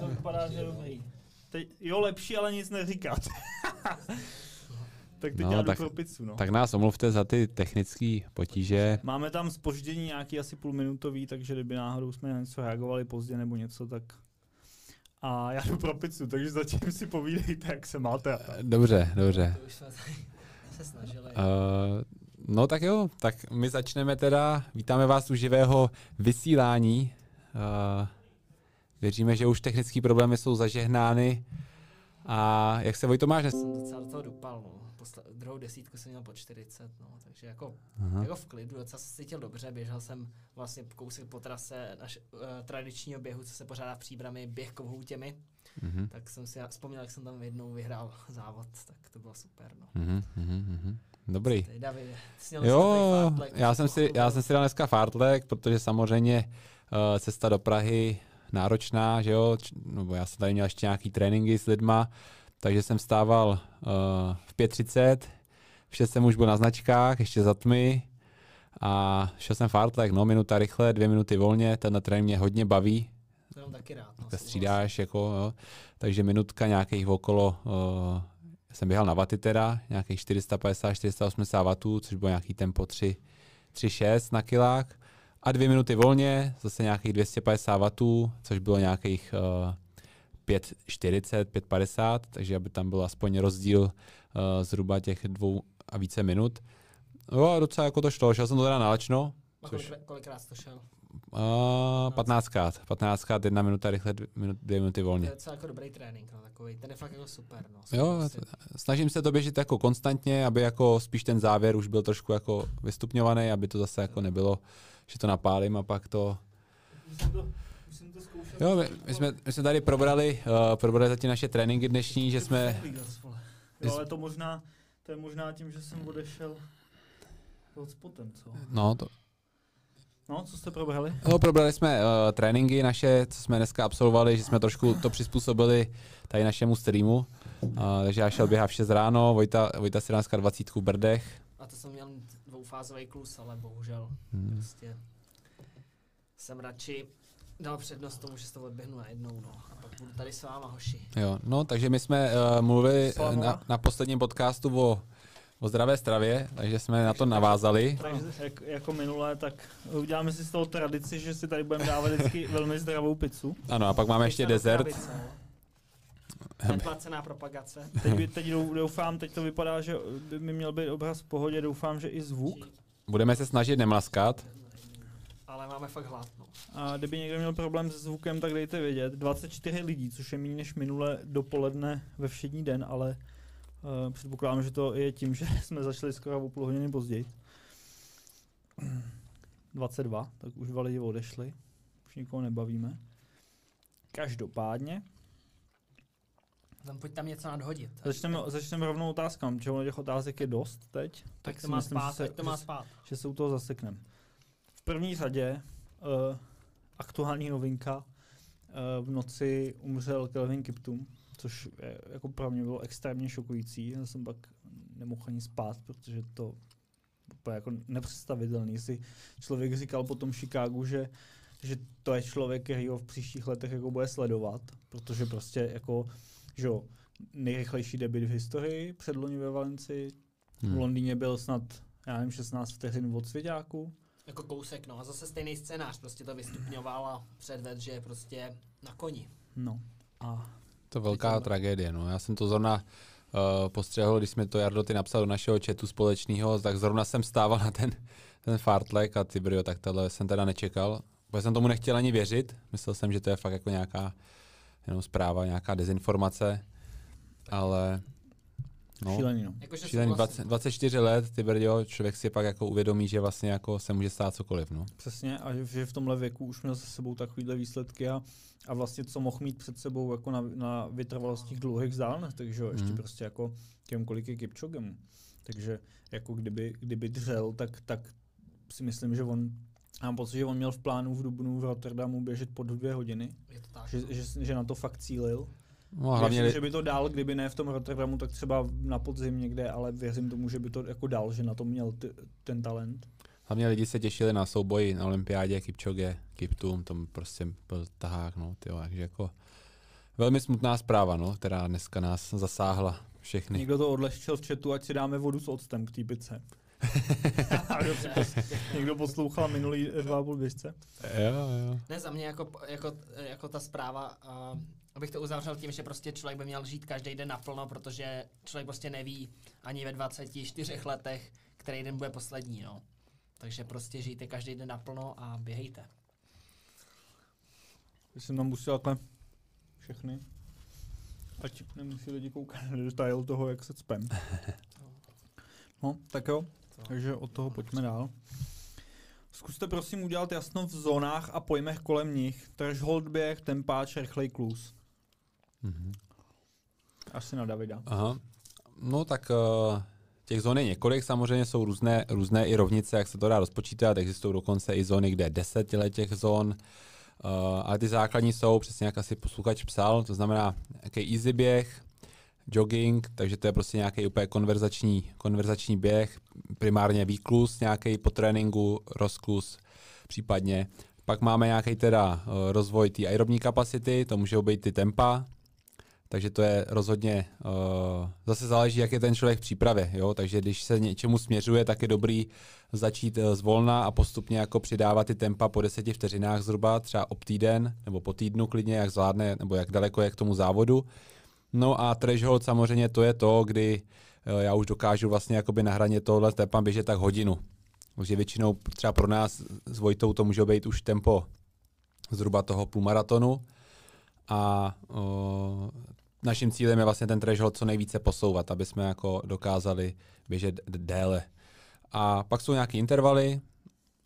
To vypadá, že dobrý. Teď, jo, lepší, ale nic neříkat. tak teď No, já jdu tak- pro pizzu, no. Tak nás omluvte za ty technické potíže. Máme tam spoždění nějaký asi půlminutový, takže kdyby náhodou jsme na něco reagovali pozdě nebo něco, tak... A já jdu pro pizzu, takže zatím si povídejte, jak se máte. a tak. Dobře, dobře. To už jsme tady se snažili. Uh, no tak jo, tak my začneme teda. Vítáme vás u živého vysílání. Uh, věříme, že už technické problémy jsou zažehnány. A jak se Vojto máš dnes? jsem docela do toho dupal, no. Posla- druhou desítku jsem měl po 40, no. Takže jako, Aha. jako v klidu, docela jsem se cítil dobře, běžel jsem vlastně kousek po trase naš, uh, tradičního běhu, co se pořádá v příbrami, běh kovhoutěmi, Mhm, tak jsem si vzpomněl, jak jsem tam jednou vyhrál závod, tak to bylo super, no. mhm, mhm, mhm. Dobrý. Ty, Davide, Jo, fartlek, já jsem, si, já jsem si dal dneska fartlek, protože samozřejmě uh, cesta do Prahy náročná, že jo, nebo já jsem tady měl ještě nějaký tréninky s lidma, takže jsem stával uh, v 5.30, v 6 jsem už byl na značkách, ještě za tmy a šel jsem fartlek, no minuta rychle, dvě minuty volně, tenhle trénink mě hodně baví, To mám taky rád, no. střídáš, jako, jo. takže minutka nějakých okolo, uh, jsem běhal na vaty teda, nějakých 450-480 vatů, což bylo nějaký tempo 3, 3,6 na kilák. A dvě minuty volně, zase nějakých 250 vatů, což bylo nějakých uh, 5,40, 5,50, takže aby tam byl aspoň rozdíl uh, zhruba těch dvou a více minut. Jo, a docela jako to šlo, šel jsem to teda na lečno, A což- kolikrát, to šel? Uh, 15krát, 15krát, jedna minuta rychle, dvě, minut, dvě minuty To volně. je docela jako dobrý trénink, no, takový, ten je fakt jako super, no. Jo, Prostě- snažím se to běžet jako konstantně, aby jako spíš ten závěr už byl trošku jako vystupňovaný, aby to zase jako nebylo, že to napálím a pak to... To, to. Jo, my, my, jsme, my jsme tady probrali, uh, probrali zatím naše tréninky dnešní, že jsme... Jo, ale to možná, to je možná tím, že jsem odešel hotspotem, co? No, to, No, co jste probrali? no probrali jsme uh, tréninky naše, co jsme dneska absolvovali, že jsme trošku to přizpůsobili tady našemu streamu. Uh, takže já šel běhat v 6 ráno, Vojta, Vojta si dal dneska 20 v Brdech. A to jsem měl dvoufázový klus, ale bohužel Hmm. prostě jsem radši dal přednost tomu, že si to odběhnu najednou, no. A pak budu tady s váma, hoši. Jo, no, takže my jsme uh, mluvili Slava. na, na posledním podcastu o, o zdravé stravě, takže jsme na to navázali. Takže jak, jako minulé, tak uděláme si z toho tradici, že si tady budeme dávat vždycky velmi zdravou pizzu. Ano, a pak máme ještě dezert. Neplacená propagace. Teď, by, teď dou- doufám, teď to vypadá, že by mi měl být obraz v pohodě, doufám, že i zvuk. Budeme se snažit nemlaskat. Ale máme fakt hlad, no. A kdyby někdo měl problém se zvukem, tak dejte vědět. 24 lidí, což je méně než minule dopoledne ve všední den, ale předpokládám, že to je tím, že jsme začali skoro o půl hodiny později. 22, tak už dva lidi odešli. Už nikoho nebavíme. Každopádně, Tam pojď tam něco nadhodit. začneme, začneme rovnou otázkám, ono těch otázek je dost teď. tak to si má myslím, spát, že se- tak to má že- spát. že se u toho zasekneme. V první řadě uh, aktuální novinka. Uh, v noci umřel Kelvin Kiptum, což je, jako pro mě bylo extrémně šokující. Já jsem pak nemohl ani spát, protože to úplně jako nepředstavitelný. Si člověk říkal po tom Chicagu, že, že to je člověk, který ho v příštích letech jako bude sledovat, protože prostě jako, že jo, nejrychlejší debit v historii předloni ve Valencii, v Hmm. Londýně byl snad, já nevím, 16 vteřin od svěďáku. Jako kousek, no. A zase stejný scénář, prostě to vystupňoval a předved, že je prostě na koni. No. A To je velká tragédie, no. Já jsem to zrovna uh, postřehl, když jsme to Jardo ty napsal do našeho chatu společného, tak zrovna jsem stával na ten, ten fartlek a ty brio, tak tohle jsem teda nečekal. Protože jsem tomu nechtěl ani věřit. Myslel jsem, že to je fakt jako nějaká jenom zpráva, nějaká dezinformace. Ale no, šílený, no. Jakože šílený, souhlasím. 20, 24 let, ty brdio, člověk si pak jako uvědomí, že vlastně jako se může stát cokoliv, no. Přesně, a že- že v tomhle věku už měl za sebou takovýhle výsledky a, a vlastně co mohl mít před sebou jako na, na vytrvalostích dlouhých vzdálenostech, že jo, ještě Mhm. prostě jako těm kolik je Kipčogemu. Takže jako kdyby, kdyby dřel, tak, tak si myslím, že on, mám pocit, že on měl v plánu v Dubnu v Rotterdamu běžet pod dvě hodiny, Je to tak. že, že, že na to fakt cílil. No, hlavně, Věřím, že by to dal, kdyby ne v tom Rotterdamu, tak třeba na podzim někde, ale věřím tomu, že by to jako dal, že na to měl ty, ten talent. Hlavně lidi se těšili na souboji na olympiádě, Kipchoge, Kiptum, to prostě byl tahák, no, tyjo, takže jako velmi smutná zpráva, no, která dneska nás zasáhla všechny. Někdo to odlehčil v chatu, ať si dáme vodu s octem k té pice. Někdo poslouchal minulý dva a půl běžce. Jo, jo. Ne, za mě jako, jako, jako ta zpráva, uh, abych to uzavřel tím, že prostě člověk by měl žít každý den naplno, protože člověk prostě neví ani ve 24 letech, který den bude poslední, no. Takže prostě žijte každý den naplno a běhejte. Když jsem tam musel takhle všechny. Ať nemusí lidi koukat na detail toho, jak se cpem. No, tak jo. Takže od toho pojďme dál. Zkuste prosím udělat jasno v zónách a pojmech kolem nich. Threshold běh, tempáč, rychlej klus. Mhm. Asi na Davida. Aha. No tak uh, těch zón je několik, samozřejmě jsou různé, různé i rovnice, jak se to dá rozpočítat, existují dokonce i zóny, kde je deset těch zón, uh, ale ty základní jsou, přesně jak asi posluchač psal, to znamená nějaký easy běh, jogging, takže to je prostě nějaký úplně konverzační, konverzační běh, primárně výklus nějaký po tréninku, rozklus případně. Pak máme nějaký teda uh, rozvoj té aerobní kapacity, to můžou být ty tempa, takže to je rozhodně, uh, zase záleží, jak je ten člověk v přípravě, jo? takže když se něčemu směřuje, tak je dobrý začít uh, zvolna a postupně jako přidávat ty tempa po deseti vteřinách zhruba, třeba ob týden nebo po týdnu klidně, jak zvládne, nebo jak daleko je k tomu závodu. No a threshold samozřejmě to je to, kdy uh, já už dokážu vlastně jakoby na hraně tohle tempa běžet tak hodinu. Takže většinou třeba pro nás s Vojtou to může být už tempo zhruba toho půlmaratonu. A uh, naším cílem je vlastně ten threshold co nejvíce posouvat, aby jsme jako dokázali běžet déle. A pak jsou nějaké intervaly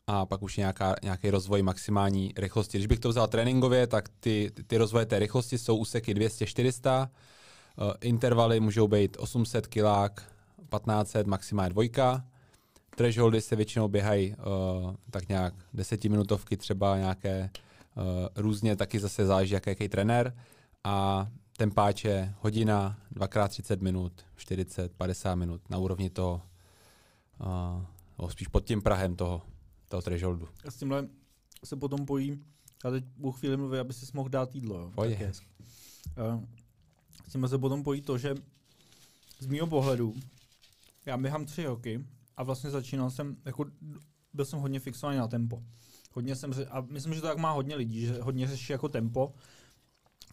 a pak už nějaká, nějaký rozvoj maximální rychlosti. Když bych to vzal tréninkově, tak ty, ty rozvoje té rychlosti jsou úseky 200-400, uh, intervaly můžou být 800 kilák, 1500, maximálně dvojka. Thresholdy se většinou běhají uh, tak nějak desetiminutovky, třeba nějaké uh, různě, taky zase záleží, jaký trenér. A tempáče hodina, dvakrát 30 minut, 40, 50 minut na úrovni toho, uh, spíš pod tím Prahem toho, toho thresholdu. A s tímhle se potom pojí, já teď po chvíli mluvím, aby si mohl dát jídlo. Jo? Pojď. Uh, s tímhle se potom pojí to, že z mého pohledu, já běhám tři roky a vlastně začínal jsem, jako byl jsem hodně fixovaný na tempo. Hodně jsem, a myslím, že to tak má hodně lidí, že hodně řeší jako tempo,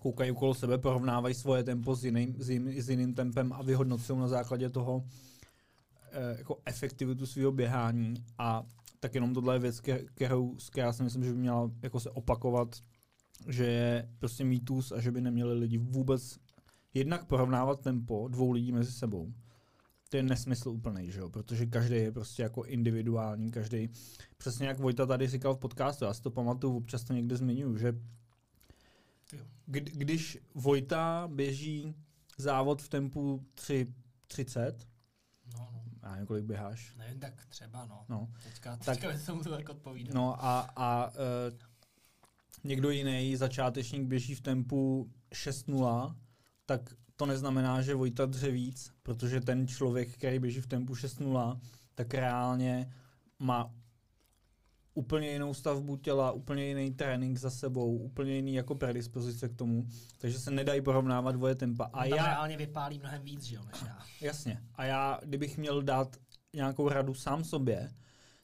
koukají okolo sebe, porovnávají svoje tempo s jiným, s jiným, s jiným tempem a vyhodnocují na základě toho eh, jako efektivitu svého běhání a tak jenom tohle je věc, kterou, která si myslím, že by měla jako se opakovat, že je prostě mýtus a že by neměli lidi vůbec jednak porovnávat tempo dvou lidí mezi sebou. To je nesmysl úplný, že jo? protože každý je prostě jako individuální, každý, přesně jak Vojta tady říkal v podcastu, já si to pamatuju, občas to někde zmiňuji, že kdy, když Vojta běží závod v tempu 3.30, no, no. já nevím, kolik běháš. Nevím, tak třeba, no. no. Teďka, teďka tak, tomu to tak odpovídám. No a, a uh, někdo jiný, začátečník, běží v tempu 6.0, tak to neznamená, že Vojta dře víc, protože ten člověk, který běží v tempu 6.0, tak reálně má úplně jinou stavbu těla, úplně jiný trénink za sebou, úplně jiný jako predispozice k tomu, takže se nedají porovnávat dvoje tempa. A já reálně vypálí mnohem víc, že jo, než já. Jasně. A já, kdybych měl dát nějakou radu sám sobě,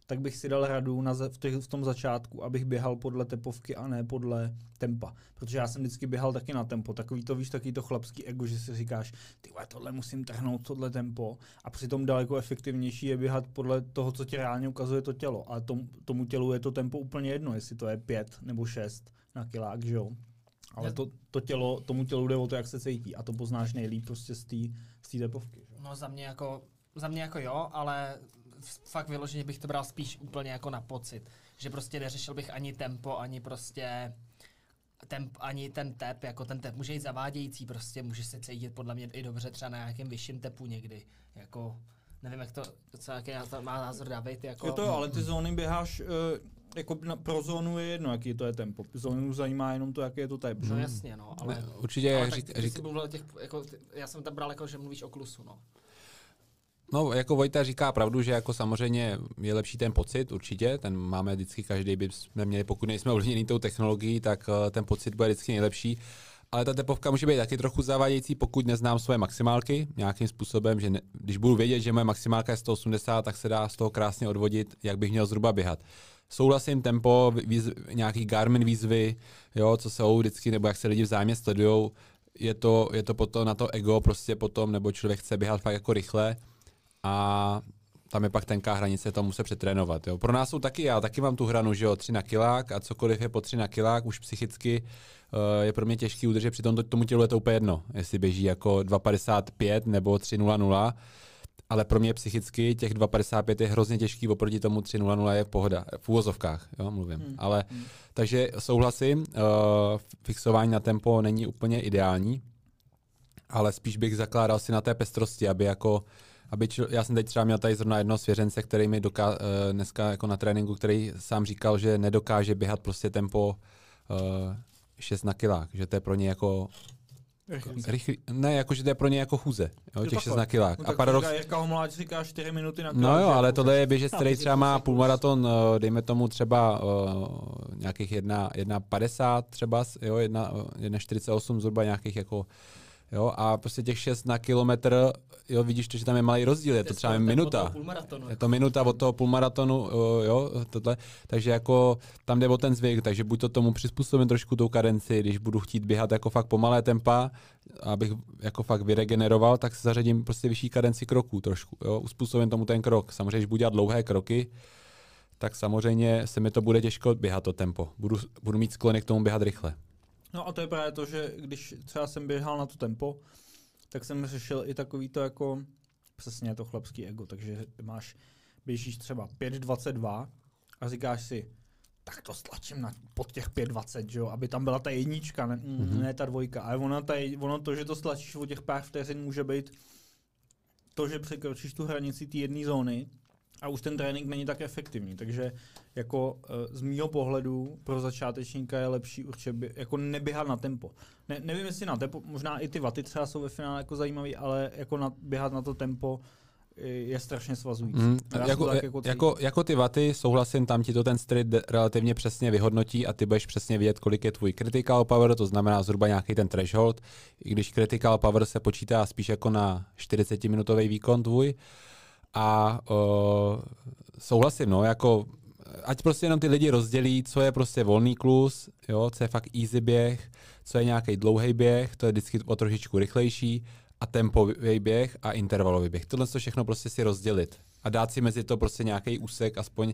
tak bych si dal radu na, v, těch, v tom začátku, abych běhal podle tepovky a ne podle tempa. Protože já jsem vždycky běhal taky na tempo. Takový to víš, takový to chlapský ego, že si říkáš, ty tohle musím trhnout, tohle tempo. A přitom daleko efektivnější je běhat podle toho, co ti reálně ukazuje to tělo. A tom, tomu tělu je to tempo úplně jedno, jestli to je pět nebo šest na kilák, že jo. Ale to, to tělo, tomu tělu jde o to, jak se cítí. A to poznáš nejlíp prostě z té z tepovky. Že? No za mě jako za mě jako jo, ale fakt vyloženě bych to bral spíš úplně jako na pocit. Že prostě neřešil bych ani tempo, ani prostě temp, ani ten tep, jako ten tep může jít zavádějící, prostě může se cítit podle mě i dobře třeba na nějakém vyšším tepu někdy, jako nevím, jak to, co, jaký má názor David, jako... Je to, ale ty zóny běháš, uh, jako na, pro zónu je jedno, jaký to je tempo. Zónu zajímá jenom to, jaký je to tep. No jasně, no, ale... Určitě, ale řík, řík, řík... těch, jako, já jsem tam bral jako, že mluvíš o klusu, no. No, jako Vojta říká pravdu, že jako samozřejmě je lepší ten pocit, určitě, ten máme vždycky každý, by jsme měli, pokud nejsme ovlivněni tou technologií, tak uh, ten pocit bude vždycky nejlepší. Ale ta tepovka může být taky trochu zavádějící, pokud neznám svoje maximálky nějakým způsobem, že ne, když budu vědět, že moje maximálka je 180, tak se dá z toho krásně odvodit, jak bych měl zhruba běhat. Souhlasím, tempo, výz, nějaký Garmin výzvy, jo, co jsou vždycky, nebo jak se lidi vzájemně sledují, je to, je to potom na to ego prostě potom, nebo člověk chce běhat fakt jako rychle a tam je pak tenká hranice, to musí přetrénovat. Jo. Pro nás jsou taky, já taky mám tu hranu, že jo, 3 na kilák a cokoliv je po 3 na kilák, už psychicky uh, je pro mě těžký udržet, přitom to, tomu tělu je to úplně jedno, jestli běží jako 2,55 nebo 3,00, ale pro mě psychicky těch 2,55 je hrozně těžký, oproti tomu 3,00 je pohoda, v úvozovkách, jo, mluvím. Hmm. Ale, hmm. takže souhlasím, uh, fixování na tempo není úplně ideální, ale spíš bych zakládal si na té pestrosti, aby jako aby čl- já jsem teď třeba měl tady zrovna jednoho svěřence, který mi doká- uh, dneska jako na tréninku, který sám říkal, že nedokáže běhat prostě tempo uh, 6 na kilák, že to je pro ně jako Rychlý. Ne, jakože to je pro ně jako chůze, jo, těch 6 na kilák. No, a paradox... Jirka Homoláč říká 4 minuty na kilák. No jo, ale tohle je běžec, který třeba má půlmaraton, eh, dejme tomu třeba uh, nějakých 1,50 třeba, jo, 1,48 zhruba nějakých jako Jo, a prostě těch 6 na kilometr, jo, vidíš to, že tam je malý rozdíl, je to třeba minuta. Je to minuta od toho půlmaratonu, jo, tohle. Takže jako tam jde o ten zvyk, takže buď to tomu přizpůsobím trošku tou kadenci, když budu chtít běhat jako fakt pomalé tempa, abych jako fakt vyregeneroval, tak se zařadím prostě vyšší kadenci kroků trošku, jo, uspůsobím tomu ten krok. Samozřejmě, když budu dělat dlouhé kroky, tak samozřejmě se mi to bude těžko běhat to tempo. Budu, budu mít sklony k tomu běhat rychle. No a to je právě to, že když třeba jsem běhal na to tempo, tak jsem řešil i takový to jako přesně to chlapský ego, takže máš, běžíš třeba 5.22 a říkáš si, tak to stlačím na, pod těch 5.20, že jo, aby tam byla ta jednička, ne, mm-hmm. ne ta dvojka. Ale ono, ta, ono to, že to stlačíš o těch pár vteřin, může být to, že překročíš tu hranici té jedné zóny, a už ten trénink není tak efektivní. Takže jako eh, z mýho pohledu pro začátečníka je lepší určitě by, jako neběhat na tempo. Ne, nevím, jestli na tempo, možná i ty vaty třeba jsou ve finále jako zajímavý, ale jako na, běhat na to tempo je strašně svazující. Mm, jako, tak jako, jako, jako ty vaty, souhlasím, tam ti to ten street relativně přesně vyhodnotí a ty budeš přesně vědět, kolik je tvůj critical power, to znamená zhruba nějaký ten threshold, i když critical power se počítá spíš jako na 40-minutový výkon tvůj, a uh, souhlasím, no, jako ať prostě jenom ty lidi rozdělí, co je prostě volný klus, jo, co je fakt easy běh, co je nějaký dlouhý běh, to je vždycky o trošičku rychlejší, a tempový běh a intervalový běh. Tohle to všechno prostě si rozdělit a dát si mezi to prostě nějaký úsek aspoň.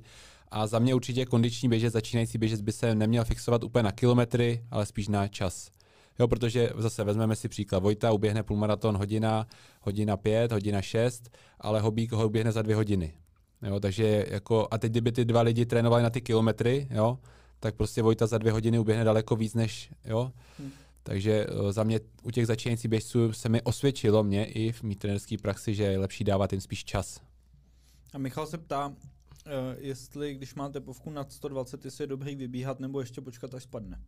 A za mě určitě kondiční běžec, začínající běžec by se neměl fixovat úplně na kilometry, ale spíš na čas. Jo, protože zase vezmeme si příklad. Vojta uběhne půlmaraton hodina, hodina pět, hodina šest, ale Hobík ho uběhne za dvě hodiny. Jo, takže jako, a teď kdyby ty dva lidi trénovali na ty kilometry, jo, tak prostě Vojta za dvě hodiny uběhne daleko víc než, jo. Hmm. Takže uh, za mě u těch začínajících běžců se mi osvědčilo mě i v mý trenerské praxi, že je lepší dávat jim spíš čas. A Michal se ptá, uh, jestli když máte povku nad 120, jestli je dobrý vybíhat nebo ještě počkat, až spadne.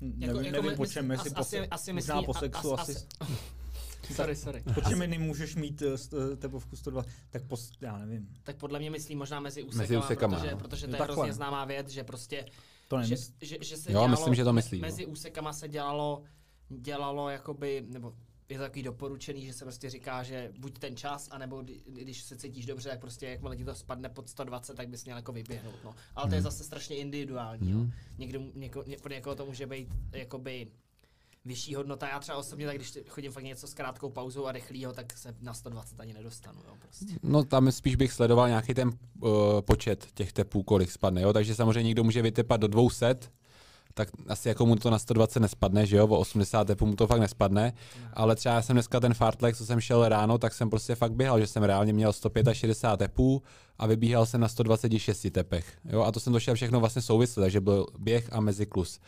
Jako, nevím, jako nevím my, po čem, jestli po, asi, asi možná myslí, po sexu, asi. asi. sorry, sorry. Po čem jiným můžeš mít uh, tepovku 102? Tak po, já nevím. Tak podle mě myslí možná mezi úsekama, mezi úsekama protože, no. protože to je hrozně známá věc, že prostě to že, že, že se jo, dělalo, myslím, že to myslí. Mezi no. úsekama se dělalo, dělalo jakoby, nebo je to takový doporučený, že se prostě říká, že buď ten čas, anebo když se cítíš dobře, tak prostě jakmile ti to spadne pod 120, tak bys měl jako vyběhnout. No. Ale hmm. to je hmm. zase strašně individuální. Hmm. Jo. Někdo, něko, ně, pro někoho to může být jakoby vyšší hodnota. Já třeba osobně, tak když chodím fakt něco s krátkou pauzou a rychlýho, tak se na 120 ani nedostanu. Jo, prostě. No tam spíš bych sledoval nějaký ten uh, počet těch tepů, kolik spadne. Jo? Takže samozřejmě někdo může vytepat do 200, tak asi jako mu to na 120 nespadne, že jo, o 80 tepů mu to fakt nespadne, ale třeba já jsem dneska ten fartlek, co jsem šel ráno, tak jsem prostě fakt běhal, že jsem reálně měl 165 tepů a vybíhal jsem na 126 tepech, jo, a to jsem došel všechno vlastně souvisle, takže byl běh a meziklus.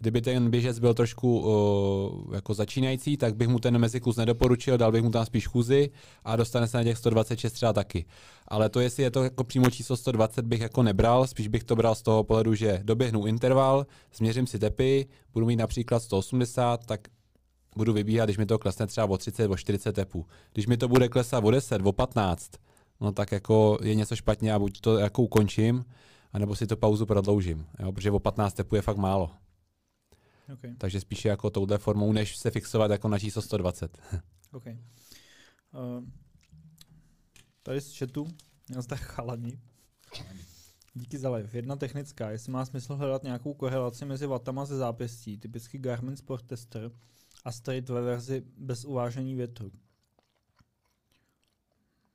Kdyby ten běžec byl trošku uh, jako začínající, tak bych mu ten meziklus nedoporučil, dal bych mu tam spíš chůzi a dostane se na těch 126 třeba taky. Ale to, jestli je to jako přímo číslo 120, bych jako nebral, spíš bych to bral z toho pohledu, že doběhnu interval, změřím si tepy, budu mít například 180, tak budu vybíhat, když mi to klesne třeba o 30, o 40 tepů. Když mi to bude klesat o 10, o 15, no tak jako je něco špatně a buď to jako ukončím, anebo si to pauzu prodloužím, jo, protože o 15 tepů je fakt málo. Okay. Takže spíše jako touhle formou, než se fixovat jako na číslo 120. okay. Uh, tady z chatu, já zde chalani. Díky za live. Jedna technická, jestli má smysl hledat nějakou korelaci mezi vatama ze zápěstí, typicky Garmin Sport Tester, a straight ve verzi bez uvážení větru.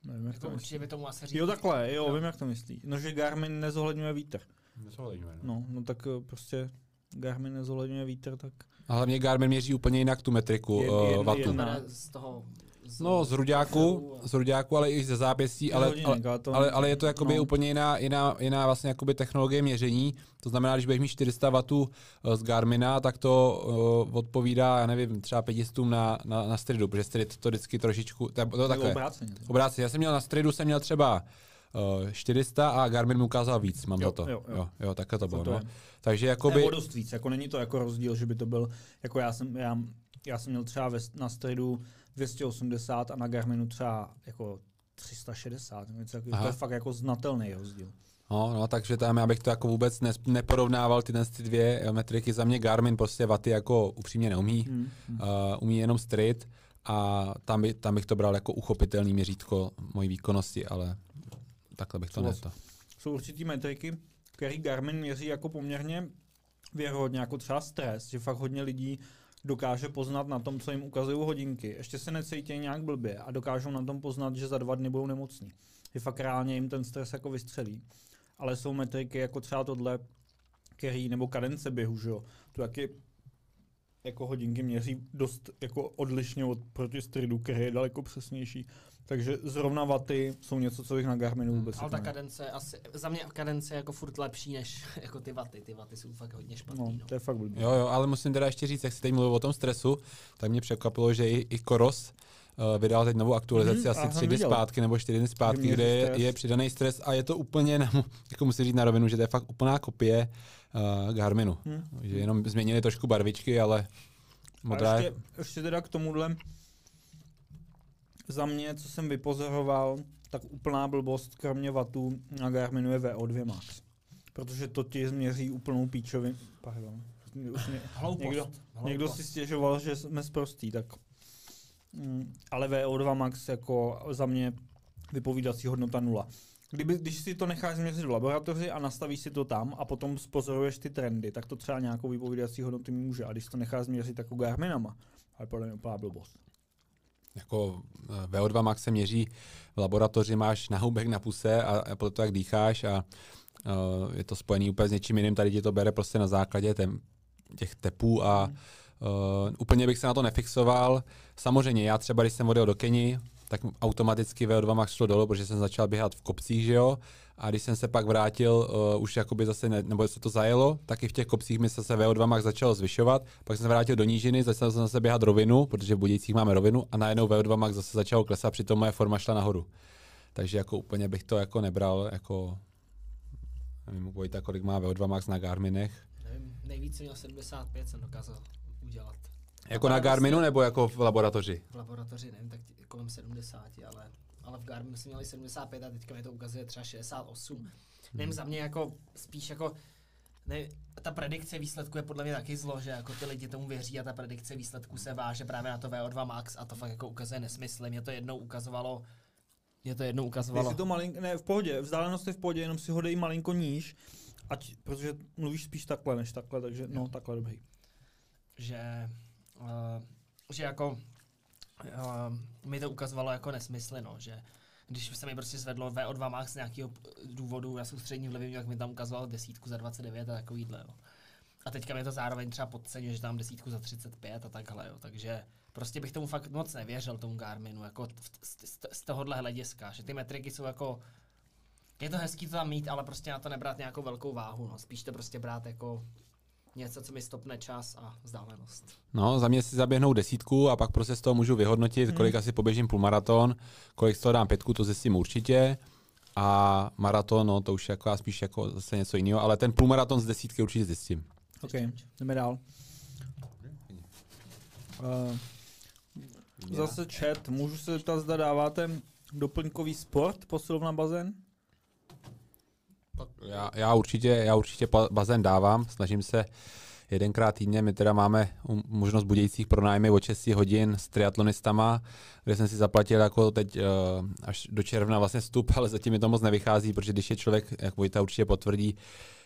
Nevím, jak to, to určitě by tomu asi říct. Jo, takhle, jo, no. vím, jak to myslí. No, že Garmin nezohledňuje vítr. Nezohledňuje, no. no. No, tak eh, prostě Garmin nezohledňuje vítr, tak... A hlavně Garmin měří úplně jinak tu metriku je, uh, vatu. Z toho z, no, z Ruďáku, z Ruďáku, ale i ze zápěstí, ale, ale, ale, ale, je to jakoby no. úplně jiná, jiná, jiná vlastně jakoby technologie měření. To znamená, když budeš mít 400 W z Garmina, tak to uh, odpovídá, já nevím, třeba 500 na, na, na stridu, protože strid to vždycky trošičku, to, to takhle. Obráceně. Obráceně. Já jsem měl na stridu, jsem měl třeba 400 a Garmin mi ukázal víc, mám jo, za to. Jo, jo. jo, jo takhle to bylo. To no. Takže jakoby... Nebo dost víc, jako není to jako rozdíl, že by to byl, jako já jsem, já, já jsem měl třeba ve, na stridu 280 a na Garminu třeba jako 360. Něco, to je fakt jako znatelný rozdíl. No, no, takže tam já bych to jako vůbec ne, neporovnával ty, ty dvě metriky. Za mě Garmin prostě vaty jako upřímně neumí. Hmm. Uh, umí jenom street a tam, by, tam bych to bral jako uchopitelný měřítko mojí výkonnosti, ale takhle bych to neto. Jsou určitý metriky, který Garmin měří jako poměrně věrohodně, jako třeba stres, že fakt hodně lidí dokáže poznat na tom, co jim ukazují hodinky. Ještě se necítí nějak blbě a dokážou na tom poznat, že za dva dny budou nemocní. Je fakt reálně jim ten stres jako vystřelí. Ale jsou metriky jako třeba tohle, který, nebo kadence běhu, že jo. To taky jako hodinky měří dost jako odlišně od proti stridu, který je daleko přesnější. Takže zrovna vaty jsou něco, co bych na Garminu hmm, vůbec Ale ta kadence, asi, za mě kadence je jako furt lepší než jako ty vaty. Ty vaty jsou fakt hodně špatný. No, no. to je fakt blbý. Jo, jo, ale musím teda ještě říct, jak jsi teď mluvil o tom stresu, tak mě překvapilo, že i, i Koros uh, vydal teď novou aktualizaci mm, asi tři dny zpátky nebo čtyři dny zpátky, kde je, je přidaný stres a je to úplně, na, jako musím říct na rovinu, že to je fakt úplná kopie uh, Garminu. Hmm. Že jenom změnili trošku barvičky, ale modrá a ještě, ještě teda k tomuhle, za mě, co jsem vypozoroval, tak úplná blbost, kromě vatů na Garminu je VO2 Max. Protože to ti změří úplnou píčovi. Pardon. Už mě, Hloupost. Někdo, Hloupost. někdo si stěžoval, že jsme zprostý, tak mm, ale VO2 Max jako za mě vypovídací hodnota nula. Kdyby, když si to necháš změřit v laboratoři a nastavíš si to tam a potom spozoruješ ty trendy, tak to třeba nějakou vypovídací hodnotu může. A když to necháš změřit jako Garminama, ale podle mě úplná blbost jako eh, VO2 max se měří v laboratoři, máš nahoubek na puse a, a podle toho, jak dýcháš a uh, je to spojený úplně s něčím jiným, tady ti to bere prostě na základě tem, těch tepů a uh, úplně bych se na to nefixoval. Samozřejmě já třeba, když jsem odjel do Keni, tak automaticky VO2 max šlo dolů, protože jsem začal běhat v kopcích, že jo, a když jsem se pak vrátil, uh, už jakoby zase, ne, nebo se to zajelo, tak i v těch kopcích mi se VO2 max začalo zvyšovat. Pak jsem se vrátil do nížiny, začal jsem zase běhat rovinu, protože v Budějcích máme rovinu a najednou VO2 max zase začalo klesat, přitom moje forma šla nahoru. Takže jako úplně bych to jako nebral jako nevím, Vojta, kolik má VO2 max na Garminech. Nevím, nejvíce měl 75 jsem dokázal udělat. Jako na Garminu nebo jako v laboratoři? V laboratoři nevím, tak kolem 70, ale ale v Garmin jsme měli 75 a teďka mi to ukazuje třeba 68. Hmm. Nevím, za mě jako spíš jako ne, ta predikce výsledku je podle mě taky zlo, že jako ty lidi tomu věří a ta predikce výsledku se váže právě na to VO2 max a to fakt jako ukazuje nesmysly. Mě to jednou ukazovalo mě to jednou ukazovalo. Jestli to malinko, ne, v pohodě, vzdálenost je v pohodě, jenom si ho dej malinko níž, ať, protože mluvíš spíš takhle než takhle, takže no, takhle dobrý. Že, uh, že jako uh, mi to ukazovalo jako nesmysly, no, že když se mi prostě zvedlo VO2 max z nějakého důvodu na soustřední vlivy, tak mi tam ukazovalo desítku za 29 a takovýhle, jo. A teďka mi to zároveň třeba podceňuje, že tam desítku za 35 a takhle, jo. Takže prostě bych tomu fakt moc nevěřil, tomu Garminu, jako z, z, tohohle hlediska, že ty metriky jsou jako je to hezký to tam mít, ale prostě na to nebrat nějakou velkou váhu, no. Spíš to prostě brát jako něco, co mi stopne čas a vzdálenost. No, za mě si zaběhnou desítku a pak prostě z toho můžu vyhodnotit, hmm. kolik asi poběžím půlmaraton, kolik z toho dám pětku, to zjistím určitě. A maraton, no to už jako já spíš jako zase něco jiného, ale ten půlmaraton z desítky určitě zjistím. OK, jdeme dál. Uh, Zase chat, můžu se zeptat, zda dáváte doplňkový sport posilovna bazén? Já, já, určitě, já určitě bazén dávám, snažím se jedenkrát týdně, my teda máme um- možnost budějících pronájmy o 6 hodin s triatlonistama, kde jsem si zaplatil jako teď uh, až do června vlastně vstup, ale zatím mi to moc nevychází, protože když je člověk, jak Vojta určitě potvrdí,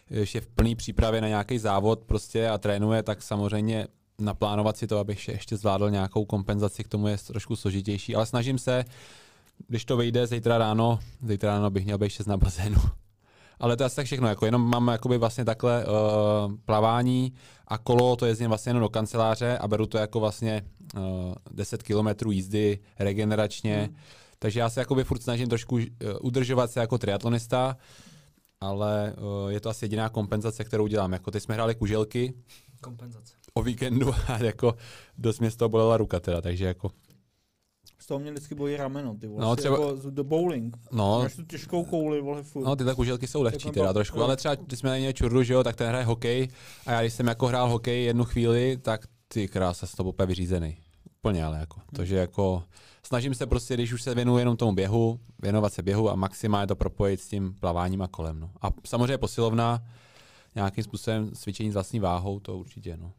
když je v plný přípravě na nějaký závod prostě a trénuje, tak samozřejmě naplánovat si to, abych ještě zvládl nějakou kompenzaci, k tomu je trošku složitější, ale snažím se, když to vyjde zítra ráno, zítra ráno bych měl být 6 na bazénu. Ale to je asi tak všechno, jako jenom mám jakoby vlastně takhle uh, plavání a kolo, to jezdím vlastně jenom do kanceláře a beru to jako vlastně uh, 10 kilometrů jízdy regeneračně, hmm. takže já se jakoby furt snažím trošku uh, udržovat se jako triatlonista, ale uh, je to asi jediná kompenzace, kterou dělám. Jako teď jsme hráli kuželky. Kompenzace. O víkendu a jako dost mě z toho bolela ruka teda, takže jako toho mě vždycky bolí rameno, ty vole. No, třeba... Jako do bowling. No. Máš tu těžkou kouli, vole, furt. No, tyhle kuželky jsou lehčí teda trošku, ale třeba, když jsme měli čurru, že jo, tak ten hraje hokej a já když jsem jako hrál hokej jednu chvíli, tak ty krása z toho úplně vyřízený. Úplně ale jako. Hmm. Takže jako snažím se prostě, když už se věnuju jenom tomu běhu, věnovat se běhu a maximálně to propojit s tím plaváním a kolem. No. A samozřejmě posilovna, nějakým způsobem cvičení s vlastní váhou, to určitě, no.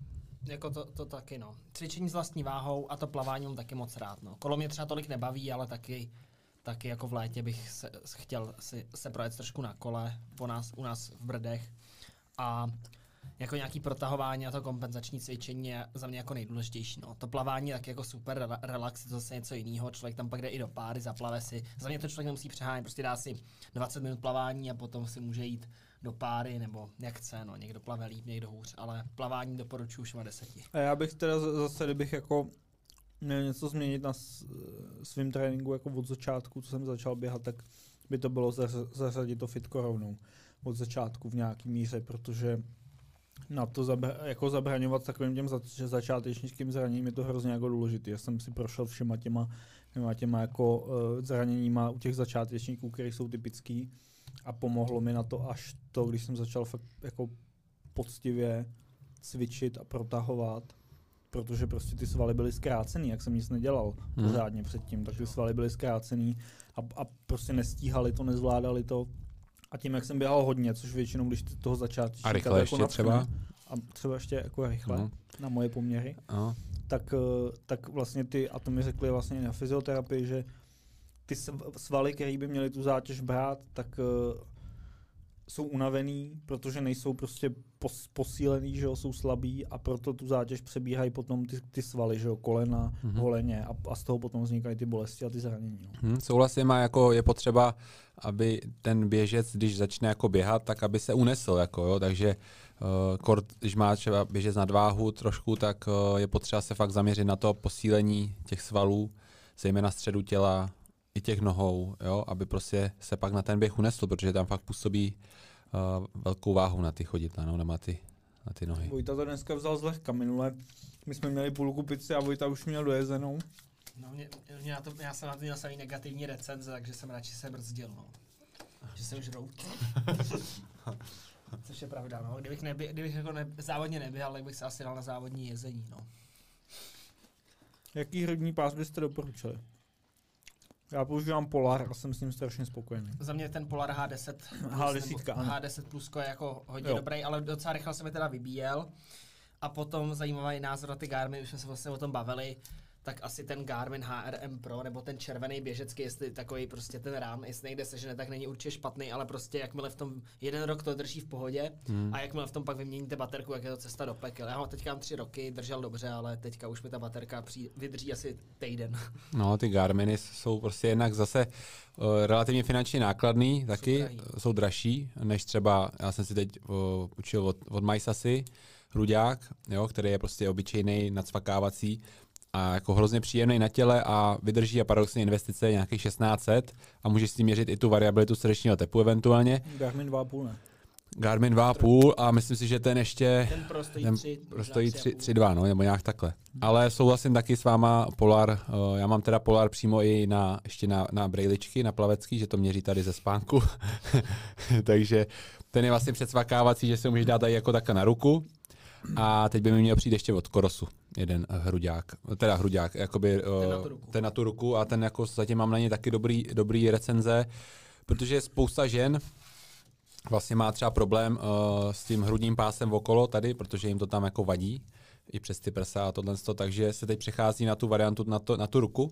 Jako to, to taky, no. Cvičení s vlastní váhou a to plavání mám taky moc rád, no. Kolo mě třeba tolik nebaví, ale taky, taky jako v létě bych se, chtěl si, se projet trošku na kole po nás, u nás v Brdech. A jako nějaký protahování a to kompenzační cvičení je za mě jako nejdůležitější. No. To plavání je tak jako super relax, je to zase něco jiného. Člověk tam pak jde i do páry, zaplave si. Za mě to člověk nemusí přehánět, prostě dá si 20 minut plavání a potom si může jít do páry, nebo jak chce, no, někdo plave líp, někdo hůř, ale plavání doporučuji už deseti. A já bych teda zase, kdybych jako měl něco změnit na svém tréninku jako od začátku, co jsem začal běhat, tak by to bylo zařadit to fitko rovnou od začátku v nějaký míře, protože na to zabra- jako zabraňovat takovým těm zač- začátečnickým zraněním je to hrozně jako důležité. Já jsem si prošel všema těma, těma, těma jako uh, zraněníma u těch začátečníků, které jsou typický a pomohlo mi na to až to, když jsem začal fakt jako poctivě cvičit a protahovat, protože prostě ty svaly byly zkrácený, jak jsem nic nedělal hmm. pořádně předtím, tak ty svaly byly zkrácený a, a prostě nestíhali to, nezvládali to. A tím, jak jsem běhal hodně, což většinou, když toho začátku. A rychle jako ještě třeba? A třeba ještě jako rychle, hmm. na moje poměry. Uh. Tak, eh, tak vlastně ty, a to mi řekli vlastně na fyzioterapii, že ty svaly, které by měly tu zátěž brát, tak uh, jsou unavený, protože nejsou prostě pos, posílený, že jo, jsou slabí a proto tu zátěž přebíhají potom ty, ty svaly, že jo, kolena, mm-hmm. holeně a, a z toho potom vznikají ty bolesti a ty zranění. No. Hmm, souhlasím a jako je potřeba, aby ten běžec, když začne jako běhat, tak aby se unesl, jako jo, takže uh, kort, když má třeba běžec nadváhu trošku, tak uh, je potřeba se fakt zaměřit na to posílení těch svalů, zejména středu těla, i těch nohou, jo, aby prostě se pak na ten běh unesl, protože tam fakt působí uh, velkou váhu na ty chodidla, no, na ty, na ty nohy. Vojta to dneska vzal zlehka minule. My jsme měli půlku pici a Vojta už měl dojezenou. No, mě, mě na to, já jsem na to měl samý negativní recenze, takže jsem radši se brzdil, no. Že jsem žrout. Což je pravda, no. Kdybych, nebě, kdybych jako ne, závodně neběhal, tak bych se asi dal na závodní jezení, no. Jaký hrudní pás byste doporučili? Já používám Polar a jsem s ním strašně spokojený. Za mě ten Polar H10 H10, H10 plusko je jako hodně jo. dobrý, ale docela rychle se mi teda vybíjel. A potom zajímavý názor na ty Garmin, už jsme se vlastně o tom bavili tak asi ten Garmin HRM Pro nebo ten červený běžecký, jestli takový prostě ten rám, jestli nejde sežene, tak není určitě špatný, ale prostě jakmile v tom jeden rok to drží v pohodě hmm. a jakmile v tom pak vyměníte baterku, jak je to cesta do pekel. Já ho teďka mám tři roky, držel dobře, ale teďka už mi ta baterka při, vydrží asi týden. No, ty Garminy jsou prostě jednak zase uh, relativně finančně nákladný, taky jsou, drahý. jsou dražší, než třeba, já jsem si teď uh, učil od, od Majsasy, Hruďák, jo, který je prostě obyčejný nacvakávací, a jako hrozně příjemný na těle a vydrží a paradoxně investice nějakých 1600 a můžeš si měřit i tu variabilitu srdečního tepu eventuálně. Garmin 2,5 ne? Garmin 2,5 a myslím si, že ten ještě... Ten pro stojí 3. Pro stojí 3,2, no, nebo nějak takhle. Ale souhlasím taky s váma, Polar, uh, já mám teda Polar přímo i na, ještě na, na brejličky, na plavecký, že to měří tady ze spánku. Takže ten je vlastně předsvakávací, že se můžeš dát tady jako takhle na ruku A teď by mi měl přijít ještě od Korosu jeden hruďák, teda hruďák, jakoby Ten na eh, tu ruku. ten na tu ruku a ten jako zatím mám na něj taky dobrý, dobrý recenze, protože spousta žen vlastně má třeba problém uh, s tím hrudním pásem okolo tady, protože jim to tam jako vadí, i přes ty prsa a tohle, takže se teď přechází na tu variantu na, to, na tu ruku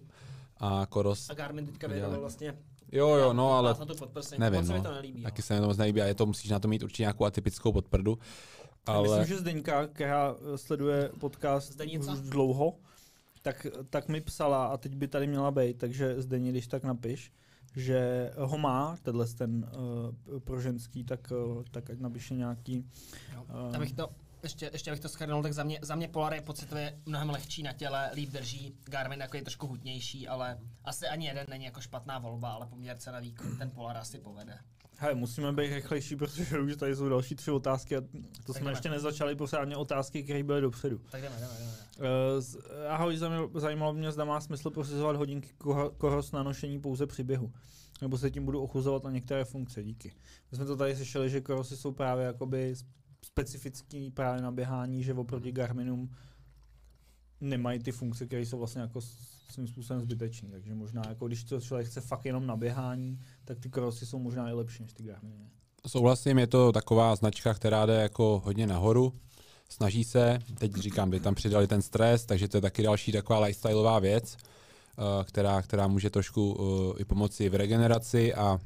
a Koros A Garmin teďka věnoval vlastně Jo, jo, no, ale na nevím, Moc se mi no. to nelíbí. taky no. se mi to moc nelíbí a je to, musíš na to mít určitě nějakou atypickou podprdu. Ale... Myslím, že Zdeňka, která sleduje podcast Zdenica? už dlouho, tak, tak mi psala a teď by tady měla být, takže Zdeně, když tak napiš, že ho má, tenhle ten uh, pro ženský, tak, uh, tak ať napíše nějaký. Jo. Eh. Abych to, ještě, ještě abych to schrnul, tak za mě, za mě Polar je pocitově mnohem lehčí na těle, líp drží, Garmin jako je trošku hutnější, ale asi ani jeden není jako špatná volba, ale poměrce na výkon ten Polar asi povede. Hej, musíme být rychlejší, protože už tady jsou další tři otázky a to jsme jdeme. ještě nezačali pořádně otázky, které byly dopředu. Tak jdeme, jdeme, jdeme. Uh, z- ahoj, zajímalo- mě, zda má smysl posuzovat hodinky koros na nošení pouze při běhu. Nebo se tím budu ochuzovat na některé funkce, díky. My jsme to tady slyšeli, že korosy jsou právě jakoby specifický právě na běhání, že oproti Garminům nemají ty funkce, které jsou vlastně jako svým způsobem zbytečné. Takže možná jako když to člověk chce fakt jenom na běhání, tak ty korosy jsou možná i lepší než ty Garminy. souhlasím, je to taková značka, která jde jako hodně nahoru. Snaží se, teď říkám, by tam přidali ten stres, takže to je taky další taková lifestyleová věc, eh, která, která může trošku eh, i pomoci v regeneraci a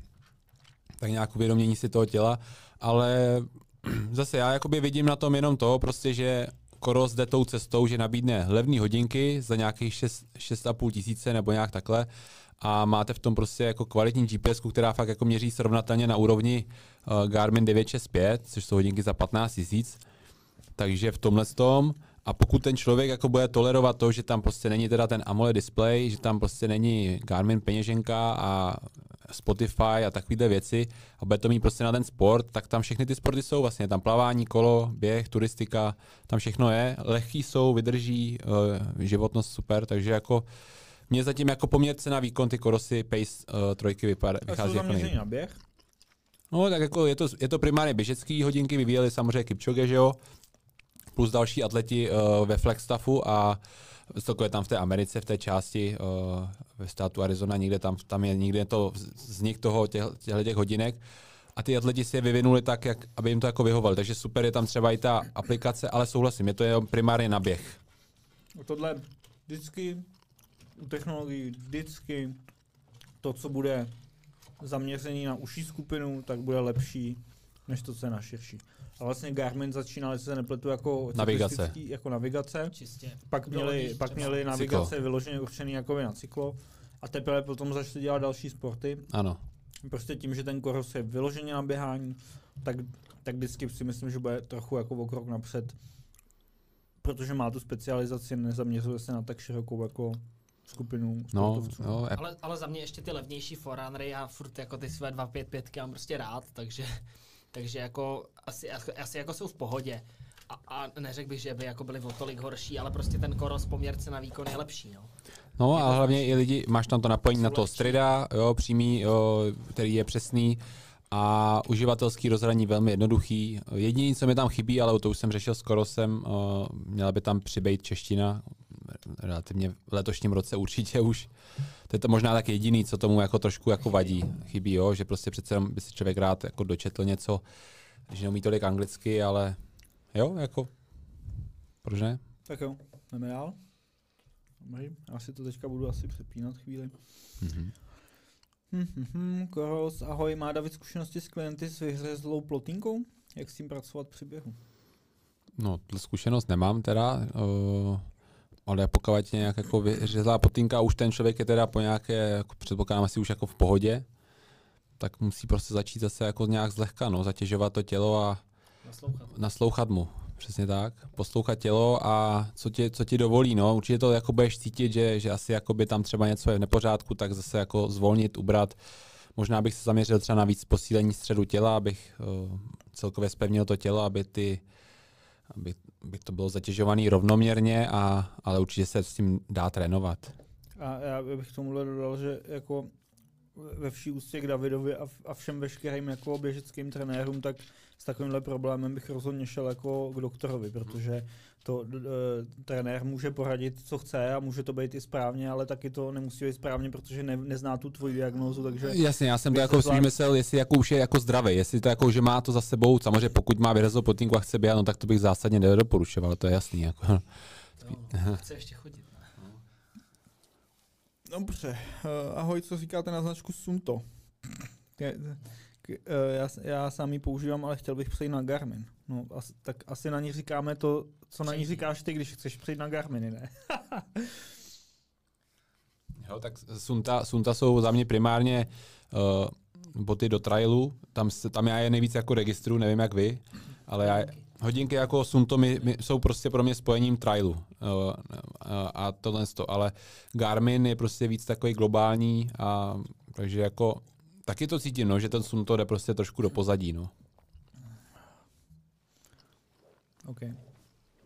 tak nějak uvědomění si toho těla, ale zase já jakoby vidím na tom jenom to, prostě, že Koros jde tou cestou, že nabídne levné hodinky za nějakých 6, 6,5 tisíce nebo nějak takhle a máte v tom prostě jako kvalitní GPS, která fakt jako měří srovnatelně na úrovni uh, Garmin 965, což jsou hodinky za 15 tisíc. Takže v tomhle tom a pokud ten člověk jako bude tolerovat to, že tam prostě není teda ten AMOLED display, že tam prostě není Garmin peněženka a Spotify a takovéhle věci a bude to mít prostě na ten sport, tak tam všechny ty sporty jsou vlastně, tam plavání, kolo, běh, turistika, tam všechno je, lehký jsou, vydrží, uh, životnost super, takže jako mě zatím jako poměrce na výkon ty korosy Pace uh, trojky vypadá, vychází jako nejvíc. na běh? No, tak jako je to, je to primárně běžecký hodinky, vyvíjeli samozřejmě Kipchoge, že jo, plus další atleti uh, ve Flagstaffu a celkově tam v té Americe, v té části uh, ve státu Arizona, někde tam, tam je někde to vznik toho těch, těch hodinek a ty atleti si je vyvinuli tak, jak, aby jim to jako vyhovovalo. Takže super je tam třeba i ta aplikace, ale souhlasím, je to jenom primárně na běh. Tohle vždycky u technologií vždycky to, co bude zaměřený na užší skupinu, tak bude lepší, než to, co je na širší. A vlastně Garmin začínal, jestli se nepletu, jako Navigace. Jako navigace. Čistě. Pak měli, pak měli navigace vyloženě určený jako na cyklo. A teprve potom začali dělat další sporty. Ano. Prostě tím, že ten koros je vyloženě na běhání, tak, tak vždycky si myslím, že bude trochu jako o krok napřed. Protože má tu specializaci, nezaměřuje se na tak širokou jako skupinu No, sportovců. no, Apple- Ale, ale za mě ještě ty levnější forerunnery, já furt jako ty své 255 mám prostě rád, takže, takže jako asi, asi jako jsou v pohodě. A, a neřekl bych, že by jako byli o tolik horší, ale prostě ten koros poměrce na výkon je lepší. No. No a hlavně i lidi, máš tam to napojení na to strida, jo, přímý, jo, který je přesný a uživatelský rozhraní velmi jednoduchý. Jediný, co mi tam chybí, ale to už jsem řešil s Korosem, o, měla by tam přibejt čeština, relativně v letošním roce určitě už. To je to možná tak jediný, co tomu jako trošku jako vadí, chybí, jo, že prostě přece jenom by si člověk rád jako dočetl něco, že neumí tolik anglicky, ale jo, jako, proč ne? Tak jo, jdeme dál. Dobrý, já si to teďka budu asi přepínat chvíli. Mhm. Hm, hm, hm, Koros, ahoj, má David zkušenosti s klienty s vyhřezlou plotínkou? Jak s tím pracovat při běhu? No, zkušenost nemám teda, uh, ale pokud je nějak jako vyřezlá potýnka a už ten člověk je teda po nějaké, jako předpokládám asi už jako v pohodě, tak musí prostě začít zase jako nějak zlehka, no, zatěžovat to tělo a Naslouchat. naslouchat mu. Přesně tak. Poslouchat tělo a co ti, co ti dovolí, no. Určitě to jako budeš cítit, že, že asi jako by tam třeba něco je v nepořádku, tak zase jako zvolnit, ubrat. Možná bych se zaměřil třeba na víc posílení středu těla, abych uh, celkově spevnil to tělo, aby ty aby, aby to bylo zatěžované rovnoměrně, a, ale určitě se s tím dá trénovat. A já bych k tomuhle dodal, že jako ve vší ústě k Davidovi a, a všem veškerým jako běžeckým trenérům, tak s takovýmhle problémem bych rozhodně šel jako k doktorovi, protože to e, trenér může poradit, co chce a může to být i správně, ale taky to nemusí být správně, protože ne, nezná tu tvoji diagnózu, takže... Jasně, já jsem to jako svým myslel, jestli jako už je jako zdravý, jestli to jako, že má to za sebou, samozřejmě pokud má vyrazil potínku a chce běhat, no tak to bych zásadně nedoporučoval, to je jasný. Jako. No, chce ještě chodit. Ne? Dobře, uh, ahoj, co říkáte na značku Sunto? Uh, já, já sám ji používám, ale chtěl bych přejít na Garmin. No, as, tak asi na ní říkáme to, co na ní říkáš ty, když chceš přejít na Garminy, ne? jo, tak Sunta, Sunta jsou za mě primárně uh, boty do trailu, tam, tam já je nejvíc jako registru, nevím jak vy, ale já, hodinky jako Sunto mi, mi, jsou prostě pro mě spojením trailu uh, uh, a tohle to, ale Garmin je prostě víc takový globální a takže jako taky to cítím, no, že ten Sunto jde prostě trošku do pozadí, no. OK.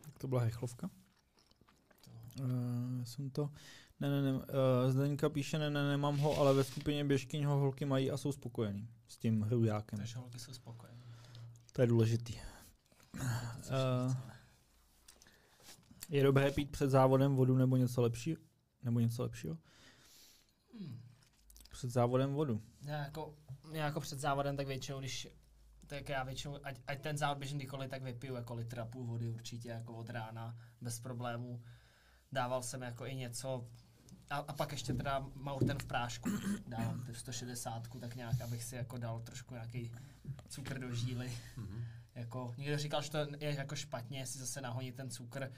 Tak to byla hechlovka. Uh, jsem to... Ne, ne, ne. Uh, Zdeňka píše, ne, ne, nemám ho, ale ve skupině běžkyň ho holky mají a jsou spokojení s tím hrujákem. Takže holky jsou spokojené. To je důležitý. Uh, je dobré pít před závodem vodu nebo něco lepšího? Nebo něco lepšího? Hmm. Před závodem vodu. Já jako, já jako před závodem tak většinou, když tak já většinou, ať, ať ten závod běžím kdykoliv, tak vypiju jako litr a půl vody určitě jako od rána, bez problémů. Dával jsem jako i něco, a, a pak ještě teda Maurten v prášku, dávám tu 160, tak nějak, abych si jako dal trošku nějaký cukr do žíly. Mm-hmm. Jako, někdo říkal, že to je jako špatně, si zase nahoní ten cukr.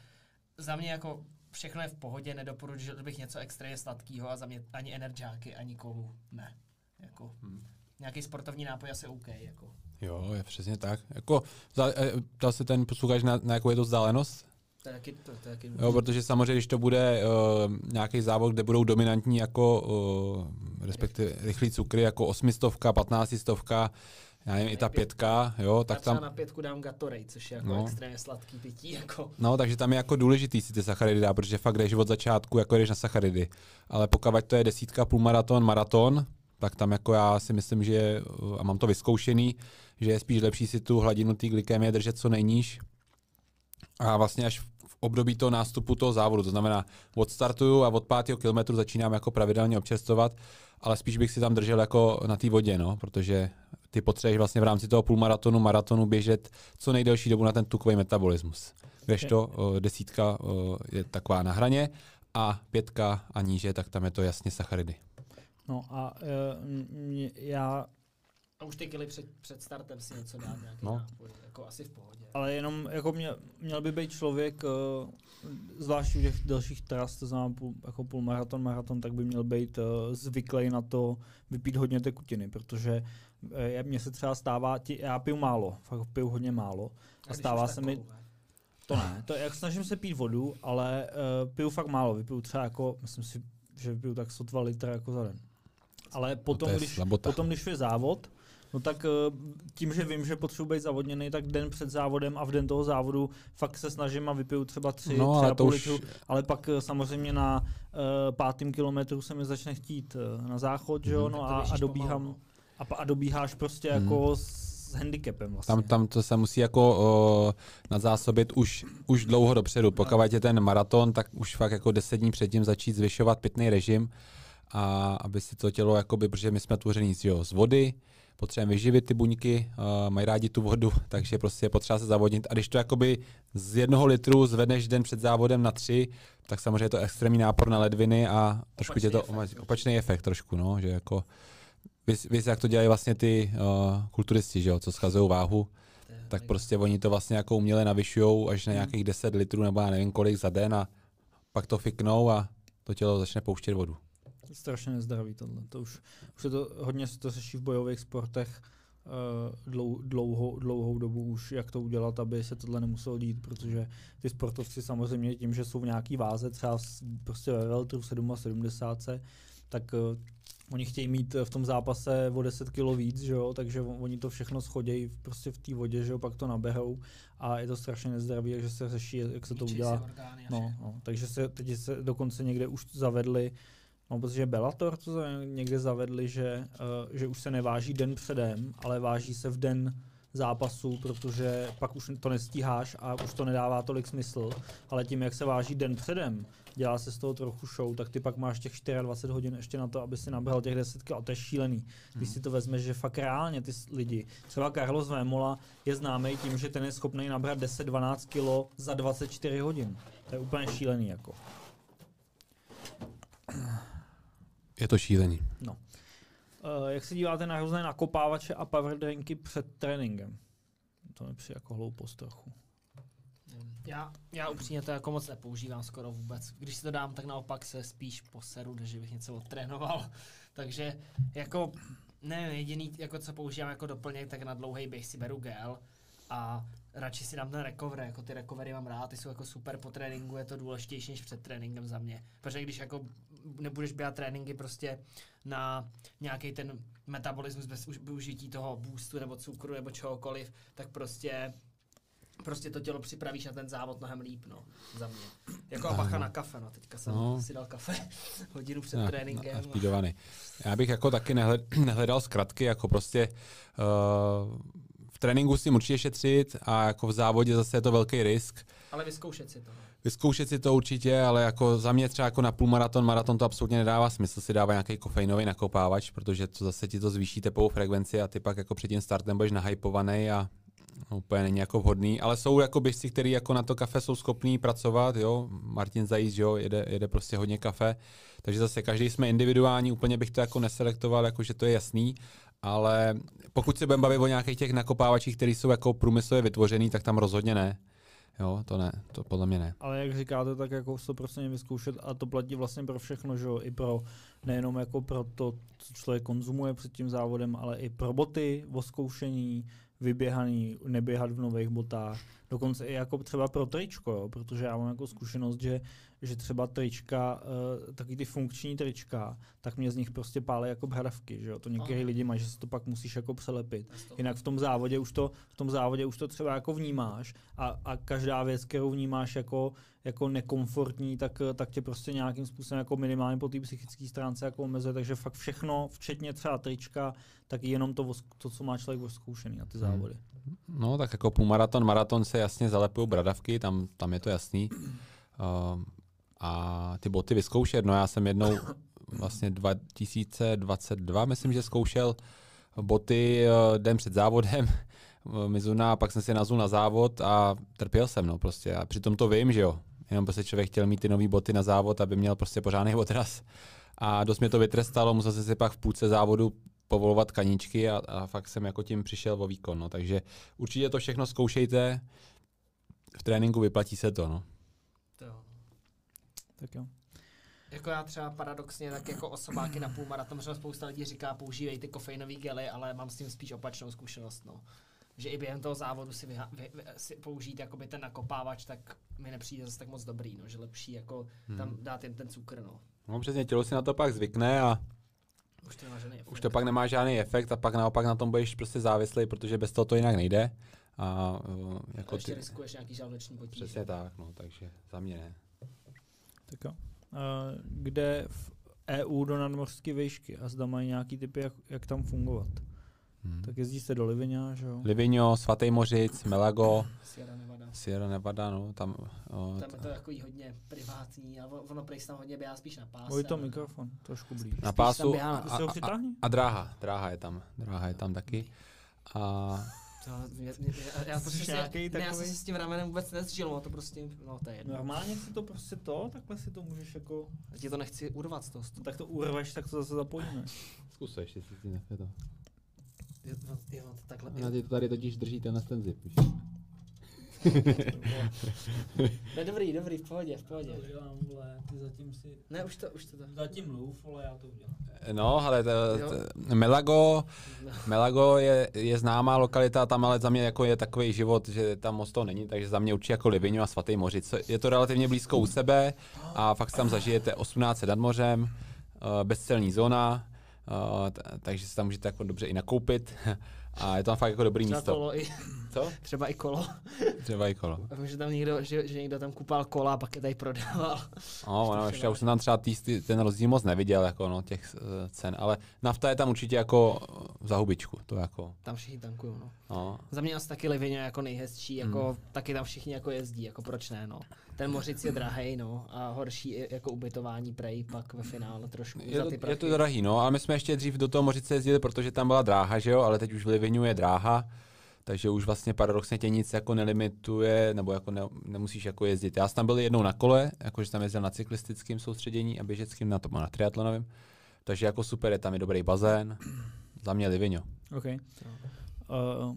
Za mě jako všechno je v pohodě, nedoporučil bych něco extrémně sladkého a za mě ani energiáky, ani kolu, ne. Jako, hmm. Nějaký sportovní nápoj asi OK. Jako. Jo, je přesně tak. Jako, eh, ptal se ten posluchač na, na jakou je to vzdálenost? To taky, to, to taky jo, protože samozřejmě, když to bude uh, nějaký závod, kde budou dominantní jako, uh, respektive rychlý cukry, jako osmistovka, patnáctistovka, já nevím, i ta pětka, jo, tak tam... na pětku dám Gatorade, což je jako no. extrémně sladký pití, jako. No, takže tam je jako důležitý si ty sacharidy dá, protože fakt jdeš od začátku, jako jdeš na sacharidy. Ale pokud to je desítka, půlmaraton, maraton, tak tam jako já si myslím, že, a mám to vyzkoušený, že je spíš lepší si tu hladinu té glykemie držet co nejníž. A vlastně až v období toho nástupu toho závodu, to znamená odstartuju a od pátého kilometru začínám jako pravidelně občerstvovat, ale spíš bych si tam držel jako na té vodě, no, protože ty potřebuješ vlastně v rámci toho půlmaratonu, maratonu běžet co nejdelší dobu na ten tukový metabolismus. Když to desítka je taková na hraně a pětka a níže, tak tam je to jasně sacharidy. No a uh, já a už ty kily před, před startem si něco dát nějaký no. nápoj, jako asi v pohodě. Ale jenom jako mě, měl by být člověk, uh, zvlášť u těch dalších tras, to znamená půl, jako půlmaraton, maraton, tak by měl být uh, zvyklý na to vypít hodně tekutiny, protože uh, mně se třeba stává, tí, já piju málo, fakt piju hodně málo a, a stává se mi... To ne, to, jak snažím se pít vodu, ale uh, piju fakt málo, vypiju třeba jako, myslím si, že vypiju tak sotva litr jako za den. Ale potom, no když, potom, když je závod, No tak eh, tím, že vím, že potřebuji být zavodněný, tak den před závodem a v den toho závodu fakt se snažím a vypiju třeba tři, no, tři a půl litru, už... ale pak eh, samozřejmě na uh, pátým kilometru se mi začne chtít uh, na záchod, mm-hmm. jo, no a, a dobíhám pomalu, no. a, a dobíháš prostě mm. jako s handicapem vlastně. Tam, tam to se musí jako uh, nadzásobit už, už dlouho dopředu. Pokud je ten maraton, tak už fakt jako deset dní předtím začít zvyšovat pitný režim, a aby si to tělo, jakoby, protože my jsme tvoření z vody, potřebujeme vyživit ty buňky, uh, mají rádi tu vodu, takže prostě je potřeba se zavodnit. A když to jakoby z jednoho litru zvedneš den před závodem na tři, tak samozřejmě je to extrémní nápor na ledviny a trošku opačný tě to efekt, opačný efekt trošku, no, že jako víš, jak to dělají vlastně ty uh, kulturisti, že jo, co schazují váhu, tak prostě oni to vlastně jako uměle navyšují až na hmm. nějakých 10 litrů nebo já nevím kolik za den a pak to fiknou a to tělo začne pouštět vodu strašně nezdravý tohle. To už, už se to hodně se to řeší v bojových sportech uh, dlou, dlouhou, dlouhou dobu už, jak to udělat, aby se tohle nemuselo dít, protože ty sportovci samozřejmě tím, že jsou v nějaký váze, třeba prostě ve veltru 77, tak uh, oni chtějí mít v tom zápase o 10 kg víc, že jo? takže oni to všechno schodějí prostě v té vodě, že jo? pak to naberou a je to strašně nezdravý, takže se řeší, jak se to udělá. No, no, takže se teď se dokonce někde už zavedli No, protože Bellator to někde zavedli, že, uh, že už se neváží den předem, ale váží se v den zápasu, protože pak už to nestíháš a už to nedává tolik smysl, ale tím, jak se váží den předem, dělá se z toho trochu show, tak ty pak máš těch 24 hodin ještě na to, aby si nabral těch 10 kg a to je šílený. Když si to vezmeš, že fakt reálně ty lidi, třeba Carlos Vémola je známý tím, že ten je schopný nabrat 10-12 kg za 24 hodin. To je úplně šílený jako. Je to šílený. Uh, jak se díváte na různé nakopávače a power drinky před tréninkem? To mi přijde jako hloupost trochu. Já, já upřímně to jako moc nepoužívám skoro vůbec. Když si to dám, tak naopak se spíš poseru, než bych něco odtrénoval. Takže jako, nevím, jediný, jako co používám jako doplněk, tak na dlouhý běh si beru gel a radši si dám ten recovery, jako ty recovery mám rád, ty jsou jako super po tréninku, je to důležitější než před tréninkem za mě. Protože když jako nebudeš běhat tréninky prostě na nějaký ten metabolismus bez už- využití toho boostu nebo cukru nebo čehokoliv, tak prostě prostě to tělo připravíš na ten závod mnohem líp, no, za mě. Jako a bacha na kafe, no, teďka jsem No. si dal kafe hodinu před Na- tréninkem. na- Naspídovaný. Já bych jako taky nehled, nehledal zkratky, jako prostě uh, v tréninku s tím určitě šetřit a jako v závodě zase je to velký risk. ale vyzkoušet si to. Vyzkoušet si to určitě, ale jako za mě třeba jako na půlmaraton, maraton to absolutně nedává smysl si dává nějaký kofeinový nakopávač, protože to zase ti to zvýší tepovou frekvenci a ty pak jako před tím startem budeš nahypovaný a no, úplně není jako vhodný, ale jsou jako běžci, kteří jako na to kafe jsou schopní pracovat, jo, Martin Zajíc, jo, jede, jede prostě hodně kafe, takže zase každý jsme individuální, úplně bych to jako neselektoval, jako že to je jasný, ale pokud se budeme bavit o nějakých těch nakopávačích, které jsou jako průmyslově vytvořený, tak tam rozhodně ne. Jo, to ne, to podle mě ne. Ale jak říkáte, tak jako to prostě vyzkoušet a to platí vlastně pro všechno, že jo, i pro nejenom jako pro to, co člověk konzumuje před tím závodem, ale i pro boty, oskoušení, vyběhaný, neběhat v nových botách, dokonce i jako třeba pro tričko, jo, protože já mám jako zkušenost, že, že třeba trička, uh, taky ty funkční trička, tak mě z nich prostě pálí jako bradavky, že jo, to některý lidi mají, že si to pak musíš jako přelepit. Jinak v tom závodě už to, v tom závodě už to třeba jako vnímáš a, a každá věc, kterou vnímáš jako, jako nekomfortní, tak, tak tě prostě nějakým způsobem jako minimálně po té psychické stránce jako omezuje, takže fakt všechno, včetně třeba trička, tak jenom to, to co má člověk zkoušený na ty Hmm. závody. No, tak jako půlmaraton, maraton se jasně zalepují bradavky, tam, tam je to jasný. Um, a ty boty vyzkoušet, no já jsem jednou vlastně 2022, myslím, že zkoušel boty eh, den před závodem Mizuna, pak jsem si nazul na závod a trpěl jsem, no prostě. A přitom to vím, že jo. Jenom prostě člověk chtěl mít ty nové boty na závod, aby měl prostě pořádný odraz. A dost mě to vytrestalo, musel jsem si pak v půlce závodu povolovat kaničky a, a fakt jsem jako tím přišel o výkon. No. Takže určitě to všechno zkoušejte. V tréninku vyplatí se to. No. Tak jo. Jako já třeba paradoxně, tak jako osobáky na půlmaraton, protože spousta lidí říká, používejte kofeinové gely, ale mám s tím spíš opačnou zkušenost. No. Že i během toho závodu si, vyha- vy, vy, si použít jakoby ten nakopávač, tak mi nepřijde zase tak moc dobrý, no, že lepší jako tam dát jen ten cukr, no. no přesně, tělo si na to pak zvykne a Už to nemá žádný efekt. už to pak nemá žádný efekt a pak naopak na tom budeš prostě závislý, protože bez toho to jinak nejde. A uh, A jako ještě ty, riskuješ nějaký žaludeční potíže. přesně tak, no, takže za mě ne. Tak jo. Uh, kde v EU do nadmořské výšky a zda mají nějaký typy, jak, jak tam fungovat. Hmm. Tak jezdí se do Livině, že jo? Livigno, Svatý Mořic, Melago, Sierra Nevada. Sierra Nevada, no, tam, o, Tam je to takový hodně privátní, ale ono prej se tam hodně běhá spíš na páse. Boj to ale- mikrofon, trošku blíž. na tam pásu a, a, a, a dráha, dráha je tam, dráha je tam taky. A To, mě, mě, já, já, to Jsi si, nějaký ne, já jsem si s tím ramenem vůbec nezžil, no to prostě, no to je jedno. Normálně si to prostě to, takhle si to můžeš jako, Já ti to nechci urvat z toho stolu. tak to urveš, tak to zase zapojíme. zkuseš, jestli ti nechce to. Jo, no, jo, to takhle. Já ti to tady totiž drží ten ten zip. víš. Ne, dobrý, dobrý, v pohodě, v pohodě. udělám, vole, ty zatím si, Ne, už to, už to, to. zatím mluv, ale já to udělám. No, ale to, to, Melago, No. Melago je, je známá lokalita, tam ale za mě jako je takový život, že tam moc toho není, takže za mě určitě jako Livigno a Svatý Mořic. Je to relativně blízko u sebe a fakt tam zažijete 18 nad mořem, uh, bezcelní zóna, t- takže si tam můžete jako dobře i nakoupit A je tam fakt jako dobrý Třeba místo. kolo i, Co? třeba i kolo. Třeba i kolo. Vím, že tam někdo, že, že někdo tam kupal kola a pak je tady prodával. No, no, ještě už jsem tam třeba tý, ten rozdíl moc neviděl, jako no, těch uh, cen, ale nafta je tam určitě jako uh, za hubičku, to jako, Tam všichni tankují, no. no. Za mě asi taky Livigno jako nejhezčí, jako taky tam všichni jako jezdí, jako proč ne, no. Ten Mořic je drahej, no, a horší jako ubytování prej pak ve finále trošku Je za to, ty je prachy. to drahý, no, a my jsme ještě dřív do toho Mořice jezdili, protože tam byla dráha, že jo, ale teď už v Livinu je dráha, takže už vlastně paradoxně tě nic jako nelimituje, nebo jako ne, nemusíš jako jezdit. Já jsem tam byl jednou na kole, jakože tam jezdil na cyklistickém soustředění a běžeckým, na, to, na triatlonovém, takže jako super, je tam i dobrý bazén, za mě Livino. OK. Uh,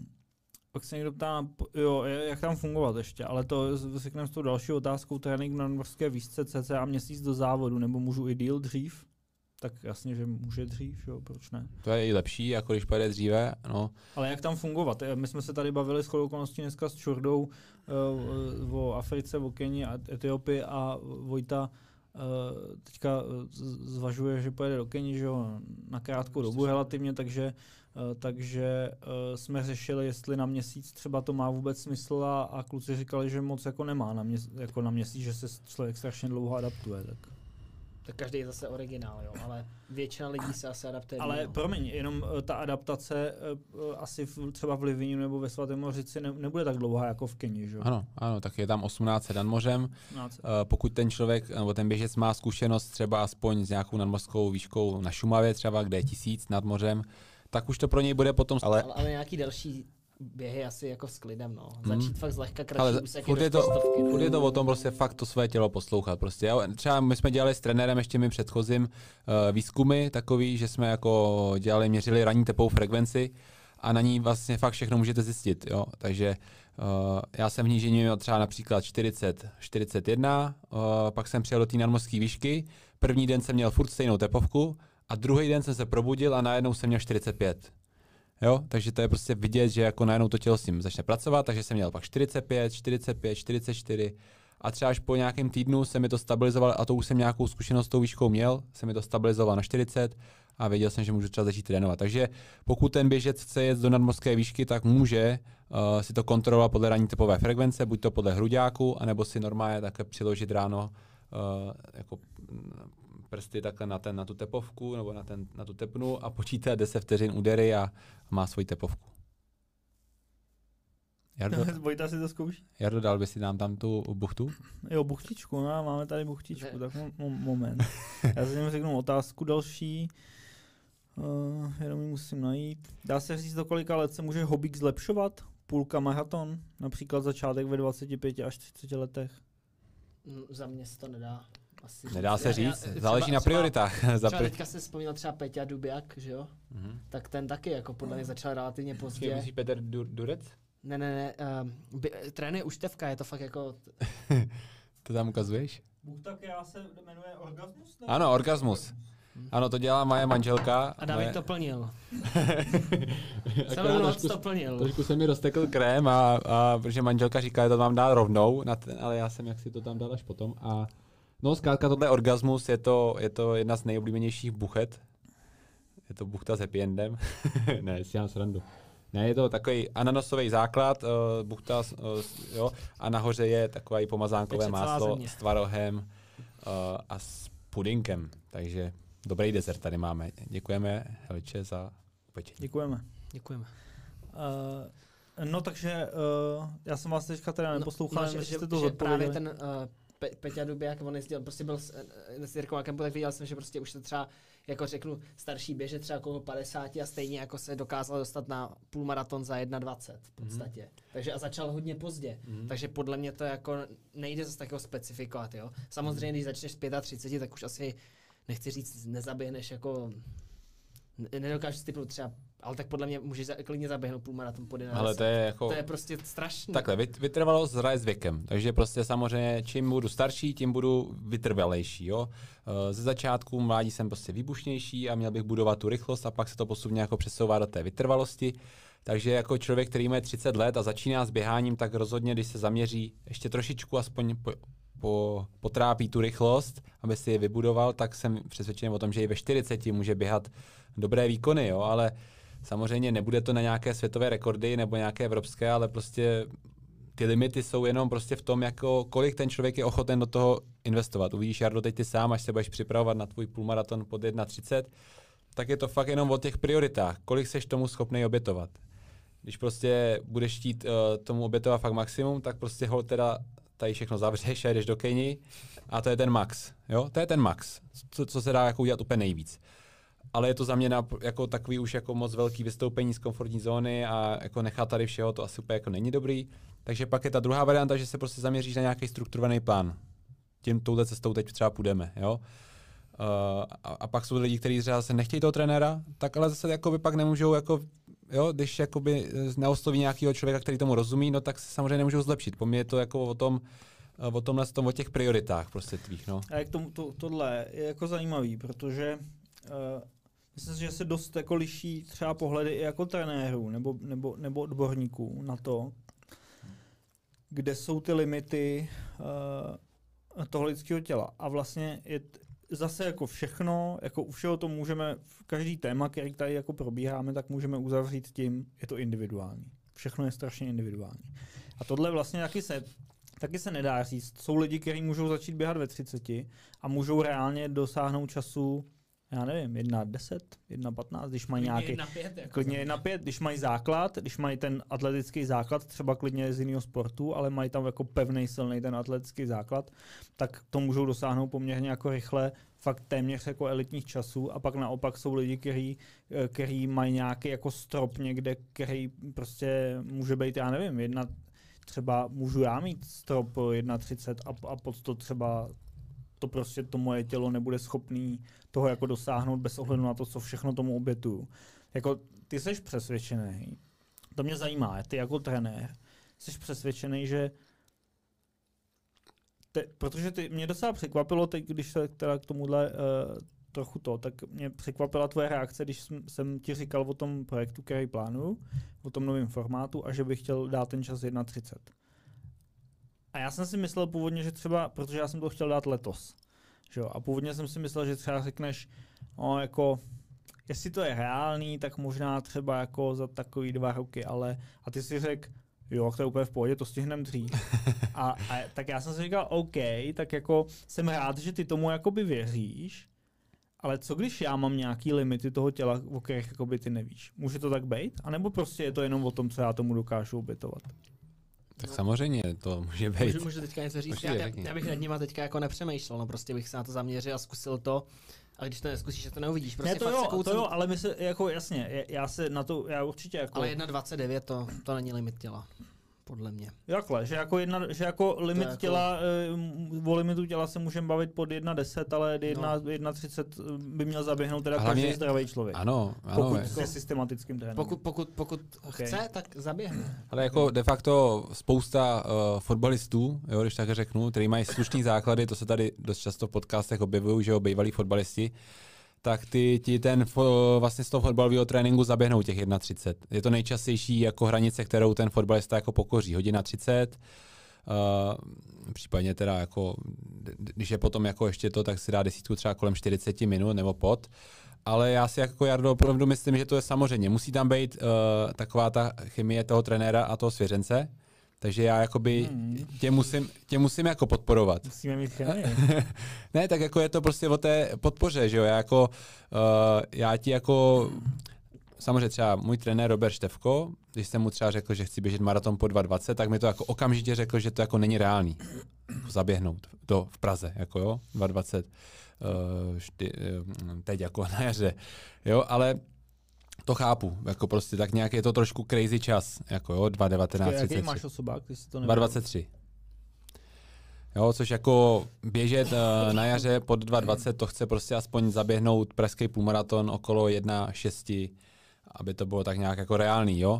pak se někdo ptá, jo, jak tam fungovat ještě, ale to řekneme s tou další otázkou, trénink na norské výšce cca měsíc do závodu, nebo můžu i díl dřív? Tak jasně, že může dřív, jo, proč ne? To je i lepší, jako když pojede dříve, no, Ale jak tam fungovat? Eh, My jsme se tady bavili s chodou okolností dneska s Čurdou uh, o Africe, o Keni a Etiopii a Vojta uh, teďka zvažuje, že pojede do Keni, že jo, na krátkou dobu relativně, takže Uh, takže uh, jsme řešili, jestli na měsíc třeba to má vůbec smysl a, a kluci říkali, že moc jako nemá na, měs, jako na měsíc, že se člověk strašně dlouho adaptuje. Tak. Tak každý je zase originál, jo, ale většina lidí se asi adaptuje. Ale no. promiň, jenom eh, ta adaptace eh, asi v, třeba v Livinu nebo ve Svatém Mořici ne, nebude tak dlouhá jako v Keni, že jo? ano, ano, tak je tam 18 nad mořem, 18. Eh, pokud ten člověk nebo ten běžec má zkušenost třeba aspoň s nějakou nadmořskou výškou na Šumavě třeba, kde je tisíc nad mořem, tak už to pro něj bude potom, ale, Ale, ale nějaký další běhy asi jako s klidem, no. Hmm. Začít fakt zlehka kratší ale furt je, to, no. furt je to o tom prostě fakt to své tělo poslouchat prostě. Jo? Třeba my jsme dělali s trenérem ještě my předchozím uh, výzkumy takový, že jsme jako dělali, měřili ranní tepovou frekvenci a na ní vlastně fakt všechno můžete zjistit, jo. Takže uh, já jsem v nížině měl třeba například 40, 41, uh, pak jsem přijel do té nadmořské výšky, první den jsem měl furt stejnou tepovku a druhý den jsem se probudil a najednou jsem měl 45. Jo, takže to je prostě vidět, že jako najednou to tělo s tím začne pracovat, takže jsem měl pak 45, 45, 44 a třeba až po nějakém týdnu se mi to stabilizovalo a to už jsem nějakou zkušenost s tou výškou měl, se mi to stabilizovalo na 40 a věděl jsem, že můžu třeba začít trénovat. Takže pokud ten běžec chce jet do nadmořské výšky, tak může uh, si to kontrolovat podle ranní typové frekvence, buď to podle hruďáku, anebo si normálně také přiložit ráno uh, jako prsty takhle na, ten, na tu tepovku nebo na, ten, na tu tepnu a počítá 10 vteřin údery a má svoji tepovku. Jardo, Vojta si to zkouší? Jardo, dal by si nám tam tu buchtu? Jo, buchtičku, no, máme tady buchtičku, Ne. tak mo- mo- moment. Já si jenom řeknu otázku další. Uh, jenom ji musím najít. Dá se říct, do kolika let se může hobík zlepšovat? Půlka maraton, například začátek ve 25 až 30 letech. Mm, Za mě se to nedá. Asi Nedá se Já- říct, já- záleží třeba- na prioritách. Třeba, třeba teďka se vzpomínal třeba Peťa Dubiak, že jo? Mhm. Tak ten taky jako podle mě začal relativně pozdě. myslíš Petr Dur- Durec? Ne, ne, ne. Um, by, trénuje uštevka, je to fakt jako... To tam ukazuješ? Buchta, která se jmenuje Orgasmus? Ne? Ano, orgasmus. Ano, to dělá moje manželka. A David moje... to plnil. Celou noc trošku- to plnil. Trošku se mi roztekl krém, a, a protože manželka říká, že to mám dát rovnou, na ten, ale já jsem jak si to tam dal až potom. A no zkrátka tohle orgasmus, je to, je to jedna z nejoblíbenějších buchet. Je to buchta s happy endem. ne, si dělám srandu. Ne, je to takový ananasový základ, uh, buchta, uh, jo, a nahoře je takové pomazánkové máslo s tvarohem uh, a s pudinkem. Takže dobrý dezert tady máme. Děkujeme Helče za upečení. Děkujeme. Děkujeme. Uh, no takže uh, já jsem vás teďka teda neposlouchal, no, no, že, jste že, to že právě ten uh, Pe- Peťa Dubiak, on jezdil, prostě byl s, eh, s Jirkou Akempo, tak viděl jsem, že prostě už to třeba, jako řeknu, starší běže třeba okolo 50 a stejně jako se dokázal dostat na půlmaraton za 1,20 v podstatě. Mm-hmm. Takže a začal hodně pozdě. Mhm. Mm-hmm. Takže podle mě to jako nejde zase takového specifikovat, jo. Samozřejmě, když začneš s 35, tak už asi, nechci říct, nezaběhneš jako nedokážu si typnout třeba, ale tak podle mě můžeš za, klidně zaběhnout půlmaraton pod 1,10. Ale to je jako... to je prostě strašný. Takhle, vyt- vytrvalost zraje s věkem, takže prostě samozřejmě čím budu starší, tím budu vytrvalejší, jo. Eh, Ze začátku mládí jsem prostě výbušnější a měl bych budovat tu rychlost a pak se to postupně jako přesouvá do té vytrvalosti. Takže jako člověk, který má 30 let a začíná s běháním, tak rozhodně, když se zaměří ještě trošičku aspoň po, po, potrápí tu rychlost, aby si je vybudoval, tak jsem přesvědčený o tom, že i ve 40 může běhat dobré výkony, jo, ale Samozřejmě nebude to na nějaké světové rekordy nebo nějaké evropské, ale prostě ty limity jsou jenom prostě v tom, jako kolik ten člověk je ochoten do toho investovat. Uvidíš, Jardo, teď ty sám, až se budeš připravovat na tvůj půlmaraton pod 1.30, tak je to fakt jenom o těch prioritách. Kolik seš tomu schopný obětovat. Když prostě budeš chtít uh, tomu obětovat fakt maximum, tak prostě ho teda tady všechno zavřeš a jdeš do Keni a to je ten max. Jo? To je ten max, co, co se dá jako udělat úplně nejvíc. Ale je to za mě na, jako takový už jako moc velký vystoupení z komfortní zóny a jako nechat tady všeho, to asi úplně jako není dobrý. Takže pak je ta druhá varianta, že se prostě zaměříš na nějaký strukturovaný plán. Tím touhle cestou teď třeba půjdeme. Jo? Uh, a, a, pak jsou lidi, kteří třeba se nechtějí toho trenéra, tak ale zase jakoby pak nemůžou, jako, jo, když jakoby neosloví nějakého člověka, který tomu rozumí, no tak se samozřejmě nemůžou zlepšit. Po mně je to jako o tom, eh, o tomhle tom, o těch prioritách prostě tvých. No. A jak tomu, to, tohle je jako zajímavý, protože uh, myslím si, že se dost jako liší třeba pohledy i jako trenérů nebo, nebo, nebo odborníků na to, kde jsou ty limity uh, toho lidského těla. A vlastně je zase jako všechno, jako u všeho to můžeme, v každý téma, který tady jako probíháme, tak můžeme uzavřít tím, je to individuální. Všechno je strašně individuální. A tohle vlastně taky se, taky se nedá říct. Jsou lidi, kteří můžou začít běhat ve 30 a můžou reálně dosáhnout času já nevím, 1.10, 1.15, když mají Klidně nějaký... jedna pět, jako Klidně za mě. 1.5, když mají základ, když mají ten atletický základ, třeba klidně z jiného sportu, ale mají tam jako pevný, silný ten atletický základ, tak to můžou dosáhnout poměrně jako rychle, fakt téměř jako elitních časů a pak naopak jsou lidi, kteří eh, který mají nějaký jako strop někde, který prostě může být, já nevím, jedna, třeba můžu já mít strop 1,30 a, a pod to třeba to prostě to moje tělo nebude schopný toho jako dosáhnout bez ohledu na to, co všechno tomu obětuju. Jako ty jsi přesvědčený, to mě zajímá, ty jako trenér, jsi přesvědčený, že te, protože ty, mě docela překvapilo teď, když se teda k tomuhle uh, trochu to, tak mě překvapila tvoje reakce, když jsem, jsem ti říkal o tom projektu, který plánuju, o tom novém formátu a že bych chtěl dát ten čas 1.30. A já jsem si myslel původně, že třeba, protože já jsem to chtěl dát letos, že jo, a původně jsem si myslel, že třeba řekneš, no jako, jestli to je reálný, tak možná třeba jako za takový dva roky, ale, a ty si řekl, jo, to je úplně v pohodě, to stihneme dřív. A, a, tak já jsem si říkal, OK, tak jako jsem rád, že ty tomu jakoby věříš, ale co když já mám nějaký limity toho těla, o kterých jakoby ty nevíš? Může to tak být? A nebo prostě je to jenom o tom, co já tomu dokážu obětovat? Tak samozřejmě to může být. Můžu, můžu teďka něco říct? Já, já, bych nad nima teďka jako nepřemýšlel, no prostě bych se na to zaměřil a zkusil to. A když to neskusíš, tak to neuvidíš. Prostě ne, to fakt jo, se to jo, ale my se, jako jasně, já- já se na to, já určitě jako... Ale 1,29 to, to není limit těla. Podle mě. Jakhle, že jako, jedna, že jako limit jako- těla, eh, o limitu těla se můžeme bavit pod 1,10, ale 1, 1,30 by měl zaběhnout teda hlavně- každý zdravý člověk. Ano, ano. pokud je. se systematickým tréninkem. Pokud, pokud, pokud Okay. chce, tak zaběhne. Ale jako de facto spousta uh, fotbalistů, jo, když tak řeknu, který mají slušný základy, to se tady dost často v podcastech objevují, že jo, bývalí fotbalisti, tak ty ti ten vlastně z toho fotbalového tréninku zaběhnou těch 1,30. Je to nejčastější jako hranice, kterou ten fotbalista jako pokoří. Hodina 30, uh, případně teda jako, když je potom jako ještě to, tak si dá desítku třeba kolem 40 minut nebo pod. Ale já si jako Jardo opravdu myslím, že to je samozřejmě. Musí tam být uh, taková ta chemie toho trenéra a toho svěřence. Takže já jakoby Hmm. tě, musím, tě musím jako podporovat. Musíme mít chemii. ne, tak jako je to prostě o té podpoře, že jo, já jako, uh, já ti jako, samozřejmě třeba můj trenér Robert Števko, když jsem mu třeba řekl, že chci běžet maraton po 2.20, tak mi to jako okamžitě řekl, že to jako není reálný zaběhnout to v Praze, jako jo, 2.20, uh, šty, uh, teď jako na jaře, jo, ale to chápu, jako prostě tak nějak je to trošku crazy čas, jako jo, 2.19, Jaký 33. máš osobák, ty si to nevěděl? 2,23. Jo, což jako běžet uh, na jaře pod 2,20, to chce prostě aspoň zaběhnout pražský půlmaraton okolo 1,6, aby to bylo tak nějak jako reálný, jo.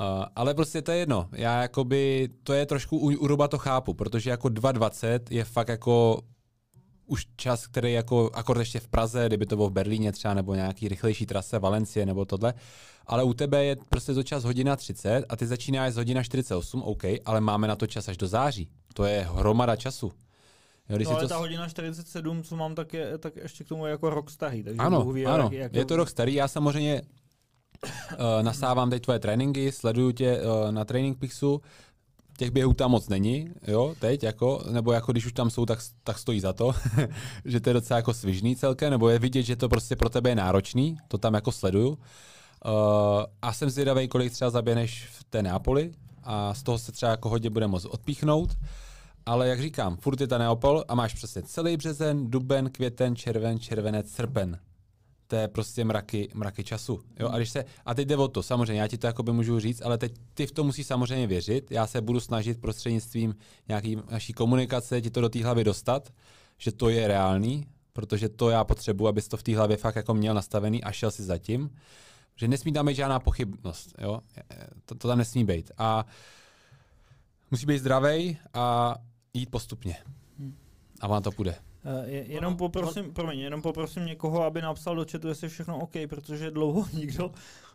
Uh, ale prostě to je jedno. Já jakoby, to je trošku, u, u Ruba to chápu, protože jako 2,20 je fakt jako už čas, který jako, akord ještě v Praze, kdyby to bylo v Berlíně třeba, nebo nějaký rychlejší trase, Valencie nebo tohle, ale u tebe je prostě to čas hodina 30 a ty začínáš z hodina 48, OK, ale máme na to čas až do září. To je hromada času. Jo, když No ale to... ta hodina 47, co mám, tak, je, tak ještě k tomu je jako rok starý. Takže Ano, ví, ano, jak, jak je to rok starý. Já samozřejmě Uh, nasávám teď tvoje tréninky, sleduju tě uh, na Training Pixu, těch běhů tam moc není, jo, teď jako, nebo jako když už tam jsou, tak, tak stojí za to, že to je docela jako svižný celkem, nebo je vidět, že to prostě pro tebe je náročný, to tam jako sleduju. Uh, a jsem zvědavý, kolik třeba zaběhneš v té Neapoli a z toho se třeba jako hodně bude moct odpíchnout. Ale jak říkám, furt je ta Neapol a máš přesně celý březen, duben, květen, červen, červenec, srpen to je prostě mraky, mraky času. Jo? A, když se, a teď jde o to, samozřejmě, já ti to jakoby můžu říct, ale teď ty v to musí samozřejmě věřit. Já se budu snažit prostřednictvím nějaký naší komunikace ti to do té hlavy dostat, že to je reálný, protože to já potřebuji, abys to v té hlavě fakt jako měl nastavený a šel si zatím. Že nesmí tam být žádná pochybnost. Jo? To, to tam nesmí být. A musí být zdravý a jít postupně. Hmm. A vám to půjde. Uh, je, jenom, poprosím, promiň, jenom poprosím někoho, aby napsal do chatu, jestli je všechno OK, protože dlouho nikdo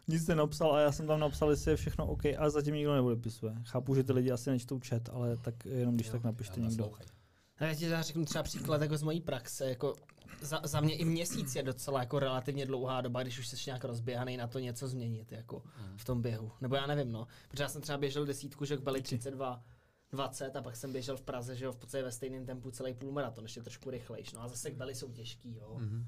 nic nenapsal a já jsem tam napsal, jestli je všechno OK a zatím nikdo neodepisuje. Chápu, že ty lidi asi nečtou chat, ale tak jenom když jo, tak napište někdo. A já ti řeknu třeba příklad jako z mojí praxe, jako za, za mě i měsíc je docela jako relativně dlouhá doba, když už jsi nějak rozběhaný na to něco změnit jako hmm. v tom běhu. Nebo já nevím, no. Protože já jsem třeba běžel desítku, že byly 32 20 a pak jsem běžel v Praze, že jo, v podstatě ve stejném tempu celý půlmaraton, ještě trošku rychlejší. No a zase kbely jsou těžký, jo. Mm-hmm.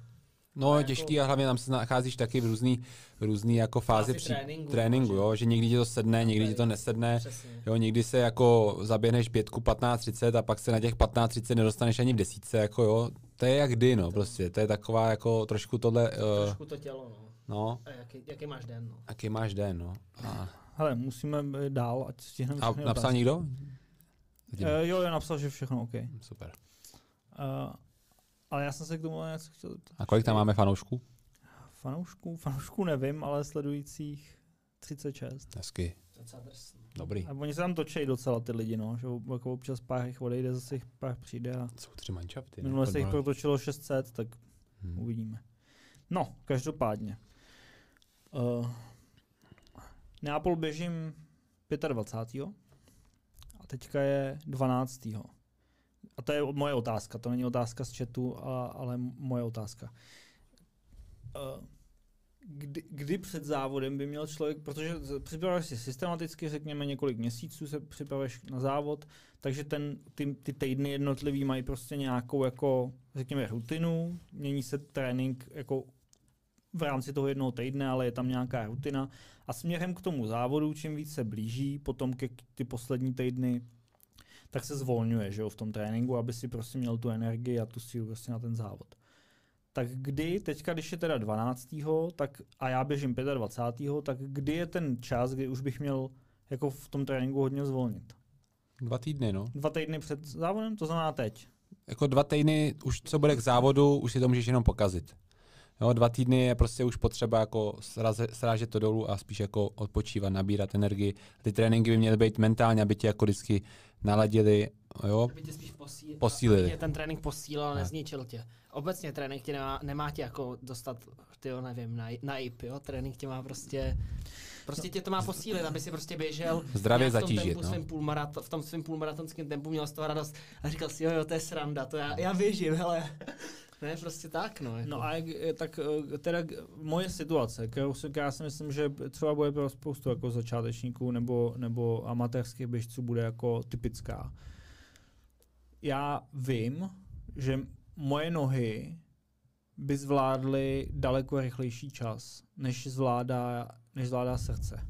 No, ale těžký jako... a hlavně tam se nacházíš taky v různý, v různý jako fázi při tréninku, tréninku jo, že někdy ti to sedne, někdy ti to nesedne, jo, někdy se jako zaběhneš pětku 15-30 a pak se na těch 15-30 nedostaneš ani v desítce, jako jo, to je jak kdy, no, prostě, to je taková jako trošku tohle... Uh, trošku to tělo, no. No. A jaký, jaký máš den, no. Jaký máš den, no. A... Hele, musíme dál, ať stihneme A napsal někdo? Uh, jo, já napsal, že všechno OK. Super. Uh, ale já jsem se k tomu něco chtěl A kolik tam máme fanoušků? Fanoušků? Fanoušků nevím, ale sledujících 36. Hezky. Dobrý. A oni se tam točí docela ty lidi, no, že jako občas pár jich odejde, zase jich pár přijde. A Jsou tři manšafty. Minule se jich protočilo 600, tak hmm. uvidíme. No, každopádně. Uh, Neapol běžím 25 teďka je 12. A to je moje otázka, to není otázka z chatu, ale moje otázka. Eh, kdy, kdy před závodem by měl člověk, protože připravuješ si systematicky, řekněme několik měsíců se připravuješ na závod, takže ten, ty, ty týdny jednotlivý mají prostě nějakou jako, řekněme, rutinu, mění se trénink jako v rámci toho jednoho týdne, ale je tam nějaká rutina. A směrem k tomu závodu, čím víc se blíží, potom ke ty poslední týdny, tak se zvolňuje že jo, v tom tréninku, aby si prostě měl tu energii a tu sílu prostě na ten závod. Tak kdy, teďka když je teda 12. Tak, a já běžím 25. tak kdy je ten čas, kdy už bych měl jako v tom tréninku hodně zvolnit? Dva týdny, no. Dva týdny před závodem, to znamená teď. Jako dva týdny, už co bude k závodu, už si to můžeš jenom pokazit. Jo, dva týdny je prostě už potřeba jako srážet to dolů a spíš jako odpočívat, nabírat energii. Ty tréninky by měly být mentálně, aby tě jako vždycky naladili, jo, aby tě spíš posíl, posílili. Aby tě ten trénink posílal, nezničil tě. Obecně trénink tě nemá, nemá tě jako dostat, ty nevím, na, na IP, jo, trénink tě má prostě Prostě tě to má posílit, aby si prostě běžel zdravě zatížit. No. Půlmaraton, v tom svém půlmaratonském tempu měl z toho radost a říkal si, jo, jo, to je sranda, to já, já běžím, hele. Ne, prostě tak, no. Jako. No a jak, tak eh, teda moje situace, kterou si, já si myslím, že třeba bude pro spoustu jako začátečníků nebo, nebo amatérských běžců bude jako typická. Já vím, že moje nohy by zvládly daleko rychlejší čas, než zvládá, než zvládá srdce.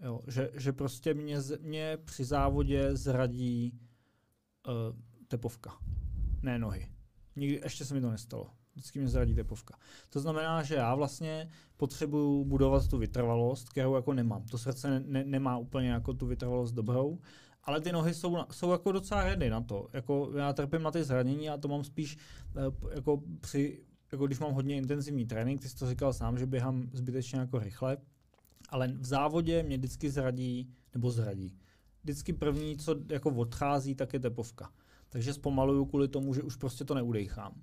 Jo, že, že prostě mě, mě při závodě zradí uh, tepovka, ne nohy. Nikdy, ještě se mi to nestalo. Vždycky mě zradí tepovka. To znamená, že já vlastně potřebuju budovat tu vytrvalost, kterou jako nemám. To srdce ne, nemá úplně jako tu vytrvalost dobrou, ale ty nohy jsou, jsou jako docela ready na to. Jako já trpím na ty zranění a to mám spíš eh, jako při, jako když mám hodně intenzivní trénink, ty jsi to říkal sám, že běhám zbytečně jako rychle, ale v závodě mě vždycky zradí, nebo zradí. Vždycky první, co jako odchází, tak je tepovka takže zpomaluju kvůli tomu, že už prostě to neudejchám.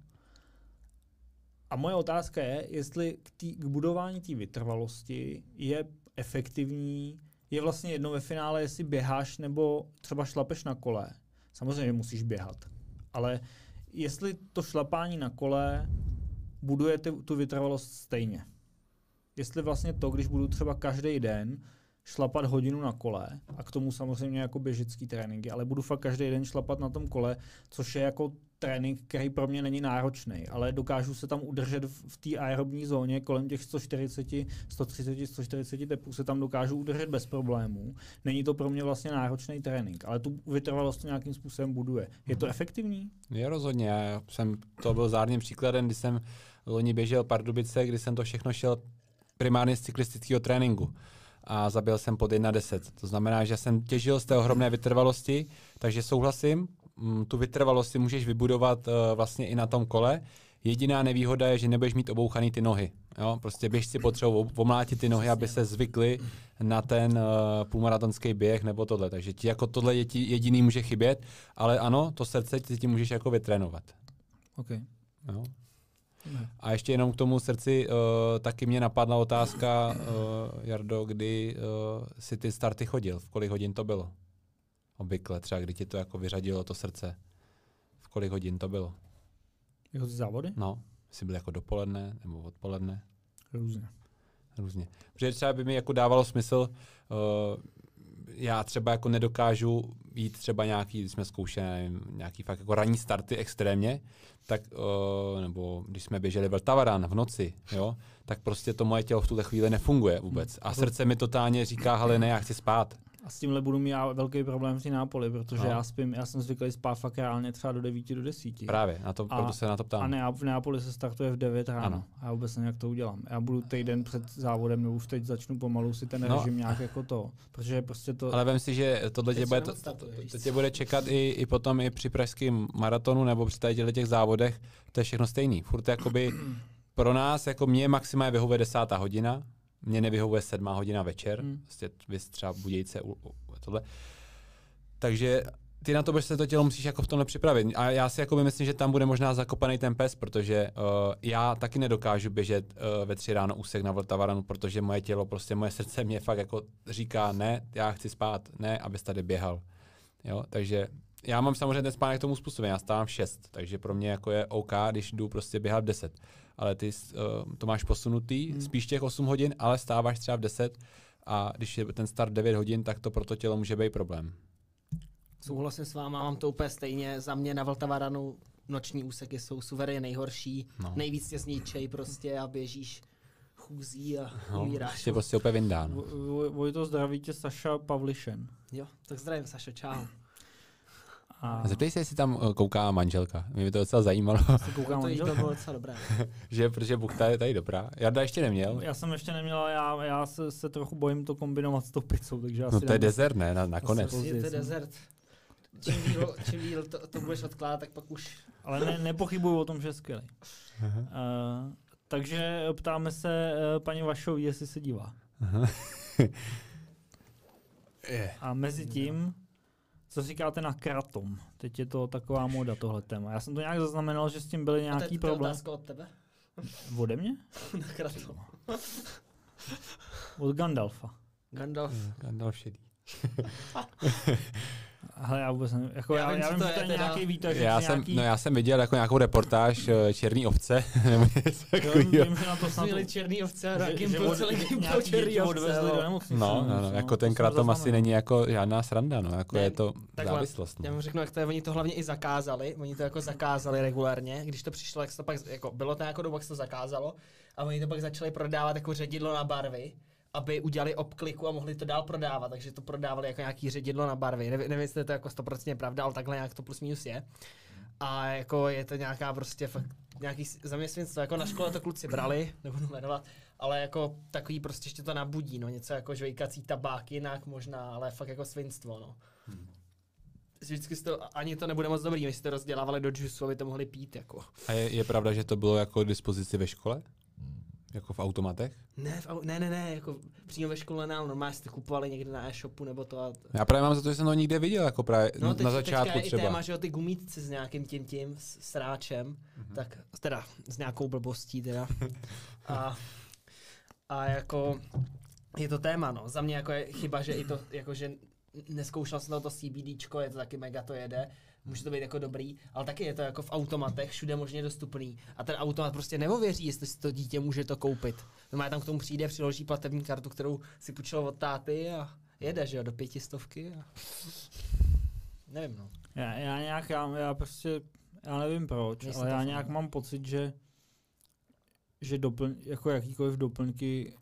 A moje otázka je, jestli k, tý, k budování té vytrvalosti je efektivní, je vlastně jedno ve finále, jestli běháš nebo třeba šlapeš na kole. Samozřejmě musíš běhat, ale jestli to šlapání na kole buduje tu vytrvalost stejně. jestli vlastně to, když budu třeba každý den šlapat hodinu na kole a k tomu samozřejmě jako běžický tréninky, ale budu fakt každý den šlapat na tom kole, což je jako trénink, který pro mě není náročný, ale dokážu se tam udržet v, v té aerobní zóně kolem těch 140, 130, 140 tepů se tam dokážu udržet bez problémů. Není to pro mě vlastně náročný trénink, ale tu vytrvalost to nějakým způsobem buduje. Je to efektivní? Je rozhodně. Já jsem, to byl zárným příkladem, kdy jsem loni běžel Pardubice, kdy jsem to všechno šel primárně z cyklistického tréninku a zabil jsem pod 1.10. To znamená, že jsem těžil z té ohromné vytrvalosti, takže souhlasím, mm, tu vytrvalost si můžeš vybudovat uh, vlastně i na tom kole. Jediná nevýhoda je, že nebudeš mít obouchaný ty nohy. Jo? Prostě běžci potřebují omlátit ty nohy, aby se zvykli na ten uh, půlmaratonský běh nebo tohle. Takže ti jako tohle je ti jediný může chybět, ale ano, to srdce ti, ti můžeš jako vytrénovat. Okay. Jo? A ještě jenom k tomu srdci, uh, taky mě napadla otázka, uh, Jardo, kdy uh, si ty starty chodil, v kolik hodin to bylo? Obvykle třeba, kdy ti to jako vyřadilo to srdce. V kolik hodin to bylo? Jako ty závody? No, jsi byl jako dopoledne nebo odpoledne? Různě. Různě. Protože třeba by mi jako dávalo smysl, uh, já třeba jako nedokážu jít třeba nějaký, když jsme zkoušeli nějaký fakt jako ranní starty extrémně, tak, uh, nebo když jsme běželi Vltavaran v noci, jo, tak prostě to moje tělo v tuhle chvíli nefunguje vůbec. A srdce mi totálně říká, hele ne, já chci spát. A s tímhle budu mít já velký problém v té Nápoli, protože no. já spím, já jsem zvyklý spát fakt reálně třeba do 9 do 10. Právě, na to, a, proto se na to ptám. A ne, v Nápoli se startuje v 9 ráno. Ano. A já vůbec nevím, jak to udělám. Já budu týden před závodem, nebo už teď začnu pomalu si ten no. režim nějak jako to, protože prostě to... Ale vem si, že tohle tě bude, to, to, to, tě bude čekat i, i potom i při pražském maratonu nebo při tady těch závodech, to je všechno stejný. Furt jakoby pro nás, jako mě maximálně vyhovuje desátá hodina, mě nevyhovuje sedmá hodina večer, hmm. prostě vys třeba budějce u, u, tohle. Takže ty na to se to tělo musíš jako v tomhle připravit. A já si jako myslím, že tam bude možná zakopaný ten pes, protože uh, já taky nedokážu běžet uh, ve tři ráno úsek na Vltavaranu, protože moje tělo, prostě moje srdce mě fakt jako říká, ne, já chci spát, ne, abys tady běhal. Jo, takže já mám samozřejmě ten spánek tomu způsobem, já stávám v 6, takže pro mě jako je OK, když jdu prostě běhat v 10. Ale ty uh, to máš posunutý, hmm. spíš těch 8 hodin, ale stáváš třeba v 10 a když je ten start 9 hodin, tak to pro to tělo může být problém. Souhlasím s váma, mám to úplně stejně. Za mě na Vltavaranu noční úseky jsou suverénně nejhorší. No. Nejvíc tě zničej prostě a běžíš chůzí a no, umíráš. Prostě prostě úplně vyndá. No. Vojto, zdraví tě Saša Pavlišen. Jo, tak zdravím Saša, čau. A... Zeptej se, jestli tam eh, kouká manželka. Mě by to docela zajímalo. Kouká to bylo docela dobré. že, protože buchta je tady dobrá. Jarda ještě neměl. Já jsem ještě neměl, já, já se, se trochu bojím to kombinovat s tou pizzou, takže No to je dezert, ne? Na, nakonec. Je to dezert. Čím díl, čím díl to, to budeš odkládat, tak pak už... Ale ne, nepochybuju o tom, že je skvělý. Uh, takže ptáme se uh, paní Vašovi, jestli se dívá. A mezi tím co říkáte na kratom? Teď je to taková moda tohle téma. Já jsem to nějak zaznamenal, že s tím byly nějaký problém. To od tebe? Ode mě? na kratom. od Gandalfa. Gandalf. Gandalf šedý. Ale já vůbec nevím. Jako já, já, vím, já vím, že to je, nějaký výtah. Já, jsem, nějaký... no, já jsem viděl jako nějakou reportáž uh, Černý ovce. vím, že na to snad... Měli černý ovce a Gimpl celý Gimpl černý ovce. No, no, no, jako ten kratom asi není jako žádná sranda, no, jako ne, je to takhle, závislost. No. Já mu řeknu, jak to je, oni to hlavně i zakázali, oni to jako zakázali regulárně, když to přišlo, jak to pak, jako bylo to jako dobu, jak se to zakázalo, a oni to pak začali prodávat jako ředidlo na barvy aby udělali obkliku a mohli to dál prodávat, takže to prodávali jako nějaký ředidlo na barvy. Nevím, nevím jestli to jako 100% pravda, ale takhle nějak to plus minus je. A jako je to nějaká prostě fakt nějaký zaměstnanstvo, jako na škole to kluci brali, nebudu jmenovat, ale jako takový prostě ještě to nabudí, no něco jako žvejkací tabák jinak možná, ale fakt jako svinstvo, no. Hmm. Vždycky to, ani to nebude moc dobrý, my jste to rozdělávali do džusu, aby to mohli pít, jako. A je, je pravda, že to bylo jako k dispozici ve škole? Jako v automatech? Ne, v, ne, ne, ne, jako přímo ve škole ne, normálně jste kupovali někde na e-shopu nebo to. A... Já právě mám za to, že jsem to nikde viděl, jako právě no, teď, na začátku teďka třeba. i téma, že jo, ty gumítci s nějakým tím tím, s sráčem, mm-hmm. tak teda s nějakou blbostí teda. a, a jako je to téma, no. Za mě jako je chyba, že i to, jako že neskoušel jsem to CBDčko, je to taky mega to jede, může to být jako dobrý, ale taky je to jako v automatech, všude možně dostupný. A ten automat prostě neověří, jestli si to dítě může to koupit. No má tam k tomu přijde, přiloží platební kartu, kterou si půjčil od táty a jede, že jo, do pětistovky. A... Nevím, no. Já, já nějak, já, já prostě, já nevím proč, Nejsem ale já fan. nějak mám pocit, že že doplň, jako jakýkoliv doplňky,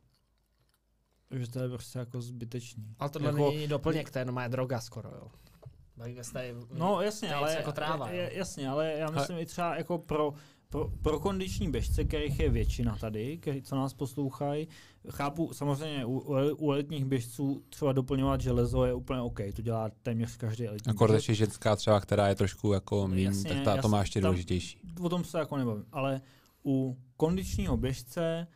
že to je prostě jako zbytečný. Ale tohle jako, není doplněk, to je jenom droga skoro, jo. Bavíme se tady, No jasně, to je ale, jako tráva, je, jo. jasně, ale já myslím i třeba jako pro, pro, pro kondiční běžce, kterých je většina tady, který, co nás poslouchají, chápu, samozřejmě u, u, elitních běžců třeba doplňovat železo je úplně OK, to dělá téměř každý elitní Akor běžec. ještě ženská třeba, která je trošku jako míň, Jasně, tak ta to jasně, má ještě tam- důležitější. o tom se jako nebavím, ale u kondičního běžce,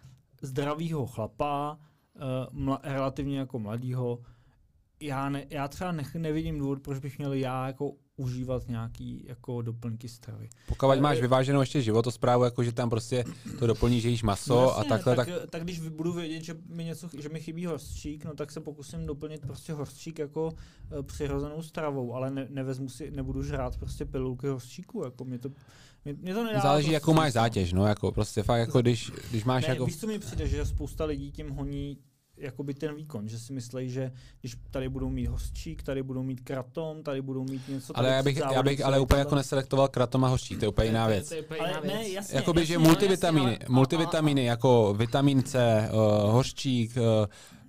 zdravého chlapa, uh, mla, relativně jako mladýho, já, ne, já třeba nech, nevidím důvod, proč bych měl já jako užívat nějaký jako doplňky stravy. Pokud Ale- máš vyváženou ještě životosprávu, jako že tam prostě to doplní, že jíš maso No a jasně, takhle, tak, tak, tak, když budu vědět, že mi něco, že mi chybí hořčík, no tak se pokusím doplnit prostě hořčík jako uh, přirozenou stravou, ale ne, nevezmu si, nebudu žrát prostě pilulky hořčíku, jako mě to, mě, mě to nedá záleží, prostě jakou máš zátěž, no, jako prostě fakt, jako když, když máš Ne, jako... víš, co mi přijde, že spousta lidí tím honí jakoby ten výkon, že si myslí, že když tady budou mít hořčík, tady budou mít kratom, tady budou mít něco. Ale já bych, já bych ale úplně jako neselektoval kratom a hořčík, to je úplně jiná To je- věc. To je úplně Ale jiná ne, věc. jasně, Jakoby, jasně, že multivitamíny, jasně, multivitamíny jako vitamin C, uh, hořčík, uh,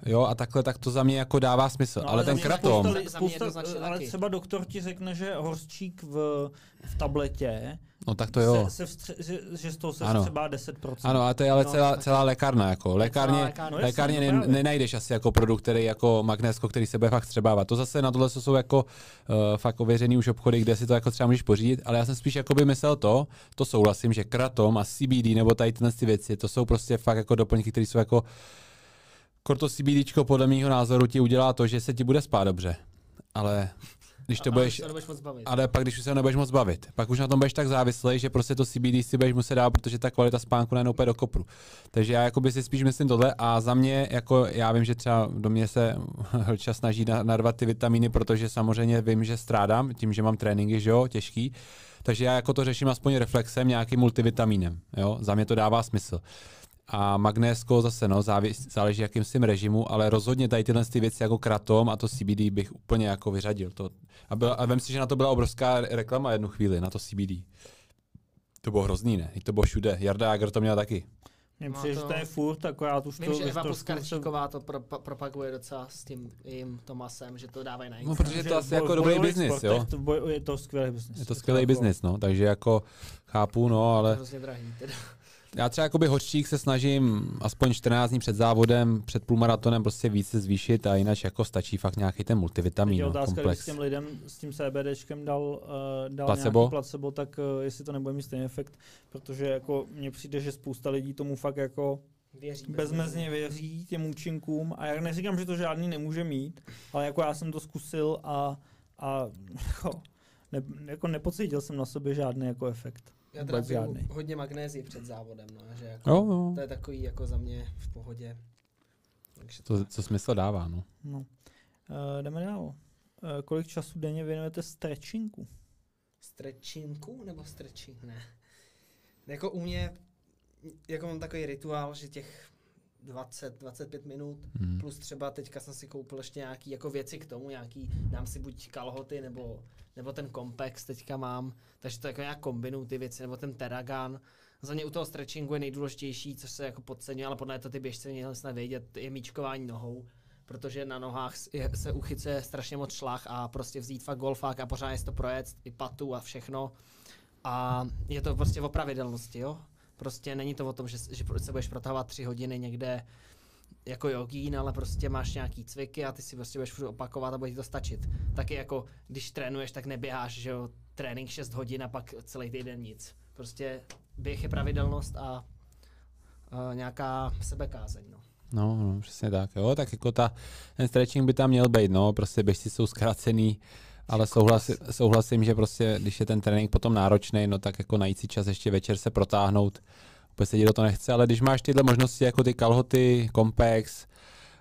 jo, a takhle, tak to za mě jako dává smysl. No, ale za ten kratom, Spousta, spousta, ale třeba doktor ti řekne, že hořčík v, v tabletě no tak to jo. Se, se vstře, že, že z toho se Ano. vstřebá 10%. Ano, ale to je ale No, celá, celá lékárna, jako lékárně, lékárna. No lékárně no ne, právě. nenajdeš asi jako produkt, který jako magnésko, který se bude fakt střebávat. To zase na tohle jsou jako uh, fakt ověřený už obchody, kde si to jako třeba můžeš pořídit, ale já jsem spíš jako by myslel to, to souhlasím, že kratom a CBD nebo tady tyhle ty věci, to jsou prostě fakt jako doplňky, které jsou jako Korto CBDčko podle mého názoru ti udělá to, že se ti bude spát dobře. Ale když to A- budeš, nebudeš moc bavit. ale pak když už se nebudeš moc bavit, pak už na tom budeš tak závislý, že prostě to CBD si budeš muset dát, protože ta kvalita spánku najednou úplně do kopru. Takže já jakoby si spíš myslím tohle a za mě, jako já vím, že třeba do mě se Hlča snaží na- narvat ty vitamíny, protože samozřejmě vím, že strádám tím, že mám tréninky, že jo, těžký. Takže já jako to řeším aspoň reflexem, nějakým multivitamínem. Jo? Za mě to dává smysl. A magnésko zase, no, závis, záleží jakým s tím režimu, ale rozhodně tady tyhle ty věci jako kratom a to CBD bych úplně jako vyřadil. To, a, byl, a vem si, že na to byla obrovská re- reklama jednu chvíli, na to CBD. To bylo hrozný, ne? Teď to bylo všude. Jarda Jager to měl taky. Mně No přijde, že to- to je furt, akorát už Vím, to že Eva Puskarčíková to pro, propaguje docela s tím jejím Tomasem, že to dávají na No, Instagram. protože je že to asi jako dobrý biznis, jo. To boj, je to skvělý biznis. Je to skvělý biznis, no, takže jako chápu, no, To je ale hrozně drahý. Teda. Já třeba jakoby hořčík se snažím aspoň 14 dní před závodem, před půlmaratonem prostě více zvýšit a jinak jako stačí fakt nějaký ten Teď multivitamin, je no, otázka, komplex. s těm lidem s tím CBDčkem dal, uh, dal Placebo? nějaký placebo, tak uh, jestli to nebude mít stejný efekt, protože jako mně přijde, že spousta lidí tomu fakt jako Věří bezmezně věří těm účinkům a já neříkám, že to žádný nemůže mít, ale jako já jsem to zkusil a, a jako, ne, jako nepocítil jsem na sobě žádný jako efekt. Já teda žádný. hodně magnézie před závodem, no, že jako, Jo, jo. to je takový jako za mě v pohodě. Takže To, co smysl dává, no. No. Uh, jdeme dál. Uh, kolik času denně věnujete stretchinku? Stretchinku nebo stretching? Ne. Jako u mě, jako mám takový rituál, že těch 20-25 minut, Hmm. plus třeba teďka jsem si koupil ještě nějaký jako věci k tomu, nějaký, dám si buď kalhoty nebo, nebo ten kompex teďka mám, takže to jako nějak kombinuju ty věci, nebo ten Terragan. Za mě u toho stretchingu je nejdůležitější, co se jako podceňuje, ale podle to ty běžci měli snad vědět, je míčkování nohou, protože na nohách je, se uchycuje strašně moc šlach a prostě vzít fakt golfák a pořádně si to projet, i patu a všechno. A je to prostě o pravidelnosti, jo? Prostě není to o tom, že, že se budeš protahovat tři hodiny někde jako jogín, ale prostě máš nějaký cviky a ty si prostě budeš opakovat a bude ti to stačit. Taky jako, když trénuješ, tak neběháš, že jo, trénink 6 hodin a pak celý týden nic. Prostě běh je pravidelnost a, a nějaká sebekázeň, no. No, no, přesně tak, jo, tak jako ta, ten stretching by tam měl být, no, prostě běžci jsou zkrácený, ale souhlasím, souhlasím, že prostě, když je ten trénink potom náročný, no tak jako najít si čas ještě večer se protáhnout, úplně se do to nechce, ale když máš tyhle možnosti jako ty kalhoty, kompex,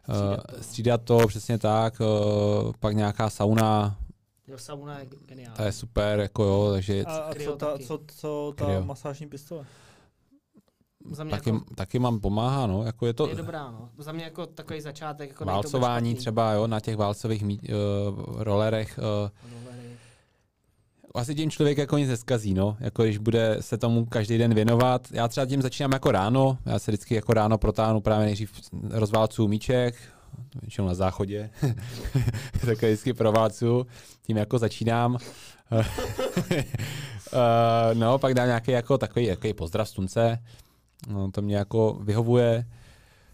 Uh, střídat to, přesně tak, uh, pak nějaká sauna, Jo, sauna je geniální. ta je super, jako jo, takže A, a co ta, co, co ta Kryo. masážní pistole? Za mě taky, jako, taky mám pomáhá, no, jako je to je dobrá, no. Za mě jako takový začátek, jako válcování třeba, jo, na těch válcových mí, uh, rolerech, uh, Rolery. asi tím člověk jako nic neskazí, no. Jako když bude se tomu každý den věnovat. Já třeba tím začínám jako ráno. Já se vždycky jako ráno protáhnu právě nejdřív rozválcuju míček, většinou na záchodě. tak vždycky proválcuju. Tím jako začínám. Uh, no, pak dám nějaký jako takový, takový pozdrav slunce. No, to mě jako vyhovuje.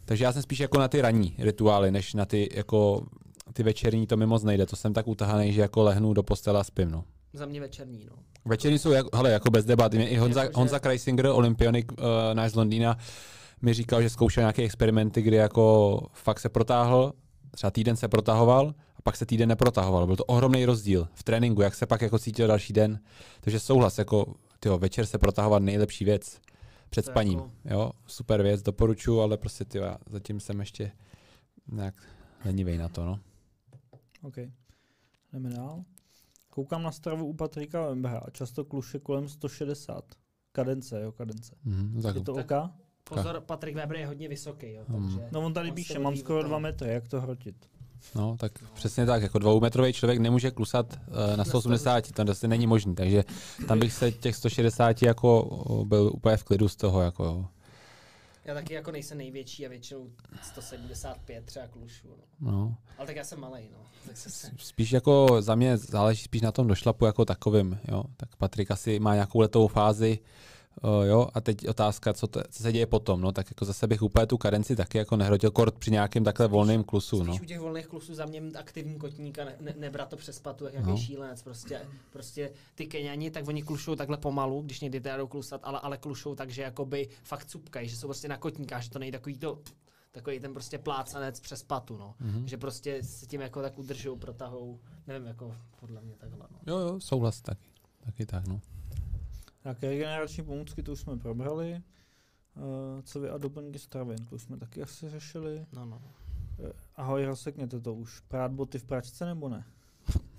Takže já jsem spíš jako na ty ranní rituály, než na ty jako ty večerní, to mi moc nejde. To jsem tak utahaný, že jako lehnu do postele a spím, no. Za mě večerní, no. Večerní jsou, jako, hele, jako bez debat. Mě I Honza, Jakože- Honza Kreisinger, olympionik uh, náš z Londýna, mi říkal, že zkoušel nějaké experimenty, kdy jako fakt se protáhl, třeba týden se protahoval a pak se týden neprotahoval. Byl to ohromný rozdíl v tréninku, jak se pak jako cítil další den. Takže souhlas, jako tyjo, večer se protahovat nejlepší věc před spaním. jako- Jo, super věc, doporučuji, ale prostě já zatím jsem ještě nějak lenivej na to, no. OK. Jdeme dál. Koukám na stravu u Patrika Wembera a často kluše kolem 160. Kadence, jo, kadence. Mhm, no tak, Je to OK? Pozor, Patrik Weber je hodně vysoký, jo, Hmm. takže... No on tady On píše, mám skoro do 2 toho. metry, jak to hrotit? No, tak přesně tak, jako dvoumetrový člověk nemůže klusat uh, na 180, to prostě není možný, takže tam bych se těch 160 jako o, byl úplně v klidu z toho, jako jo. Já taky jako nejsem největší a většinou 175 třeba klušu, no. No. Ale tak já jsem malej, no. Tak se se... Spíš jako za mě záleží spíš na tom došlapu jako takovým, jo. Tak Patrik asi má nějakou letovou fázi, uh, jo, a teď otázka, co, to, co se děje potom, no, tak jako zase bych úplně tu karenci taky jako nehrotil kort při nějakém takhle volném klusu, no. Spíš u těch volných klusů za mě aktivní kotník a ne, ne, nebrat to přes patu, jak nějaký No. šílenec. Prostě, prostě ty Keňani, tak oni klušou takhle pomalu, když někdy teda jdou klusat, ale, ale klušou tak, že jakoby fakt cupkají, že jsou prostě na kotníkách, že to nejde takový to takový ten prostě plácanec přes patu, no. Mhm. Že prostě se tím jako tak udržou, protahou, nevím, jako podle mě takhle, no. Jo, jo, souhlas taky. Taky tak, no. Tak regenerační pomůcky, to už jsme probrali. Uh, co vy a doplňky stravin, to už jsme taky asi řešili. No, no. Uh, ahoj, rozsekněte to už. Prát boty v pračce nebo ne?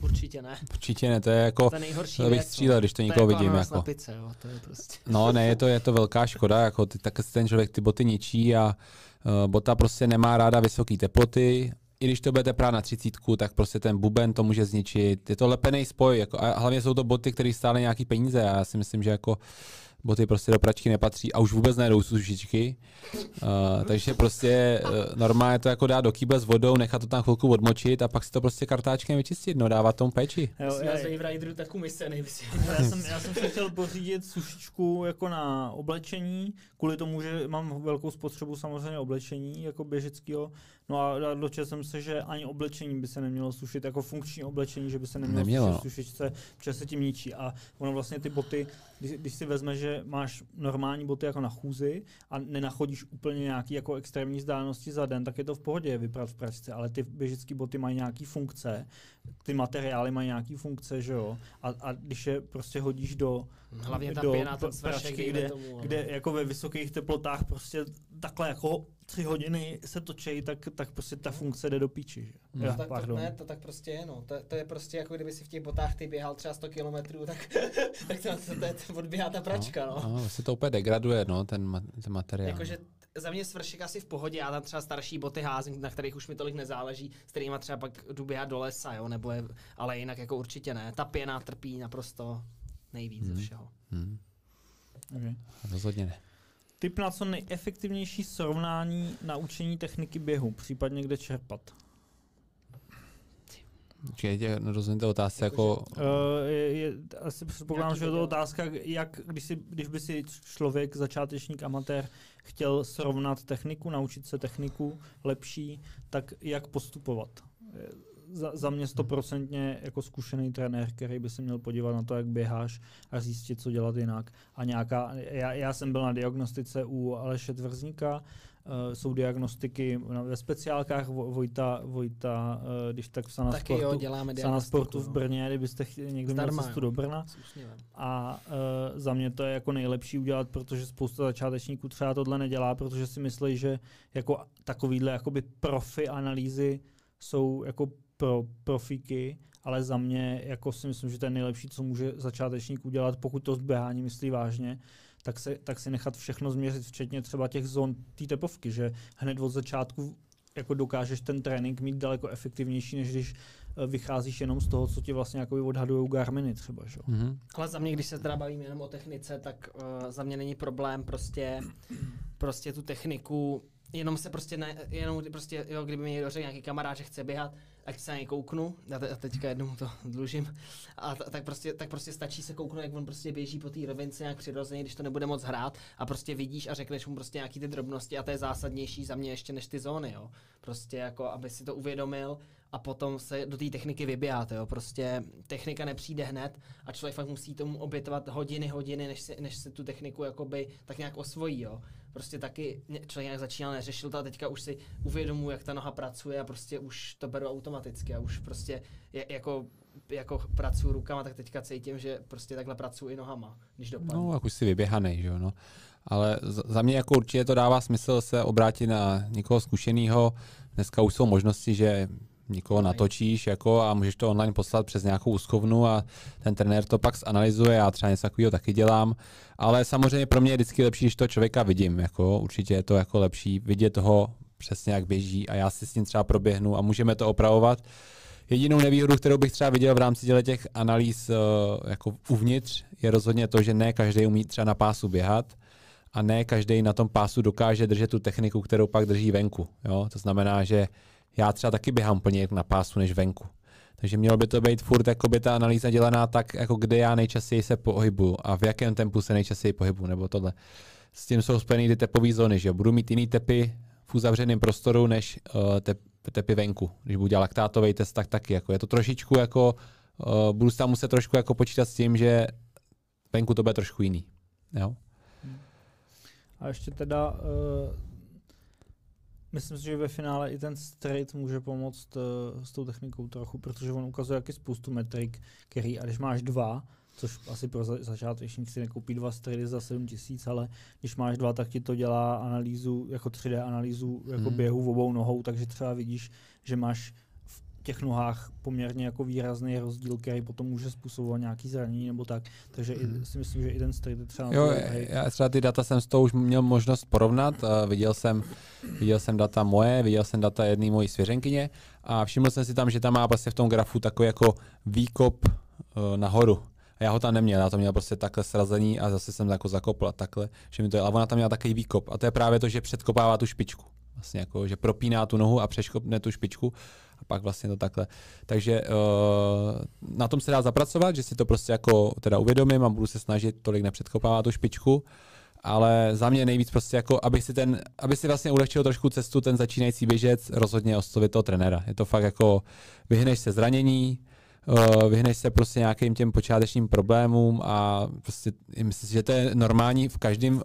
Určitě ne. Určitě ne, to je jako, To je nejhorší to bych věc, střílel, no. když to To je někoho jako vidím, jako. na pice, jo, to je prostě. No, ne, je to, je to velká škoda, jako ty, tak ten člověk ty boty ničí a uh, bota prostě nemá ráda vysoké teploty. I když to budete prát na třicítku, tak prostě ten buben to může zničit. Je to lepený spoj, jako, a hlavně jsou to boty, které stále nějaký peníze. A já si myslím, že jako boty prostě do pračky nepatří a už vůbec nejdou sušičky. Uh, takže prostě uh, normálně to jako dá do kýble s vodou, nechat to tam chvilku odmočit a pak si to prostě kartáčkem vyčistit, no dávat tomu péči. Jo, já, z Wave Rideru mise nejvysvět. já, jsem, já jsem si chtěl pořídit sušičku jako na oblečení, kvůli tomu, že mám velkou spotřebu samozřejmě oblečení jako běžeckého. No a dočetl jsem se, že ani oblečení by se nemělo sušit, jako funkční oblečení, že by se nemělo, Nemělo, sušit no. v sušičce, protože se tím ničí. A ono vlastně ty boty, když, když si vezme, že máš normální boty jako na chůzi a nenachodíš úplně nějaký jako extrémní vzdálenosti za den, tak je to v pohodě je vyprat v pračce, ale ty běžecké boty mají nějaký funkce, ty materiály mají nějaký funkce, že jo, a, a když je prostě hodíš do, Hlavně ta do pěna, ten pračky, kde, tomu. no. kde jako ve vysokých teplotách prostě takhle jako tři hodiny se točí, tak, tak prostě ta funkce jde do píči. Že? Hmm. Ja, No, tak, to, pardon. ne, to tak prostě je, no. To, to, je prostě jako kdyby si v těch botách ty běhal třeba 100 kilometrů, tak, tak to, to, to, to odběhá ta pračka, no. No, no se to úplně degraduje, no, ten, ma- ten materiál. Jakože t- za mě svršek asi v pohodě, já tam třeba starší boty házím, na kterých už mi tolik nezáleží, s kterými třeba pak jdu běhat do lesa, jo, nebo je, ale jinak jako určitě ne. Ta pěna trpí naprosto nejvíc ze Hmm. všeho. Hmm, Okay. rozhodně ne. Tip na co nejefektivnější srovnání na učení techniky běhu, případně kde čerpat. Počkej, tě nerozumím té otázce, jako, Uh, je, je, asi předpokládám, že je to otázka, jak, když, si, když by si člověk, začátečník, amatér, chtěl srovnat techniku, naučit se techniku lepší, tak jak postupovat. Za, za mě stoprocentně jako zkušený trenér, který by se měl podívat na to, jak běháš a zjistit, co dělat jinak. A nějaká, já, já jsem byl na diagnostice u Aleše Tvrzníka, jsou diagnostiky ve speciálkách Vojta, Vojta uh, když tak v Sportu, jo, děláme Sana Sportu v Brně, kdybyste chtěli, někdo Zdarma, měl cestu do Brna. A uh, za mě to je jako nejlepší udělat, protože spousta začátečníků třeba tohle nedělá, protože si myslí, že jako takovýhle jakoby profi analýzy jsou jako pro profíky, ale za mě jako si myslím, že to je nejlepší, co může začátečník udělat, pokud to zběhání myslí vážně, tak, se, tak si nechat všechno změřit, včetně třeba těch zón té tepovky, že hned od začátku jako dokážeš ten trénink mít daleko efektivnější, než když eh, vycházíš jenom z toho, co ti vlastně jako odhadují Garminy třeba. Že? Mm-hmm. Ale za mě, když se teda bavím jenom o technice, tak uh, za mě není problém prostě, prostě tu techniku jenom se prostě, ne, jenom prostě, jo, kdyby mi někdo řekl nějaký kamarád, že chce běhat, ať se na něj kouknu, já, te, já teďka jednou to dlužím, a t- tak, prostě, tak prostě stačí se kouknout, jak on prostě běží po té rovince nějak přirozeně, když to nebude moc hrát a prostě vidíš a řekneš mu prostě nějaký ty drobnosti a to je zásadnější za mě ještě než ty zóny, jo. Prostě jako, aby si to uvědomil a potom se do té techniky vybíjáte, jo. Prostě technika nepřijde hned a člověk fakt musí tomu obětovat hodiny, hodiny, než si, než se tu techniku jakoby tak nějak osvojí, jo prostě taky člověk nějak začínal, neřešil to a teďka už si uvědomuji, jak ta noha pracuje a prostě už to beru automaticky a už prostě je, jako jako pracuji rukama, tak teďka cítím, že prostě takhle pracuji i nohama, když dopadnu. No, jak už si vyběhaný, že jo, no. Ale za mě jako určitě to dává smysl se obrátit na někoho zkušeného. Dneska už jsou možnosti, že Nikoho natočíš jako a můžeš to online poslat přes nějakou úschovnu a ten trenér to pak zanalizuje, já třeba něco takového taky dělám, ale samozřejmě pro mě je vždycky lepší, když to člověka vidím, jako určitě je to jako lepší vidět toho přesně jak běží a já si s ním třeba proběhnu a můžeme to opravovat. Jedinou nevýhodu, kterou bych třeba viděl v rámci těch analýz uh, jako uvnitř, je rozhodně to, že ne každý umí třeba na pásu běhat a ne každý na tom pásu dokáže držet tu techniku, kterou pak drží venku. Jo? To znamená, že já třeba taky běhám úplně na pásu než venku. Takže mělo by to být furt by ta analýza dělaná tak, jako kde já nejčastěji se pohybuju a v jakém tempu se nejčastěji pohybuju, nebo tohle. S tím jsou spojeny ty tepové zóny, že budu mít jiný tepy v uzavřeném prostoru než uh, tep, tepy venku. Když budu dělat laktátový test, tak taky. Jako je to trošičku jako, uh, budu tam muset trošku jako počítat s tím, že venku to bude trošku jiný. Jo? A ještě teda uh Myslím si, že ve finále i ten straight může pomoct uh, s tou technikou trochu, protože on ukazuje jaký spoustu metrik, který, a když máš dva, což asi pro začátečník si nekoupí dva straighty za 7 tisíc, ale když máš dva, tak ti to dělá analýzu, jako 3D analýzu jako hmm. běhu v obou nohou, takže třeba vidíš, že máš těch nohách poměrně jako výrazný rozdíl, který potom může způsobovat nějaký zranění nebo tak. Takže hmm. i, si myslím, že i ten straight je třeba... Jo, já třeba ty data jsem s tou už měl možnost porovnat. Uh, viděl, jsem, viděl jsem data moje, viděl jsem data jedné mojí svěřenkyně a všiml jsem si tam, že tam má prostě v tom grafu takový jako výkop uh, nahoru. A já ho tam neměl, já to měl prostě takhle srazení a zase jsem jako zakopl a takhle, že mi to je, ale ona tam měla takový výkop a to je právě to, že předkopává tu špičku. Vlastně jako, že propíná tu nohu a přeškopne tu špičku a pak vlastně to takhle. Takže uh, na tom se dá zapracovat, že si to prostě jako teda uvědomím a budu se snažit tolik nepředkopávat tu špičku, ale za mě nejvíc prostě jako, aby si, ten, aby si vlastně ulehčil trošku cestu ten začínající běžec, rozhodně oslovit toho trenéra. Je to fakt jako, vyhneš se zranění, uh, vyhneš se prostě nějakým těm počátečním problémům a prostě myslím si, že to je normální v každém,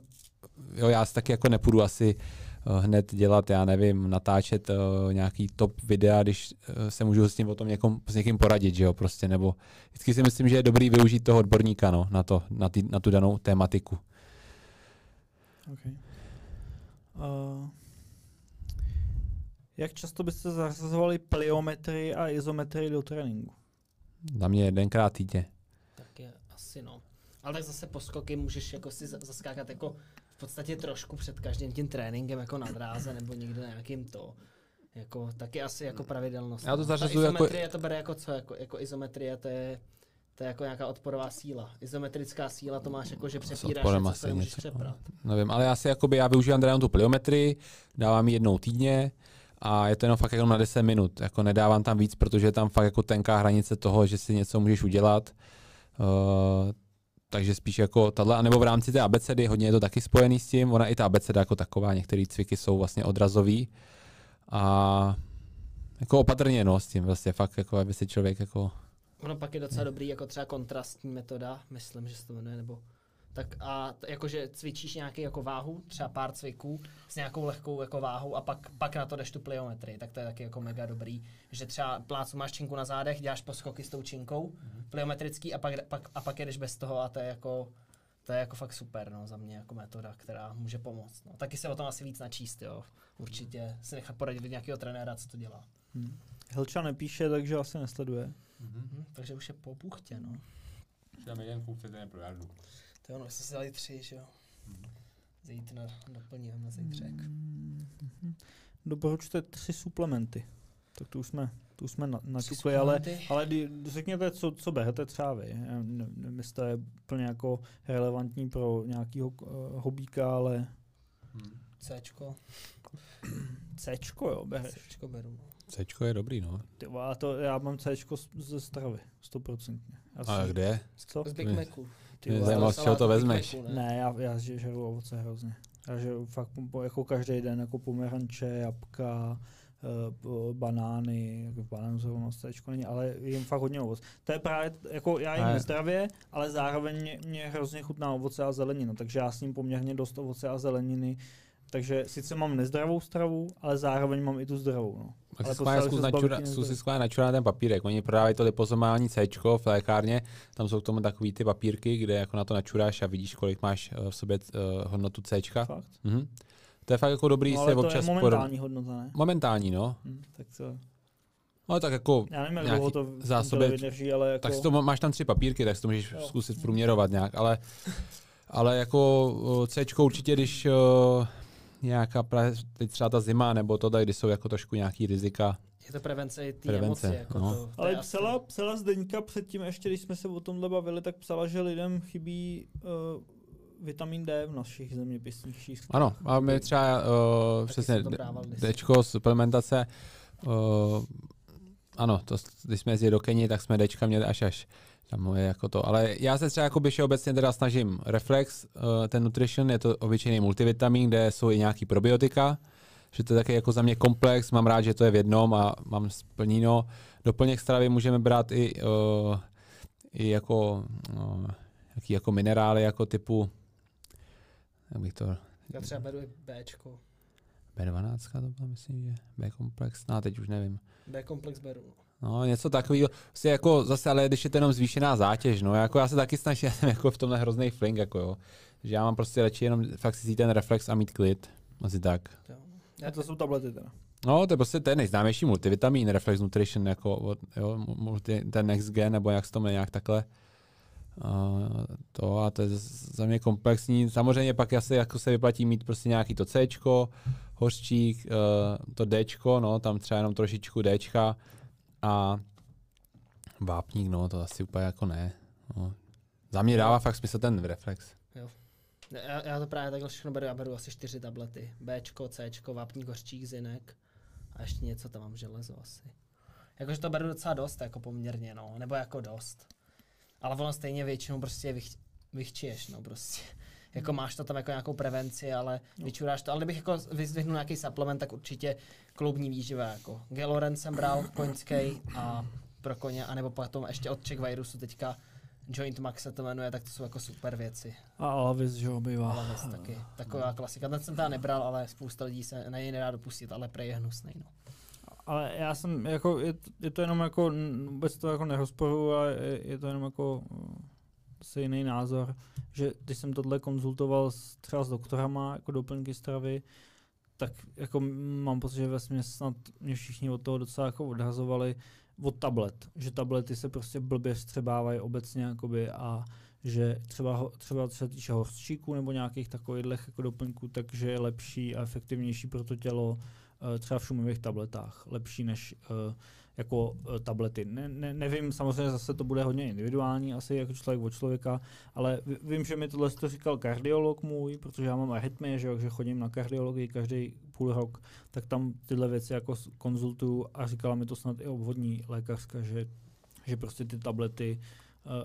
jo, já si taky jako nepůjdu asi Eh, hned dělat, já nevím, natáčet uh, nějaký top videa, když uh, se můžu s tím o tom někom, s někým poradit, že jo, prostě, nebo vždycky si myslím, že je dobrý využít toho odborníka, no, na to, na, tý, na tu danou tématiku. Okay. Uh, jak často byste zařazovali pliometry a izometry do tréninku? Za mě jedenkrát týdně. Tak je asi no. Ale tak zase poskoky můžeš jako si zaskákat jako podstatě trošku před každým tím tréninkem jako na dráze nebo někde nějakým to. Jako, taky asi jako pravidelnost. Já to no. zařazuju jako... Izometrie to bere jako co? Jako, jako izometrie to je, to je jako nějaká odporová síla. Izometrická síla to máš jako, že přepíráš něco, co něco, přeprat. Nevím, ale já si jakoby, já využívám teda tu pliometrii, dávám ji jednou týdně, a je to jenom fakt jenom na 10 minut. Jako nedávám tam víc, protože je tam fakt jako tenká hranice toho, že si něco můžeš udělat. Uh, takže spíš jako tahle, anebo v rámci té abecedy, hodně je to taky spojený s tím, ona i ta abeceda jako taková, některé cviky jsou vlastně odrazový. A jako opatrně no, s tím vlastně fakt, jako aby si člověk jako... Ono pak je docela dobrý, jako třeba kontrastní metoda, myslím, že se to jmenuje, nebo tak a t- jakože cvičíš nějaký jako váhu, třeba pár cviků s nějakou lehkou jako váhou a pak, pak na to jdeš tu pliometrii, tak to je taky jako mega dobrý, že třeba plácu máš činku na zádech, děláš poskoky s tou činkou, mm-hmm. pliometrický a pak, pak, a pak jedeš bez toho a to je jako to je jako fakt super, no, za mě jako metoda, která může pomoct. No. Taky se o tom asi víc načíst, jo. Určitě si nechat poradit od nějakého trenéra, co to dělá. Hmm. Helča nepíše, takže asi nesleduje. Mm-hmm. Hmm, takže už je po buchtě, no. Už tam jeden klub chce pro jardu. To ono, jsme si dali tři, že jo. Zítra doplníme na zítřek. Mm-hmm. Doporučte tři suplementy. Tak to už jsme, to už jsme načukli, ale, ale řekněte, co, co berete třeba vy. Nevím, jestli to je úplně jako relevantní pro nějakého uh, hobíka, ale... Hmm. Cčko. Cčko, jo, bereš. Cčko beru. No. Cčko je dobrý, no. Ty, a to, já mám Cčko ze stravy, stoprocentně. A kde? Co? Z Big Macu. Ty mě zajímalo, z čeho to vezmeš. Ne, ne já, já žeru ovoce hrozně. Já žeru fakt jako každý den jako pomeranče, jabka, uh, banány, jako banán zrovna stečko není, ale jim fakt hodně ovoce. To je právě, jako já jim zdravě, ale zároveň mě, mě hrozně chutná ovoce a zelenina, takže já s ním poměrně dost ovoce a zeleniny takže sice mám nezdravou stravu, ale zároveň mám i tu zdravou. No. Tak ale si schválně načurá ten papírek. Oni prodávají to liposomální C v lékárně, tam jsou k tomu takový ty papírky, kde jako na to načuráš a vidíš, kolik máš eh, v sobě uh, hodnotu C. Fakt? Mhm. To je fakt jako dobrý no, se to občas... je momentální por... hodnota, ne? Momentální, no. Hmm, tak to... No tak jako Já nevím, jak dlouho to zásobě, vydrží, ale jako... Tak si to, máš tam tři papírky, tak si to můžeš jo. zkusit průměrovat nějak, ale, ale jako C určitě, když uh, nějaká, teď třeba ta zima, nebo to tady, kdy jsou jako trošku nějaký rizika. Je to prevence i ty emoce. Jako no. to, to Ale psala, psala Zdeňka předtím, ještě když jsme se o tomhle bavili, tak psala, že lidem chybí uh, vitamin D v našich zeměpisných číslech. Ano, a my třeba uh, přesně Dčko, suplementace, uh, ano, to, když jsme jezdili do Keni, tak jsme Dčka měli až až tam je jako to. Ale já se třeba jako obecně teda snažím Reflex, uh, ten Nutrition, je to obyčejný multivitamin, kde jsou i nějaký probiotika, že to je taky jako za mě komplex, mám rád, že to je v jednom a mám splníno. Doplněk stravy můžeme brát i, uh, i jako, uh, jaký jako minerály, jako typu, jak bych to... Já třeba beru i Bčko. B12 to bylo, myslím, že B-komplex, no teď už nevím. B-komplex beru. No, něco takového. Vlastně jako zase, ale když je to jenom zvýšená zátěž, no, jako já se taky snažím, já jsem jako v tomhle hrozný fling, jako jo. Že já mám prostě radši jenom fakt si ten reflex a mít klid. Asi tak. A to jsou tablety teda. No, to je prostě ten nejznámější multivitamin, Reflex Nutrition, jako od, jo, multi, ten Next Gen, nebo jak se to nějak takhle. Uh, to a to je za mě komplexní. Samozřejmě pak asi jako se vyplatí mít prostě nějaký to C, hořčík, uh, to D, no, tam třeba jenom trošičku D, a vápník, no, to asi úplně jako ne. No. Za mě dává fakt smysl ten reflex. Jo. Já, já to právě takhle všechno beru, já beru asi čtyři tablety. Bčko, Cčko, vápník, hořčík, zinek a ještě něco tam mám železo asi. Jakože to beru docela dost, jako poměrně, no, nebo jako dost. Ale ono stejně většinou prostě vych, vychčiješ, no prostě. Jako máš to tam jako nějakou prevenci, ale no. vyčuráš to. Ale kdybych jako vyzdvihnul nějaký supplement, tak určitě kloubní výživa, jako Geloren jsem bral, koňský a pro koně, anebo potom ještě od Czech Virusu teďka Joint Max se to jmenuje, tak to jsou jako super věci. A Alavis, že jo, bývá. Alavis taky, taková klasika. Ten jsem teda nebral, ale spousta lidí se na něj nedá dopustit, ale prej je hnusný, no. Ale já jsem, jako, je, je to jenom jako, vůbec to jako nerozporu a je, je to jenom jako zase jiný názor, že když jsem tohle konzultoval s, třeba s doktorama jako doplňky stravy, tak jako mám pocit, že ve snad mě všichni od toho docela jako odhazovali od tablet, že tablety se prostě blbě vstřebávají obecně jakoby a že třeba, třeba co se týče hořčíků nebo nějakých takových jako doplňků, takže je lepší a efektivnější pro to tělo uh, třeba v šumových tabletách, lepší než uh, jako uh, tablety. Ne, ne, nevím, samozřejmě zase to bude hodně individuální, asi jako člověk od člověka, ale vím, že mi tohle to říkal kardiolog můj, protože já mám arytmie, že, že chodím na kardiologii každý půl rok, tak tam tyhle věci jako konzultuju a říkala mi to snad i obvodní lékařka, že, že prostě ty tablety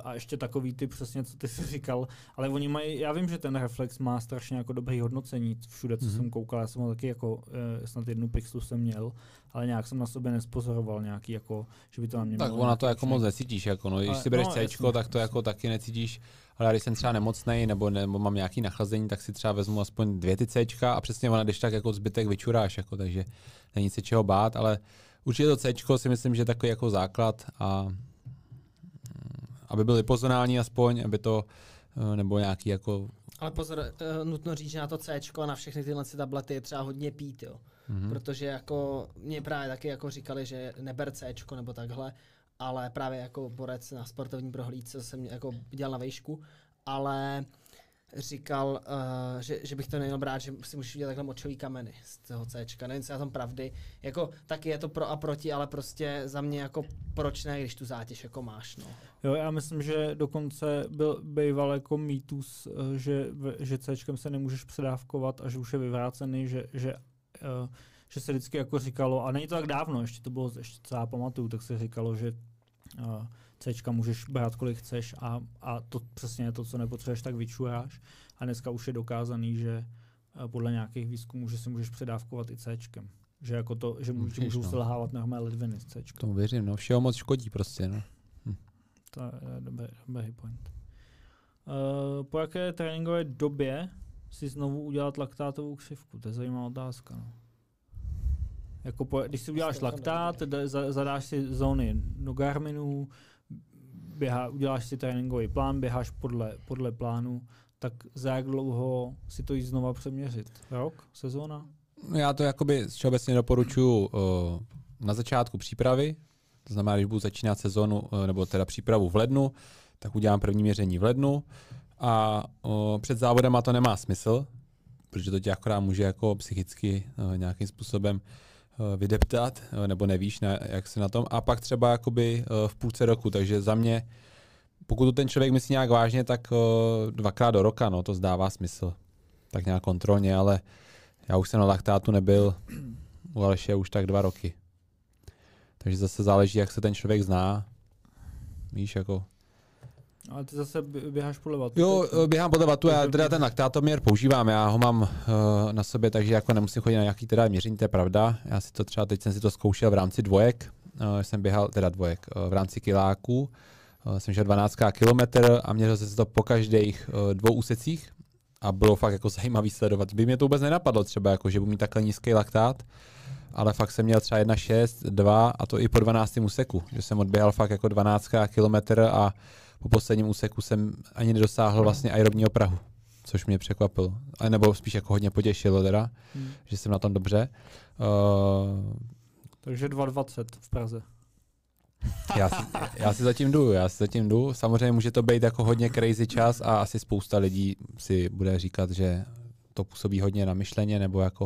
a ještě takový ty přesně, co ty jsi říkal, ale oni mají, já vím, že ten reflex má strašně jako dobrý hodnocení všude, co mm-hmm. jsem koukal, já jsem ho taky jako, uh, snad jednu pixelu jsem měl, ale nějak jsem na sobě nespozoroval nějaký jako, že by to na mě Tak ona to jako moc necítíš, jako no, když si bereš no, C, tak to jako taky necítíš, ale když jsem třeba nemocný nebo, nebo mám nějaký nachlazení, tak si třeba vezmu aspoň dvě ty C a přesně ona, když tak jako zbytek vyčuráš, jako, takže není se čeho bát, ale určitě to C si myslím, že je takový jako základ a aby byly pozonální aspoň, aby to, eh, nebo nějaký jako... Ale pozor, eh, nutno říct, že na to C a na všechny tyhle tablety je třeba hodně pít, jo. Mm-hmm. Protože jako mě právě taky jako říkali, že neber C nebo takhle, ale právě jako borec na sportovní prohlídce jsem jako dělal na vejšku, ale říkal, uh, že, že, bych to neměl brát, že si můžeš udělat takhle močový kameny z toho C. Nevím, co je tam pravdy. Jako, taky je to pro a proti, ale prostě za mě jako proč ne, když tu zátěž jako máš. No. Jo, já myslím, že dokonce byl býval jako mýtus, eh, že, že C se nemůžeš předávkovat a že už je vyvrácený, že, že uh, že se vždycky jako říkalo, a není to tak dávno, ještě to bylo, ještě co já pamatuju, tak se říkalo, že uh, C můžeš brát kolik chceš a, a to přesně je to, co nepotřebuješ, tak vyčuráš. A dneska už je dokázaný, že uh, podle nějakých výzkumů, že si můžeš předávkovat i C. Že jako to, že můžeš, můžou no. selhávat normální ledviny s C. Tomu věřím, no. Všeho moc škodí prostě, no. Hm. To je dobrý, dobrý point. Uh, po jaké tréninkové době si znovu udělat laktátovou křivku? To je zajímavá otázka. No. Jako po, když si uděláš laktát, zadáš si zóny Nogarminu, běhá, uděláš si tréninkový plán, běháš podle, podle plánu, tak za jak dlouho si to jít znova přeměřit? Rok? Sezóna? Já to jakoby všeobecně doporučuji uh, na začátku přípravy, to znamená, když budu začínat sezónu, uh, nebo teda přípravu v lednu, tak udělám první měření v lednu a uh, před závodem to nemá smysl, protože to tě akorát může jako psychicky nějakým způsobem vydeptat, eh, nebo nevíš, na, jak se na tom. A pak třeba jakoby eh, v půlce roku, takže za mě, pokud to ten člověk myslí nějak vážně, tak dvakrát do roka, no, to zdává smysl. Tak nějak kontrolně, ale já už jsem na laktátu nebyl, u Aleše už tak dva roky. Takže zase záleží, jak se ten člověk zná. Víš, jako ale ty zase běháš podle vatu. Jo, tak... běhám podle vatu, já teda ten laktátoměr používám, já ho mám uh, na sobě, takže jako nemusím chodit na nějaký teda měření, to je pravda. Já si to třeba, teď jsem si to zkoušel v rámci dvojek, uh, jsem běhal, teda dvojek, uh, v rámci kiláků, uh, jsem šel 12 kilometr a měřil jsem si to po každých uh, dvou úsecích a bylo fakt jako zajímavý sledovat. By mě to vůbec nenapadlo třeba, jako, že budu mít takhle nízký laktát, ale fakt jsem měl třeba 1,6, 2 a to i po 12. úseku, že jsem odběhal fakt jako 12 kilometr a po posledním úseku jsem ani nedosáhl vlastně aerobního prahu, což mě překvapilo. A nebo spíš jako hodně potěšilo teda, hmm. že jsem na tom dobře. Uh, Takže 2,20 v Praze. Já si, já si zatím jdu, já si zatím jdu. Samozřejmě může to být jako hodně crazy čas a asi spousta lidí si bude říkat, že to působí hodně na myšleně nebo jako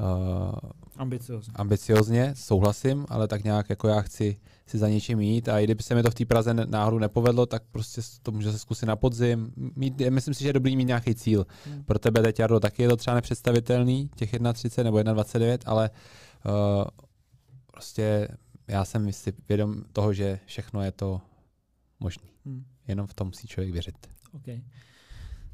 uh, ambiciozně. ambiciozně, souhlasím, ale tak nějak jako já chci si za něčím jít a i kdyby se mi to v té Praze náhodou nepovedlo, tak prostě to může se zkusit na podzim. Mít, myslím si, že je dobrý mít nějaký cíl. Hmm. Pro tebe teď, Jardo, taky je to třeba nepředstavitelný, těch 1,30 nebo 1,29, ale uh, prostě já jsem si vědom toho, že všechno je to možné. Hmm. Jenom v tom musí člověk věřit. Okay.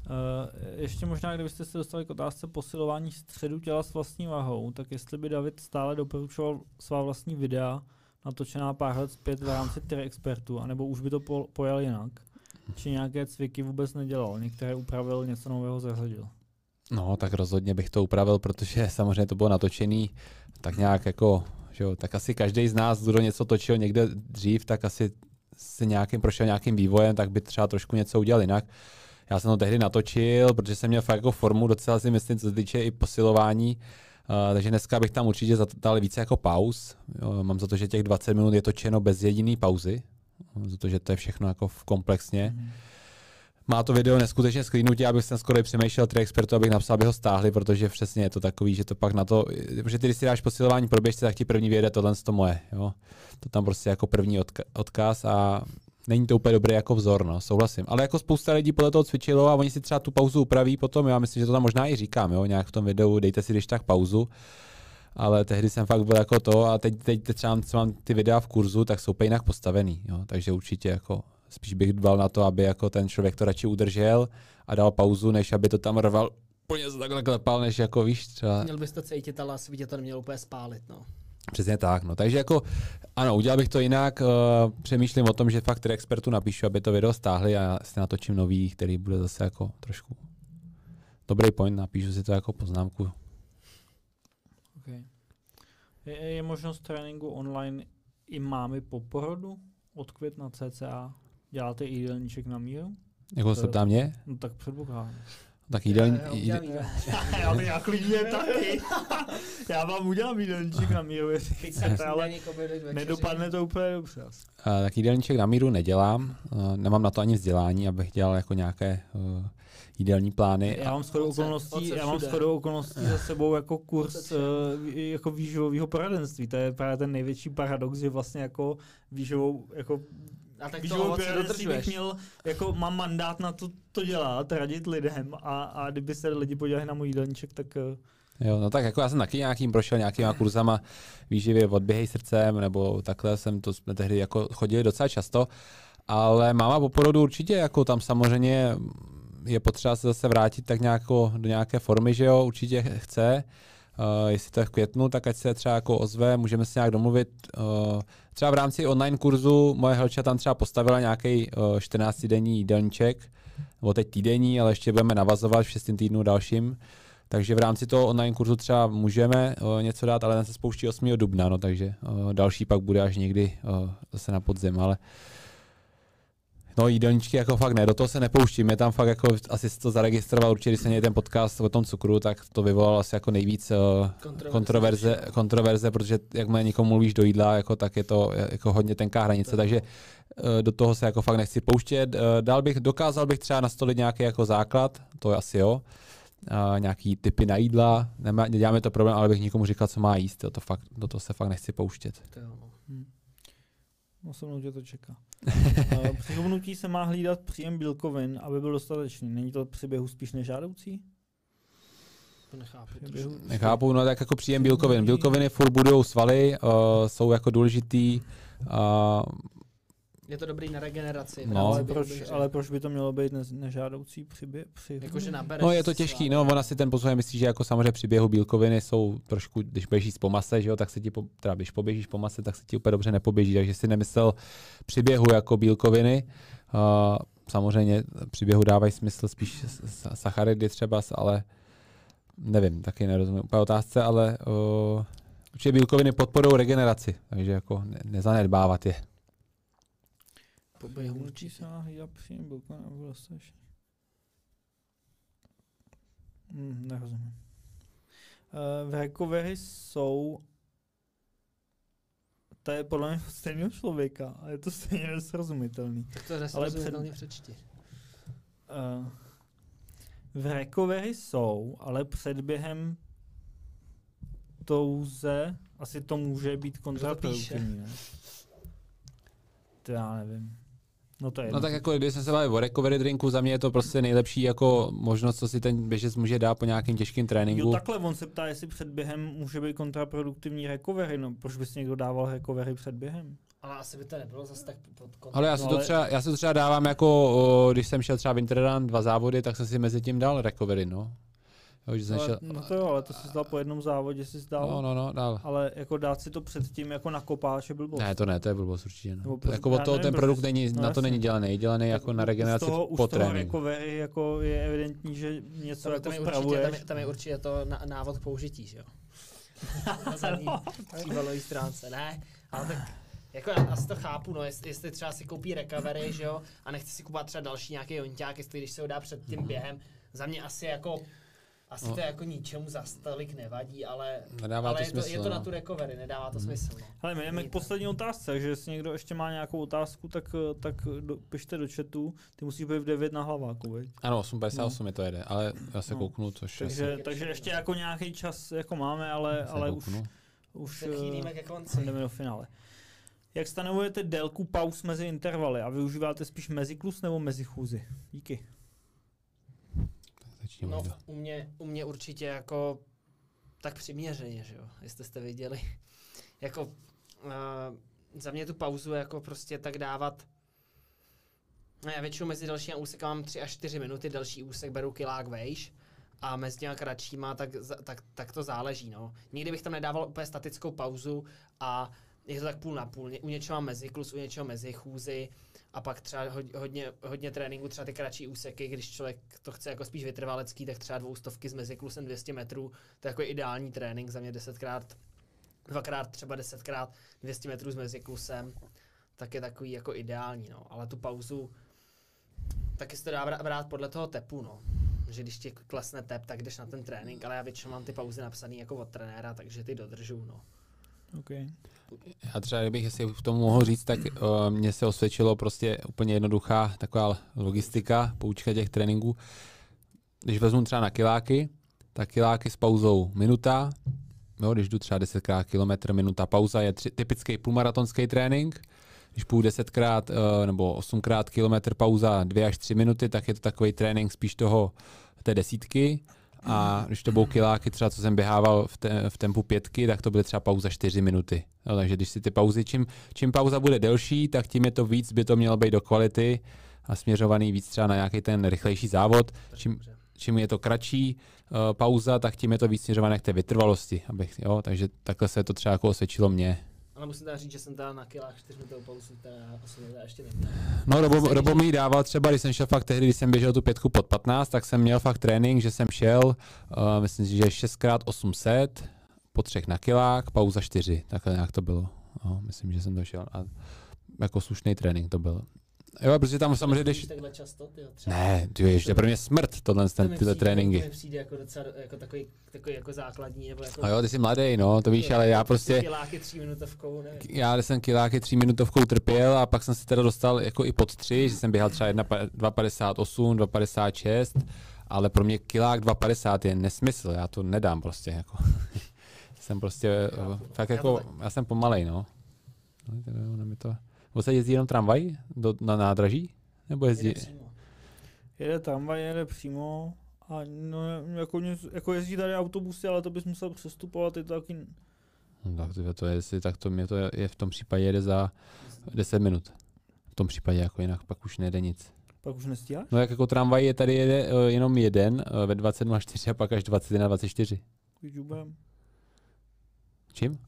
Uh, ještě možná, kdybyste se dostali k otázce posilování středu těla s vlastní váhou, tak jestli by David stále doporučoval svá vlastní videa, natočená pár let zpět v rámci těch expertů, anebo už by to po, pojel jinak, či nějaké cviky vůbec nedělal, některé upravil, něco nového zařadil. No, tak rozhodně bych to upravil, protože samozřejmě to bylo natočený tak nějak jako, že jo, tak asi každý z nás, kdo něco točil někde dřív, tak asi se nějakým prošel nějakým vývojem, tak by třeba trošku něco udělal jinak. Já jsem to tehdy natočil, protože jsem měl fakt jako formu, docela si myslím, co se týče i posilování. Uh, takže dneska bych tam určitě dal více jako pauz. Jo, mám za to, že těch 20 minut je točeno bez jediné pauzy. Za to, že to je všechno jako v komplexně. Mm. Má to video neskutečně sklínutí, abych jsem skoro přemýšlel tři expertu, abych napsal, aby ho stáhli, protože přesně je to takový, že to pak na to, protože ty, když si dáš posilování pro běžce, tak ti první vyjede tohle to moje. Jo? To tam prostě jako první odka- odkaz a není to úplně dobrý jako vzor, no, souhlasím. Ale jako spousta lidí podle toho cvičilo a oni si třeba tu pauzu upraví potom, já myslím, že to tam možná i říkám, jo, nějak v tom videu, dejte si když tak pauzu. Ale tehdy jsem fakt byl jako to a teď, teď třeba mám ty videa v kurzu, tak jsou jinak postavený, jo, takže určitě jako spíš bych dbal na to, aby jako ten člověk to radši udržel a dal pauzu, než aby to tam rval úplně se takhle klepal, než jako víš třeba. Měl bys to cítit, ale asi by tě to nemělo úplně spálit, no. Přesně tak, no. Takže jako, ano, udělal bych to jinak. Uh, přemýšlím o tom, že fakt tedy expertu napíšu, aby to video stáhli a já si natočím nový, který bude zase jako trošku dobrý point, napíšu si to jako poznámku. Okay. Je, je možnost tréninku online i mámy po porodu od května cca? Děláte jídelníček na míru? Jako se ptá mě? No tak předpokládám. Tak jídelní... Já, já, já, já klidně taky. já vám udělám jídelníček na míru, ale nedopadne to úplně dobře. Uh, tak jídelníček na míru nedělám. Uh, nemám na to ani vzdělání, abych dělal jako nějaké uh, jídelní plány. Já mám skoro okolností, já mám skoro okolností za sebou jako kurz uh, jako výživového poradenství. To je právě ten největší paradox, že vlastně jako výživou, jako a tak to ovoce dodržuješ. měl, jako mám mandát na to, to dělat, radit lidem a, a kdyby se lidi podívali na můj jídelníček, tak uh, Jo, no tak jako já jsem taky nějakým prošel nějakýma kurzama výživě odběhej srdcem, nebo takhle jsem to jsme tehdy jako chodili docela často, ale máma po porodu určitě jako tam samozřejmě je potřeba se zase vrátit tak nějako do nějaké formy, že jo, určitě chce. Uh, jestli to je v květnu, tak ať se třeba jako ozve, můžeme se nějak domluvit. Uh, třeba v rámci online kurzu moje helča tam třeba postavila nějaký uh, 14-denní jídelníček, nebo teď týdenní, ale ještě budeme navazovat v 6. týdnu dalším. Takže v rámci toho online kurzu třeba můžeme uh, něco dát, ale ten se spouští 8. dubna, no, takže uh, další pak bude až někdy uh, zase na podzim, ale No jídelníčky jako fakt ne, do toho se nepouštím, je tam fakt jako, asi si to zaregistroval určitě, když se měl ten podcast o tom cukru, tak to vyvolalo asi jako nejvíc uh, kontroverze, kontroverze, protože jak mě někomu mluvíš do jídla, jako, tak je to jako hodně tenká hranice, takže uh, do toho se jako fakt nechci pouštět. Uh, dal bych, dokázal bych třeba nastolit nějaký jako základ, to je asi jo, uh, nějaký typy na jídla, Nemá, neděláme to problém, ale bych nikomu říkal, co má jíst, to fakt, do toho se fakt nechci pouštět. To jo. No se mnou tě to čeká. při hubnutí se má hlídat příjem bílkovin, aby byl dostatečný. Není to při běhu spíš nežádoucí? To nechápu. Nechápu, no tak jako příjem bílkovin. Bílkoviny furt budou svaly, uh, jsou jako důležitý. Uh, je to dobrý na regeneraci. No, ale, proč, ale proč by to mělo být ne, nežádoucí při, bě, při Jakože No je to těžký, no ona si ten poslouchá myslí, že jako samozřejmě při běhu bílkoviny jsou trošku, když běžíš po mase, že jo, tak se ti, po, teda když poběžíš po mase, tak se ti úplně dobře nepoběží, takže si nemyslel při běhu jako bílkoviny. Uh, samozřejmě při běhu dávají smysl spíš sacharidy třeba, ale nevím, taky nerozumím úplně otázce, ale uh, určitě bílkoviny podporují regeneraci, takže jako ne, nezanedbávat je po běhu určitě. byl a bylo strašně. Hmm, nerozumím. Uh, v recovery jsou to je podle mě stejného člověka a je to stejně nesrozumitelný. Tak to nesrozumitelně před... přečti. Uh, v recovery jsou, ale před během touze asi to může být kontraproduktivní, ne? To já nevím. No, to je no tak jako když jsme se bavili o recovery drinku, za mě je to prostě nejlepší jako možnost, co si ten běžec může dát po nějakým těžkým tréninku. Jo, takhle, on se ptá, jestli před během může být kontraproduktivní recovery, no proč bys někdo dával recovery před během? Ale asi by to nebylo zase tak pod kontrolou. Ale já si, to třeba, já si to třeba dávám jako, když jsem šel třeba v Interrun dva závody, tak jsem si mezi tím dal recovery, no. Jo, že ale. No to jo, ale to jsi dal po jednom závodě, jsi dal. No, no, no, dál. Ale jako dát si to předtím jako na kopáč je blbost. Ne, to ne, to je blbost určitě. No. Nebo, jako od toho ten produkt jsi, není, no, na to není dělaný, dělaný jako na regeneraci toho, po tréninku. Jako, jako je evidentní, že něco tam, jako tam je určitě, tam, je, tam je určitě to na, návod k použití, že jo? na zadní no. stránce, ne, ale tak jako já asi to chápu, no, jestli, jestli třeba si koupí recovery, že jo, a nechce si kupovat třeba další nějaký jonťák, jestli když se ho dá před tím během, za mě asi jako asi no. to jako ničemu za stolik nevadí, ale, nedává ale to je, smysl, to, je to na tu recovery, nedává to mm. smysl. No. Ale my jdeme k poslední otázce, že jestli někdo ještě má nějakou otázku, tak, tak do, pište do chatu, ty musíš být v 9 na hlaváku, veď? Ano, 8.58 no. mi to jede, ale já se no. kouknu, což takže, asi... takže ještě jako nějaký čas jako máme, ale, ale už, už chýlíme ke konci. jdeme do finále. Jak stanovujete délku pauz mezi intervaly a využíváte spíš meziklus nebo mezichůzy? Díky začni No, u mě, u mě určitě jako tak přiměřeně, že jo, jestli jste viděli. jako uh, za mě tu pauzu jako prostě tak dávat No, já většinou mezi dalšími úseky mám 3 až 4 minuty, další úsek beru kilák vejš a mezi těma kratšíma tak, tak, tak to záleží. No. Nikdy bych tam nedával úplně statickou pauzu a je to tak půl na půl. U něčeho mám meziklus, u něčeho mezi chůzy a pak třeba ho- hodně, hodně tréninku, třeba ty kratší úseky, když člověk to chce jako spíš vytrvalecký, tak třeba dvoustovky s meziklusem 200 metrů, to je jako ideální trénink za mě desetkrát, dvakrát třeba desetkrát 200 metrů s meziklusem, tak je takový jako ideální, no. Ale tu pauzu taky se to dá brát podle toho tepu, no. Že když ti klesne tep, tak jdeš na ten trénink, ale já většinou mám ty pauzy napsané jako od trenéra, takže ty dodržu, no. Okay. Já třeba, kdybych si v tom mohl říct, tak uh, mně se osvědčilo prostě úplně jednoduchá taková logistika, poučka těch tréninků. Když vezmu třeba na kiláky, tak kiláky s pauzou minuta, jo, když jdu třeba 10krát kilometr, minuta pauza je tři, typický půlmaratonský trénink. Když půjdu 10krát uh, nebo 8krát kilometr pauza 2 až 3 minuty, tak je to takový trénink spíš toho té desítky. A když to budou kiláky, třeba co jsem běhával v, te, v tempu pětky, tak to byly třeba pauza 4 minuty. No, takže když si ty pauzy, čím, čím pauza bude delší, tak tím je to víc, by to mělo být do kvality a směřovaný víc třeba na nějaký ten rychlejší závod. Čím, čím je to kratší uh, pauza, tak tím je to víc směřované k té vytrvalosti. Abych, jo, takže takhle se to třeba jako osvědčilo mně. Ale musím teda říct, že jsem teda na kilách 4 minutovou pauzu, teda asi teda ještě neměl. No, Robo, Robo mi dával třeba, když jsem šel fakt tehdy, když jsem běžel tu pětku pod 15, tak jsem měl fakt trénink, že jsem šel, uh, myslím si, že 6x800, po třech na kilák, pauza 4, takhle nějak to bylo. No, myslím, že jsem to šel a jako slušný trénink to byl. Jo, protože tam samozřejmě jdeš... takhle často, ty třeba. Ne, ty je ještě pro mě smrt, tohle, To ten, mi tyhle přijde- tréninky. To mi přijde jako docela jako takový, takový jako základní, nebo jako... A jo, ty jsi mladý, no, to víš, ale já prostě... Kiláky tříminutovkou, nevím. já když jsem kiláky tříminutovkou trpěl a pak jsem se teda dostal jako i pod tři, že jsem běhal třeba 1 pa- 2,58, 2,56, ale pro mě kilák 2,50 je nesmysl, já to nedám prostě jako. jsem prostě, Chápu. uh, fakt Já jako, to já jsem pomalej, no. No, teda ono mi to... Nebo se jezdí jenom tramvaj do, na nádraží? Nebo jezdí... Jede přímo. Jede tramvaj, jede přímo a no, jako, jako jezdí tady autobusy, ale to bys musel přestupovat, je to taky... No, tak to, je, jestli, tak to mě to je, v tom případě jede za 10 minut. V tom případě jako jinak pak už nejde nic. Pak už nestíháš? No jak jako tramvaj je tady jede uh, jenom jeden uh, ve 20.04 a pak až 21.24. Když budem. Čím?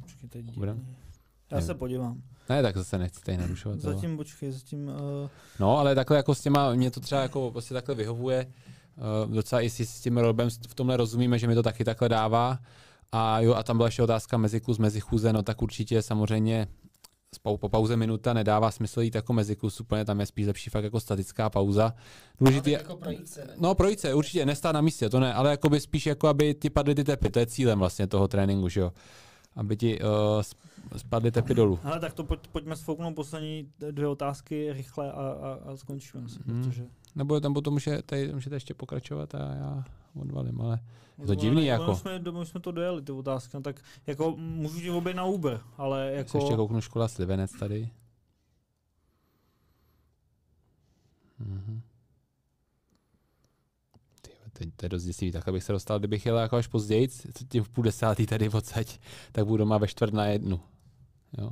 Počkej, teď. Já se podívám. Ne, tak zase nechci tady narušovat. Zatím počkej, zatím... Uh, No, ale takhle jako s těma, mě to třeba jako prostě takhle vyhovuje. Uh, docela i si s tím Robem v tomhle rozumíme, že mi to taky takhle dává. A jo, a tam byla ještě otázka meziklus, mezichůze, no tak určitě samozřejmě po pauze minuta nedává smysl jít jako meziklus, úplně tam je spíš lepší fakt jako statická pauza. Důležitý, Ale je, jako projít se, ne? No projít se, určitě, nestát na místě, to ne, ale jakoby spíš jako, aby ti padly ty tepy, to je cílem vlastně toho tréninku, že jo. Aby ti uh, spadly tepy dolů. ale tak to pojď, pojďme sfouknout poslední dvě otázky rychle a, a, a skončíme si, Mhm. protože... Nebo tam potom může, tady můžete ještě pokračovat a já odvalím, ale je to No, divný jako. Jsme, my jsme to dojeli, ty otázky, no, tak jako můžu ti obět na Uber, ale Jako... jako... ještě kouknu škola Slivenec tady. Mhm. Teď to je dost děsivý, tak abych se dostal, kdybych jel jako až později, tím v půl desátý tady odsaď, tak budu doma ve čtvrt na jednu. Jo.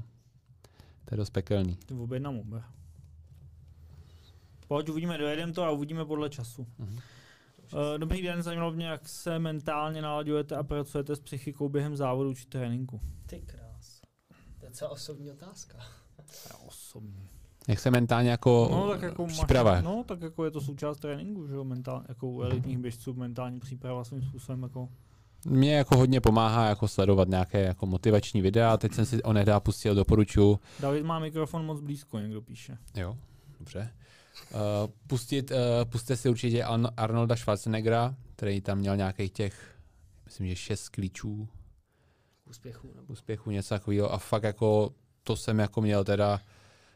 To je dost pekelný. Ty obět na Uber. Pojď, uvidíme, dojedeme to a uvidíme podle času. Mhm. Uh, dobrý den, zajímalo mě, jak se mentálně nalaďujete a pracujete s psychikou během závodu či tréninku. Ty krás. To je celá osobní otázka. Já osobně. Jak se mentálně jako, No, tak jako příprava? Máš, no, tak jako je to součást tréninku, že jo, mentál, jako u elitních běžců mentální příprava svým způsobem jako Mě jako hodně pomáhá jako sledovat nějaké jako motivační videa. Teď jsem si onehdy pustil, doporučuji. David má mikrofon moc blízko, někdo píše. Jo, dobře. Uh, pustit, uh, puste si určitě Arn- Arnolda Schwarzeneggera, který tam měl nějakých těch, myslím, že šest klíčů Úspěchů. Nebo... úspěchu, něco takového. A fakt jako to jsem jako měl teda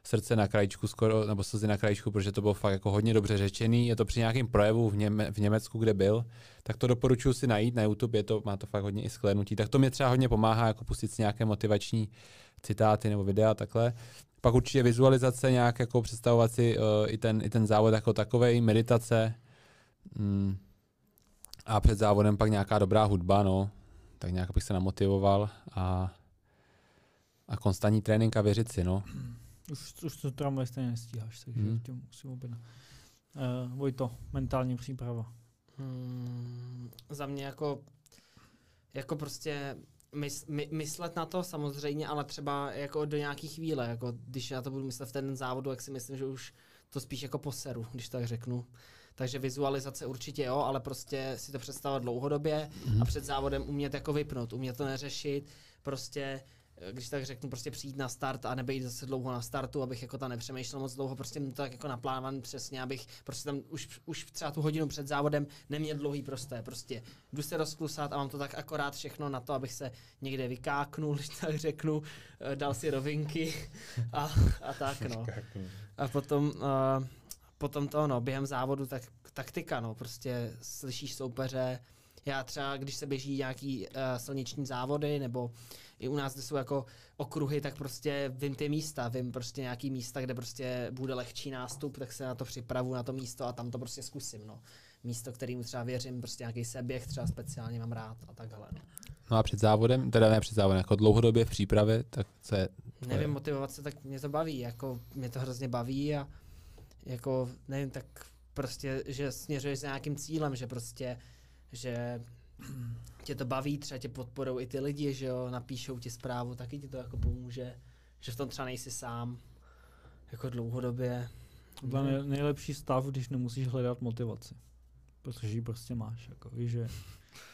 srdce na krajičku skoro, nebo slzy na krajičku, protože to bylo fakt jako hodně dobře řečený. Je to při nějakém projevu v, Něme, v Německu, kde byl. Tak to doporučuji si najít na YouTube, je to, má to fakt hodně i sklenutí. Tak to mě třeba hodně pomáhá, jako pustit si nějaké motivační citáty nebo videa takhle. Pak určitě vizualizace, nějak jako představovat si uh, i, ten, i ten závod jako takovej, meditace. Mm. A před závodem pak nějaká dobrá hudba, no. Tak nějak bych se namotivoval a, a konstantní trénink a věřit si, no. Už, už to tramvaj stejně nestíháš, takže Hmm. hmm. tě musím objednat. Uh, Vojto, mentální příprava. Hmm, za mě jako, jako prostě mys, my, myslet na to samozřejmě, ale třeba jako do nějaký chvíle, jako když na to budu myslet v ten závodu, jak si myslím, že už to spíš jako poseru, když tak řeknu. Takže vizualizace určitě jo, ale prostě si to představovat dlouhodobě a před závodem umět jako vypnout, umět to neřešit, prostě když tak řeknu, prostě přijít na start a nebejt zase dlouho na startu, abych jako tam nepřemýšlel moc dlouho, prostě to tak jako naplánovaný přesně, abych prostě tam už, už třeba tu hodinu před závodem neměl dlouhý prosté, prostě jdu se rozklusat a mám to tak akorát všechno na to, abych se někde vykáknul, když tak řeknu, eh, dal si rovinky a, a tak no. A potom, uh, potom to, no, během závodu, tak taktika, no, prostě slyšíš soupeře, já třeba, když se běží nějaký uh, silniční závody, nebo i u nás, kde jsou jako okruhy, tak prostě vím ty místa, vím prostě nějaký místa, kde prostě bude lehčí nástup, tak se na to připravu, na to místo a tam to prostě zkusím, no. Místo, kterým třeba věřím, prostě nějaký seběh, třeba speciálně mám rád a takhle, no. No a před závodem, teda ne před závodem, jako dlouhodobě v přípravě, tak co je, Nevím, motivovat se, tak mě to baví, jako mě to hrozně baví a jako, nevím, tak prostě, že směřuješ za nějakým cílem, že prostě, že tě to baví, třeba tě podporují i ty lidi, že jo, napíšou ti zprávu, taky ti to jako pomůže, že v tom třeba nejsi sám, jako dlouhodobě. Tohle je nejlepší stav, když nemusíš hledat motivaci. Protože ji prostě máš. Jako, víš, že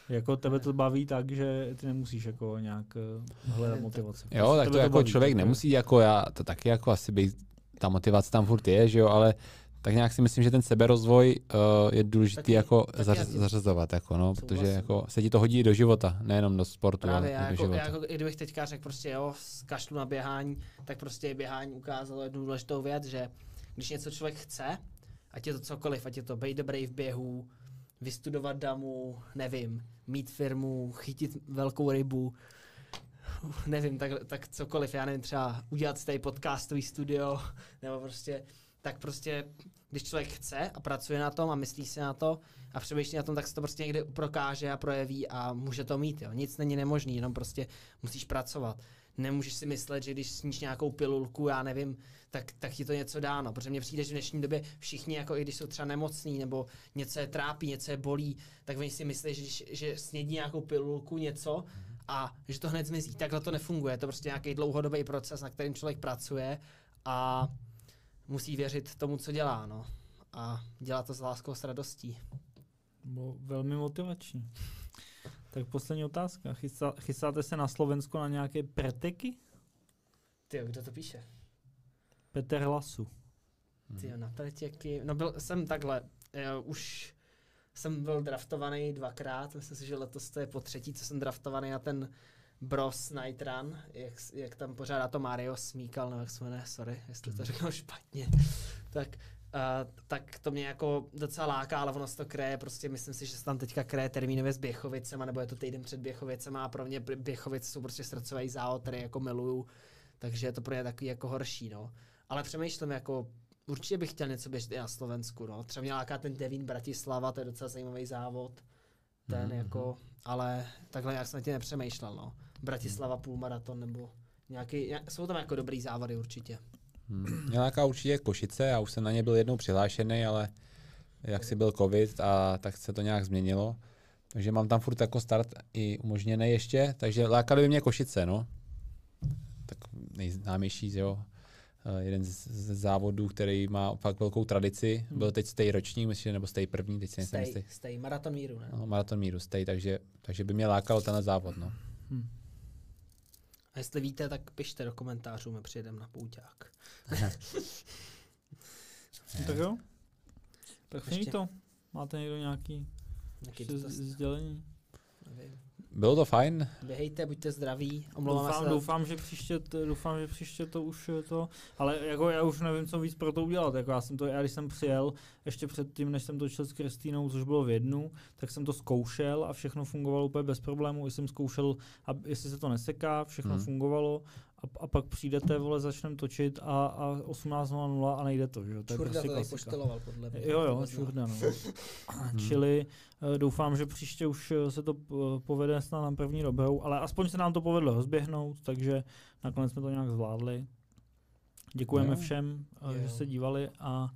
jako tebe to baví tak, že ty nemusíš jako nějak eh, hledat motivaci. Jo, Prostě tak tebe to jako baví, člověk tak, nemusí, jako já, to taky jako asi být, ta motivace tam furt je, že jo, ale tak nějak si myslím, že ten seberozvoj uh, je důležitý Taky- jako taky zař, tím zařazovat, jako no, protože jako se ti to hodí do života, nejenom do sportu, Právě ale já i do jako, života. jako, i kdybych teďka řekl prostě jo, z kašlu na běhání, tak prostě běhání ukázalo jednu důležitou věc, že když něco člověk chce, ať je to cokoliv, ať je to být dobrý v běhu, vystudovat damu, nevím, mít firmu, chytit velkou rybu, nevím, tak, tak cokoliv, já nevím, třeba udělat z tady podcastový studio, nebo prostě, tak prostě, když člověk chce a pracuje na tom a myslí si na to a přemýšlí na tom, tak se to prostě někde prokáže a projeví a může to mít, jo. Nic není nemožný, jenom prostě musíš pracovat. Nemůžeš si myslet, že když sníš nějakou pilulku, já nevím, tak, tak ti to něco dá, no. Protože mně přijde, že v dnešní době všichni, jako i když jsou třeba nemocní, nebo něco je trápí, něco je bolí, tak oni si myslí, že, když- že snědí nějakou pilulku, něco, a že to hned zmizí. Takhle to nefunguje. Je to prostě nějaký dlouhodobý proces, na kterým člověk pracuje a musí věřit tomu, co dělá. No. A dělá to s láskou, s radostí. Bylo velmi motivační. Tak poslední otázka. Chystá, chystáte se na Slovensko na nějaké preteky? Ty, kdo to píše? Peter Lasu. Ty na pretěky. No byl jsem takhle, jo, už jsem byl draftovaný dvakrát, myslím si, že letos to je po třetí, co jsem draftovaný na ten Bros Night Run, jak, jak tam pořádá to Mario Smíkal, nebo jak se jmenuje, sorry, jestli to řeknu špatně, tak, uh, tak to mě jako docela láká, ale ono se to kreje, prostě myslím si, že se tam teďka kreje termínově s Běchovicema, nebo je to týden před Běchovicema a pro mě Bě- Běchovice jsou prostě srdcový závod, který jako miluju, takže je to pro mě takový jako horší, no. Ale přemýšlím jako, určitě bych chtěl něco běžet i na Slovensku, no. Třeba mě láká ten Devin Bratislava, to je docela zajímavý závod. Ten Mhm, jako, ale takhle nějak jsem tě nepřemýšlel, no. Bratislava půlmaraton nebo nějaký, nějak, jsou tam jako dobrý závody určitě. Hmm. Nějaká určitě Košice, já už jsem na ně byl jednou přihlášený, ale jak si byl covid a tak se to nějak změnilo. Takže mám tam furt jako start i umožněný ještě, takže lákali by mě Košice, no. Tak nejznámější, že jo. Eh, Jeden z, z závodů, který má fakt velkou tradici, Hmm. byl teď stej roční, myslím, nebo stej první, teď si nejsem Stej, jistý. stej, maraton míru, ne? No, maraton míru stej, takže, takže by mě lákal tenhle závod, no. A jestli víte, tak pište do komentářů, my přijedeme na pouťák. No, tak jo. Tak to. Máte někdo nějaký Nějaký sdělení? Nevím. Bylo to fajn, Běhejte, buďte zdraví, omlouváme Doufám, se. doufám, že příště, doufám, že příště to už je to, ale jako já už nevím, co víc pro to udělat. Jako já jsem to, já když jsem přijel, ještě předtím, než jsem točil s Kristýnou, což bylo v jednu, tak jsem to zkoušel a všechno fungovalo úplně bez problémů. I jsem zkoušel, a jestli se to neseká, všechno hmm. fungovalo. A, a, pak přijdete, vole, začneme točit a, a 18.00 a nejde to, že? jo? To je Čurda prostě to pošteloval podle mě. Jo, jo, čurda, no. Čili eh, doufám, že příště už eh, se to eh, povede snad na první dobrou, ale aspoň se nám to povedlo rozběhnout, takže nakonec jsme to nějak zvládli. Děkujeme Jo. všem, uh, že Jo. se dívali a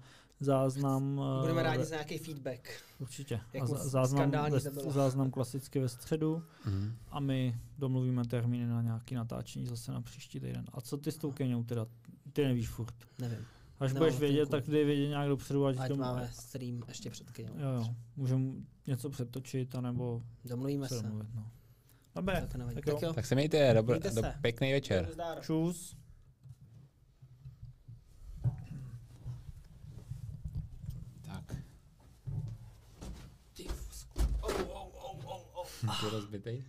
záznam... Budeme rádi ve- za nějaký feedback. Určitě. jak A záznam, ve, záznam klasicky ve středu Mhm. a my domluvíme termíny na nějaký natáčení zase na příští týden. A co ty s tou Keňou teda? Ty nevíš furt. Nevím. Až Nemám budeš vědět, tak dej vědět nějak dopředu, ať, Ať tomu, máme stream ještě před kynou. Jo, jo. Můžeme něco přetočit, anebo Domluvíme se se. domluvit. No. Dobré, Tak, tak jo. tak se mějte, dobr, Mějte do, se. pěkný večer. Čus. Teraz by tej.